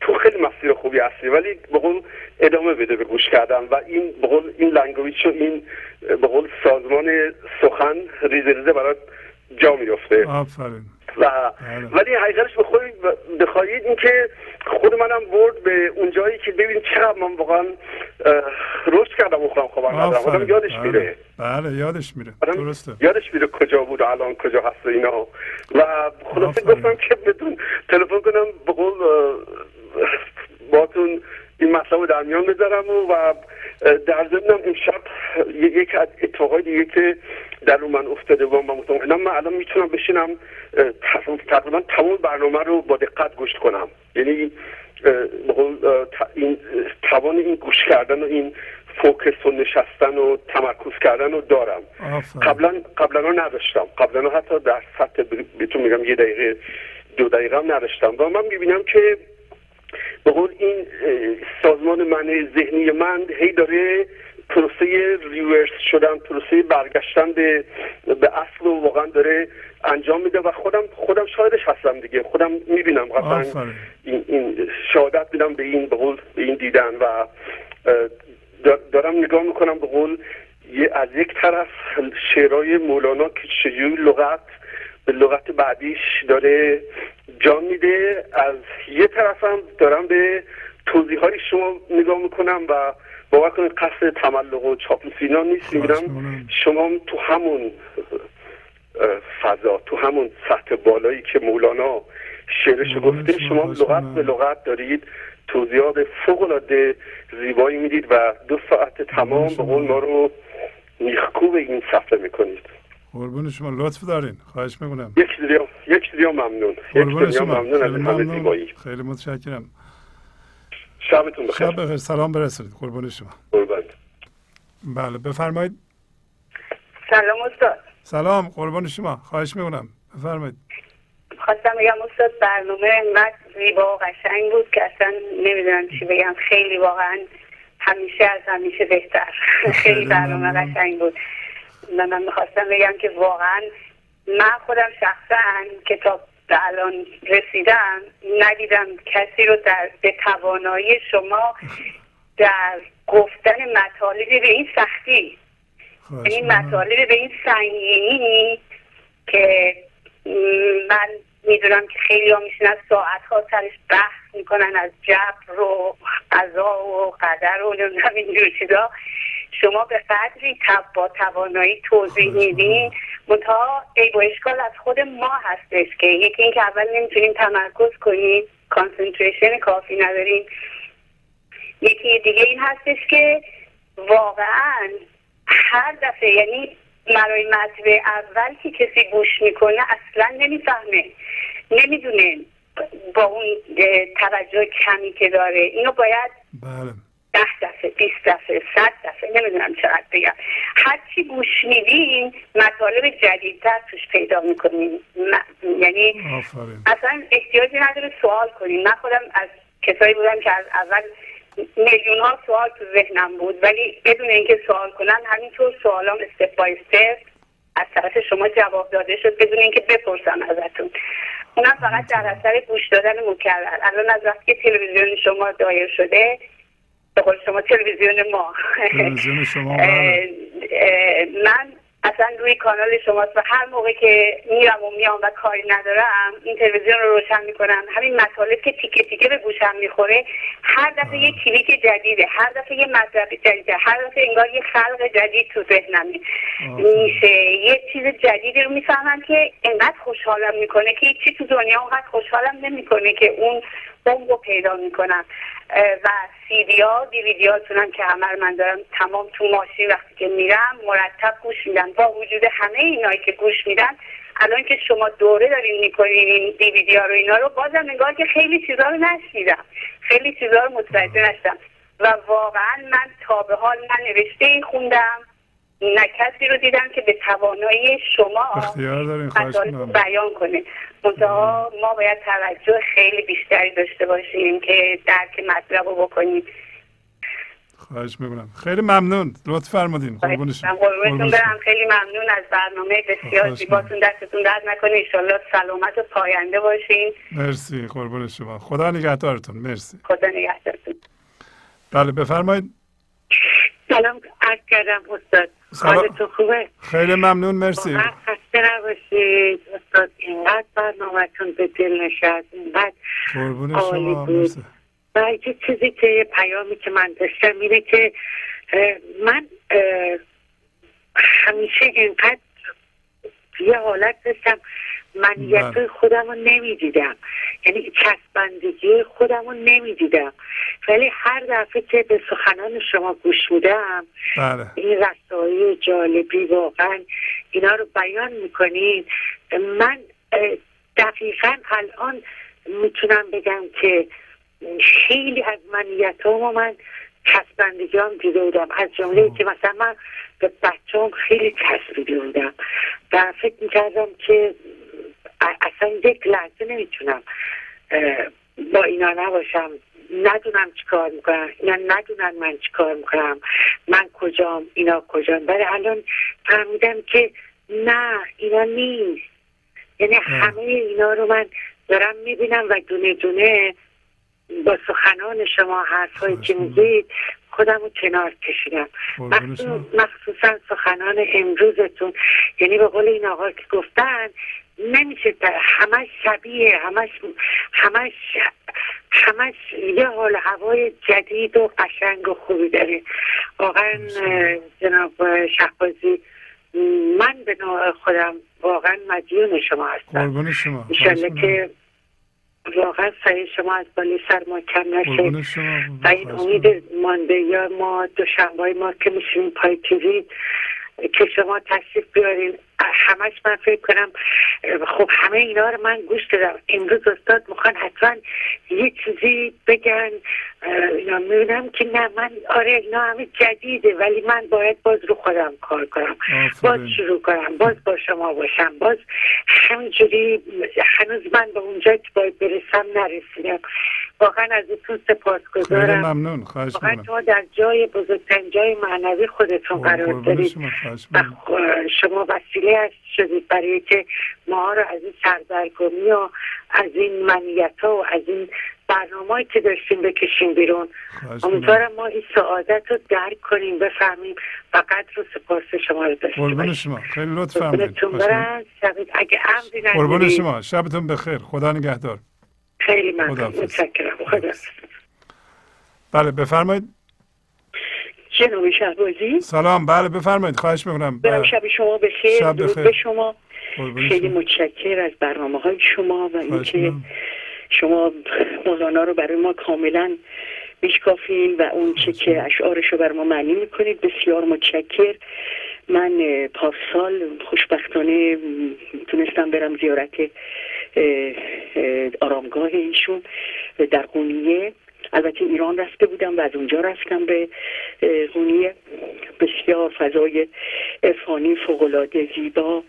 تو خیلی مسیر خوبی هستی ولی به قول ادامه بده به گوش کردن. و این به قول این لنگویج و این اه، به قول سازمان سخن ریزه ریزه برات جا میفته آفرین. و بله. ولی حقیقتش بخواهید بخواهید اینکه خود منم برد به اون جایی که ببین چقدر من واقعا رشد کردم و خودم خبر ندارم آدم. یادش بله. میره بله یادش میره درسته یادش میره کجا بود و الان کجا هست و اینا و خلاصه. گفتم که بهتون تلفن کنم به قول اه، باتون این مطلب رو در میان بذارم و, و در ضمنم امشب یک از اتفاقای دیگه که در رو من افتاده و من مطمئنم من الان می‌تونم بشینم تقریبا تمام برنامه رو با دقت گوش کنم. یعنی این توان این گوش کردن و این فوکس و نشستن و تمرکز کردن رو دارم. قبلا قبلا رو نداشتم. قبلا حتی در سطح بهتون میگم یه دقیقه دو دقیقه هم نداشتم. و من می‌بینم که به قول این سازمان من ذهنی من هی داره پروسه ریورس شدن پروسه برگشتن به به اصل و واقعا داره انجام میده و خودم خودم شاهدش هستم دیگه خودم می‌بینم قطعا. این, این شهادت میدم به این به قول به این دیدن و دارم نگاه می‌کنم به قول یه از یک طرف شعرهای مولانا که چجوری لغت به لغت بعدیش داره جان میده از یه طرفم دارم به توضیح های شما نگاه می‌کنم و باور کنید قصد تملق و چاپلوسی اینا نیست خواهش می‌بینم. شما تو همون فضا تو همون سطح بالایی که مولانا قربون گفته شما، لغت. به لغت دارید توضیحات فوق العاده زیبایی می‌دید و دو ساعت تمام به. قول ما رو میخکوب این صفحه می‌کنید قربون شما لطف دارین. خواهش می‌کنم. یک دنیا یک دنیا ممنون. یک قربون شما. ممنون از خیلی همه ممنون. زیبایی. خیلی متشکرم. شبتون بخیر. شب بخیر. سلام برسونید. قربون شما. قربان. بله بفرمایید. سلام استاد. سلام قربان شما. خواهش می‌کنم. بفرمایید. خواستم بگم استاد برنامه انقدر زیبا و قشنگ بود که اصلا نمی‌دونم چی بگم. خیلی واقعا همیشه از همیشه بهتر. خیلی برنامه. قشنگ بود. و من می‌خواستم بگم که واقعا من خودم شخصا کتاب به الان رسیدم ندیدم کسی رو در به توانایی شما در گفتن مطالبی به این سختی خواهش این می‌کنم. مطالب به این سنگینی که من می‌دونم که خیلی ها میشینن ساعت ها سرش بحث می‌کنن از جبر و قضا و قدر و نمی‌دونم اینجور چیزا. شما به قدری تب با توانایی توضیح میدین. منتها ای و اشکال از خود ما هستش که یکی اینکه اول نمی‌تونیم تمرکز کنیم concentration کافی نداریم. یکی دیگه این هستش که واقعا هر دفعه یعنی برای مطبع اول که کسی گوش می‌کنه اصلا نمی‌فهمه. نمی‌دونه با اون توجه کمی که داره. اینو باید بله. ده دفعه بیست دفعه صد دفعه نمی‌دونم چقدر بگم. هرچی گوش میدین مطالب جدیدتر توش پیدا می‌کنین. یعنی آفرین. اصلا احتیاجی نداره سوال کنیم من خودم از کسایی بودم که از اول میلیون ها سوال تو ذهنم بود ولی بدون اینکه سوال کنم همینطور سوالام استپ بای از طرف شما جواب داده شد بدون اینکه بپرسم ازتون. اونم فقط در اثر گوش دادن مکرر. الان از وقتی که تلویزیون شما دایر شده به قول شما تلویزیون ما. تلویزیون شما بله. من اصلا روی کانال شماست و هر موقع که میرم و میام و کاری ندارم این تلویزیون رو روشن می‌کنم. همین مطالب که تیکه تیکه به گوشم می‌خوره هر دفعه یه کلیک جدیده هر دفعه یه مطلب جدیده هر دفعه انگار یه خلق جدید تو ذهنم میشه. یه چیز جدیدی رو می‌فهمم که انقدر خوشحالم می‌کنه که چی تو دنیا اونقدر خوشحالم نمی‌کنه که اون بمب رو پیدا می‌کنم. و سیدی ها دیویدی که همه من دارم تمام تو ماشین وقتی که میرم مرتب گوش میدم. با وجود همه اینایی که گوش میدن الان که شما دوره دارین می‌کنین این دیویدی ها رو اینا رو بازم نگاه که خیلی چیزا رو نشنیدم خیلی چیزا رو متوجه نشدم. و واقعا من تا به حال من نوشته این خوندم. نه کسی رو دیدم که به توانایی شما اختیار دارین. بیان کنه. منتها ما باید توجه خیلی بیشتری داشته باشیم که درک مطلب رو بکنیم. خواهش می‌کنم. خیلی ممنون. لطف فرمودین. قربون. برم. خیلی ممنون از برنامه. بسیار زیباتون. دستتون درد نکنه. انشالله سلامت و پاینده باشین. مرسی. قربون شما. خدا نگهدارتون. مرسی. خدا نگهدارتون. بله بفرمایید. سلام عرض کردم استاد. حالتون خوبه؟ خیلی ممنون مرسی. واقعا خسته نباشید. استاد اینقدر برنامهتون به دل نشست اینقدر قربون عالی شما بود. و یه چیزی که یه پیامی که من داشتم اینه که من همیشه اینقدر یه حالت داشتم منیت بله. خودم رو نمی‌دیدم. یعنی چسبندگی خودم رو نمی‌دیدم. ولی هر دفعه که به سخنان شما گوش میدم بله. این رسایی جالبی واقعا اینا رو بیان می‌کنین. من دقیقا الان می‌تونم بگم که خیلی از منیت و من چسبندگی هم دیده بودم. از جمله که مثلا من به بچه هم خیلی چسبیده بودم. و فکر می‌کردم که اصلا یک لحظه نمی‌تونم با اینا نباشم. ندونم چی کار می‌کنم. اینا ندونن من چی کار می‌کنم. من کجام اینا کجام. ولی الان فهمیدم که نه اینا نیست. یعنی همه اینا رو من دارم می‌بینم و دونه دونه با سخنان شما حرفایی که میگید خودم رو کنار کشیدم. مخصوصا سخنان امروزتون. یعنی به قول این آقا که گفتن نمیشه همش شبیه همش همش همش یه حال هوای جدید و قشنگ و خوبی داره. واقعا جناب شهبازی من به نوع خودم واقعا مدیون شما هستم. قربون شما. که واقعا سعی شما از بالای سر ما کم نشه. و این امید مانده یا ما دوشنبه ما که میشیم پای تیوی که شما تشریف بیارین. همش من فکر کنم خب همه اینا رو من گوش دادم. امروز استاد می‌خوان حتما یه چیزی بگن. اینا می‌بینم که نه من آره اینا همه جدیده ولی من باید باز رو خودم کار کنم. باز. شروع کنم. باز با شما باشم. باز همینجوری هنوز من به اونجا که باید برسم نرسیدم. واقعا از ایتون خیلی سپاسگزارم. ممنون خواهش واقعا شما در جای بزرگترین جای معنوی خودتون قرار دارید. شما و وسیله هست شدید برای که ما رو از این سردرگمی و از این منیت ها و از این برنامه که داشتیم بکشیم بیرون. امیدوارم ما این سعادت رو درک کنیم بفهمیم و قدر و سپاس شما رو داشته قربون شما. خیلی لطف فرمودید اگه امری قربون شما. شبتون بخیر. خدا نگهدار. خیلی ممنون. متشکرم. خدا بله بفرمایید. جناب شهبازی سلام. بله بفرمایید. خواهش می‌کنم. برم شب شما بخیر. شب بخیر. به شما. خیلی. متشکر از برنامه های شما و اینکه. شما مولانا رو برای ما کاملا میشکافین و اون چه که اشعارش رو برای ما معنی می‌کنید. بسیار متشکر. من پارسال خوشبختانه تونستم برم زیارت آرامگاه ایشون در قونیه البته ایران رفته بودم و از اونجا رفتم به قونیه بسیار فضای عرفانی فوقالعاده زیبا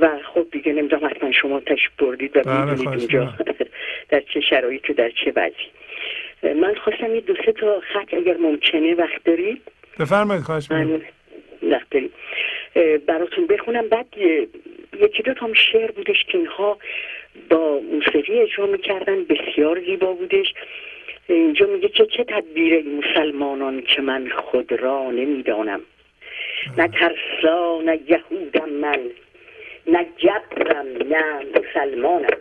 و خب دیگه نمی‌دونم حتما شما تشریف بردید و بله، می‌دونید اونجا در چه شرایط و در چه وضعی. من خواستم یه دو سه تا خط اگر ممکنه وقت دارید. بفرمایید خواهش وقت دارید براتون بخونم. بعد یکی دو تا شعر بودش که اینها با موسیقی اجرا می‌کردن بسیار زیبا بودش. اینجا میگه که چه تدبیر مسلمانان که من خود را نمی‌دانم. نه ترسا نه یهودم من نه جبرم نه مسلمانم.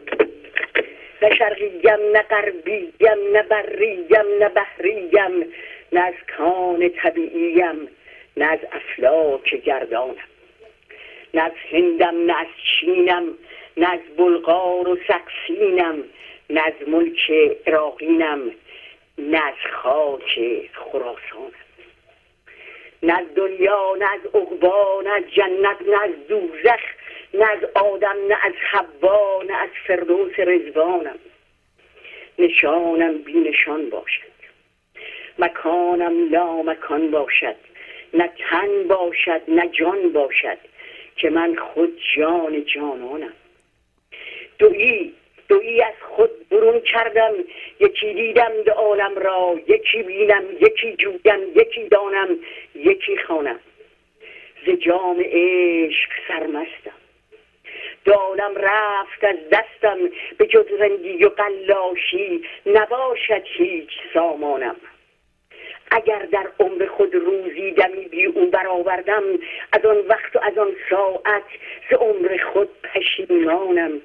نه شرقیم نه غربیم نه بریم نه بحریم نه از کان طبیعیم نه از افلاک گردانم. نه از هندم نه از چینم نه از بلغار و سکسینم نه از ملک عراقینم نه از خاک خراسانم نه از دنیا نه از عقبا نه از جنت نه از دوزخ نه از آدم نه از حوا نه از فردوس رزوانم نشانم بی نشان باشد مکانم لا مکان باشد نه تن باشد نه جان باشد که من خود جان جانانم دویی دویی از خود برون کردم. یکی دیدم به عالم را یکی بینم یکی جویم یکی دانم یکی خانم ز جام عشق سرمستم. دالم رفت از دستم به جز رندی و قلاشی نباشد هیچ سامانم. اگر در عمر خود روزی دمی بی او برآوردم از آن وقت و از آن ساعت ز عمر خود پشیمانم.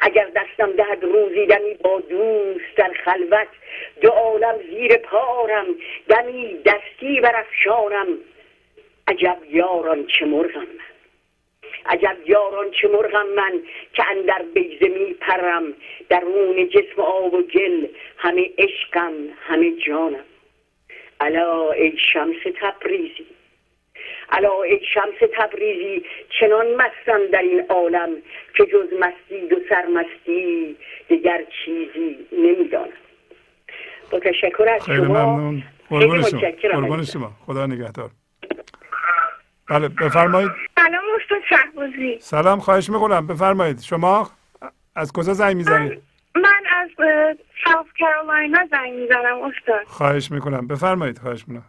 اگر دستم دهد روزی دمی با دوست در خلوت دو عالم زیر پارم دمی دستی برافشانم. عجب یاران چه مرغم من. عجب یاران چه مرغم من که اندر بیزه می پرم. درون جسم آب و گل همه عشقم همه جانم. الا ای شمس تبریزی. الا ای شمس تبریزی چنان مستم در این عالم که جز مستی و سرمستی دیگر چیزی نمی‌دانم با تشکر از خیلی شما. ممنون. خیلی قربان شما. شما. خدا نگهدار. بله بفرمایید. سلام استاد شهبازی. سلام خواهش می‌کنم. بفرمایید. شما از کجا زنگ می‌زنید؟ من از ساوت کارولاینا زنگ می‌زنم استاد. خواهش می‌کنم. بفرمایید خواهش می‌کنم.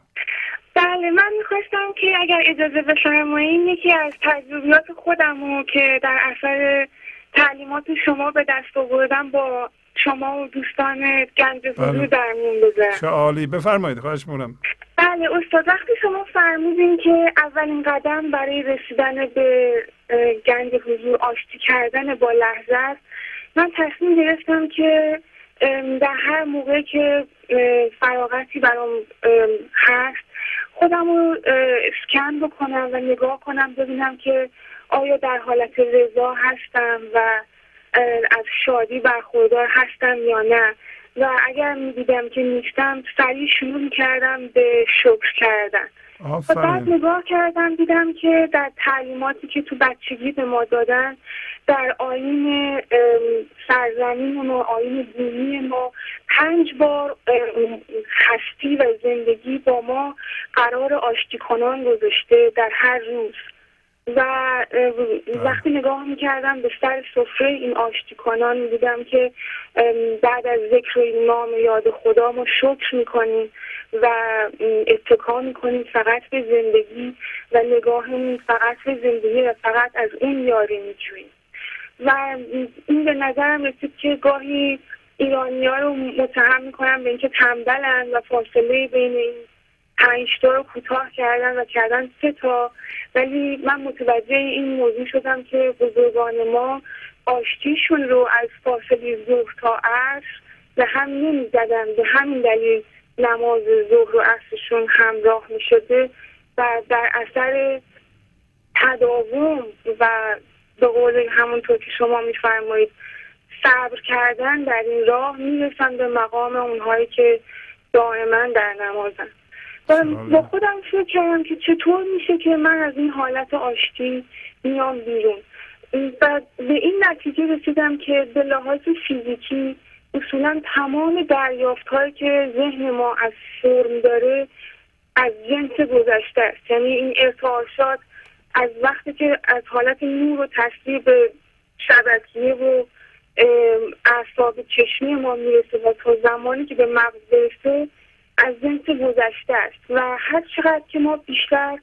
بله من می‌خواستم که اگر اجازه بفرمایید یکی از تجربیات خودم رو که در اثر تعلیمات شما به دست آوردم با شما و دوستان گنج حضور بله. در میون بذارم. چه عالی. بفرمایید خواهش می‌کنم بله استاد وقتی شما فرمودین که اولین قدم برای رسیدن به گنج حضور آشتی کردن با لحظه است من تصمیم گرفتم که در هر موقع که فراغتی برام ام، هست خودم رو اسکن بکنم و نگاه کنم ببینم که آیا در حالت رضا هستم و از شادی برخوردار هستم یا نه. و اگر می‌دیدم که نیستم سریع شروع کردم به شکر کردن. و بعد نگاه کردم دیدم که در تعلیماتی که تو بچگی به ما دادن در آین سرزمین ما آین دینی ما پنج بار هستی و زندگی با ما قرار آشتی کنان گذاشته در هر روز. و وقتی نگاه می‌کردم به سر سفره این آشتی کنان دیدم که بعد از ذکر این نام یاد خدا ما شکر می‌کنیم و اتکا می‌کنیم فقط به زندگی و نگاهمون فقط به زندگی و فقط از اون یاری میجوییم. و این به نظرم رسید که گاهی ایرانی ها رو متهم می‌کنم به اینکه تنبلن و فاصله بین این پنج تا رو کوتاه کردن و کردن سه تا. ولی من متوجه این موضوع شدم که بزرگان ما آشتیشون رو از فاصله ظهر تا عصر به هم نمی‌زدن به همین دلیل نماز ظهر و عصرشون همراه می شده و در اثر تداوم و به قول همونطور که شما میفرمایید صبر کردن در این راه می‌رسن به مقام اونهایی که دائما در نمازن. و با خودم فکر کردم که چطور میشه که من از این حالت آشتی میام بیرون. و به این نتیجه رسیدم که به لحاظ فیزیکی اصولا تمام دریافت هایی که ذهن ما از فرم داره از جنس گذشته است. یعنی این ارتعاشات از وقتی که از حالت نور و تصویر به شبکیه و اعصاب چشمی ما می‌رسه و تا زمانی که به مغز برسه از جنس گذشته است و هر چقدر که ما بیشتر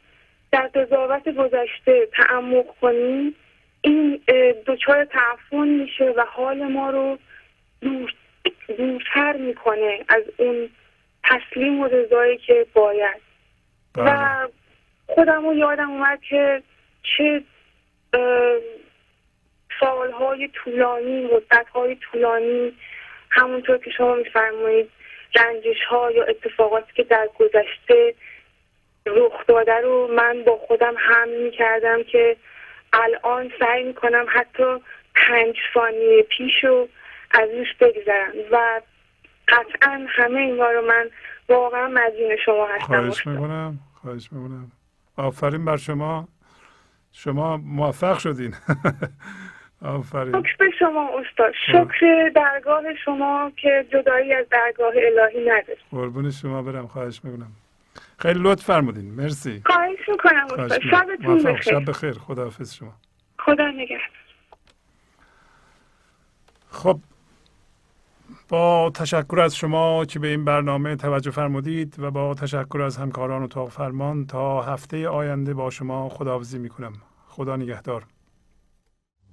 در قضاوت گذشته تعمق کنیم این دچار تعفن میشه و حال ما رو دور دورتر می‌کنه از اون تسلیم و رضایی که باید. و خودم رو یادم اومد که چه سالهای طولانی مدتهای طولانی همونطور که شما میفرمایید رنجش ها یا اتفاقاتی که در گذشته رخ داده رو من با خودم هم می‌کردم که الان سعی می‌کنم حتی پنج ثانیه پیش رو از روش بگذرم و قطعا همه اینا رو من واقعا مدیون شما هستم خواهش. می‌کنم خواهش می‌کنم آفرین بر شما. شما موفق شدین. آفرین. شکر به شما استاد. شکر درگاه شما که جدایی از درگاه الهی نداره قربون شما برم. خواهش می‌کنم. خیلی لطف فرمودین. مرسی. خواهش می‌کنم استاد. شبتون. بخیر. شب بخیر. خداحافظ شما. خدا نگهدار. خب با تشکر از شما که به این برنامه توجه فرمودید و با تشکر از همکاران اتاق فرمان تا هفته آینده با شما خداحافظی می‌کنم. خدا نگهدار.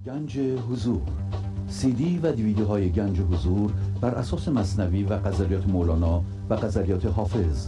گنج حضور. سی دی و دیویدیو های گنج حضور بر اساس مصنوی و غزلیات مولانا و غزلیات حافظ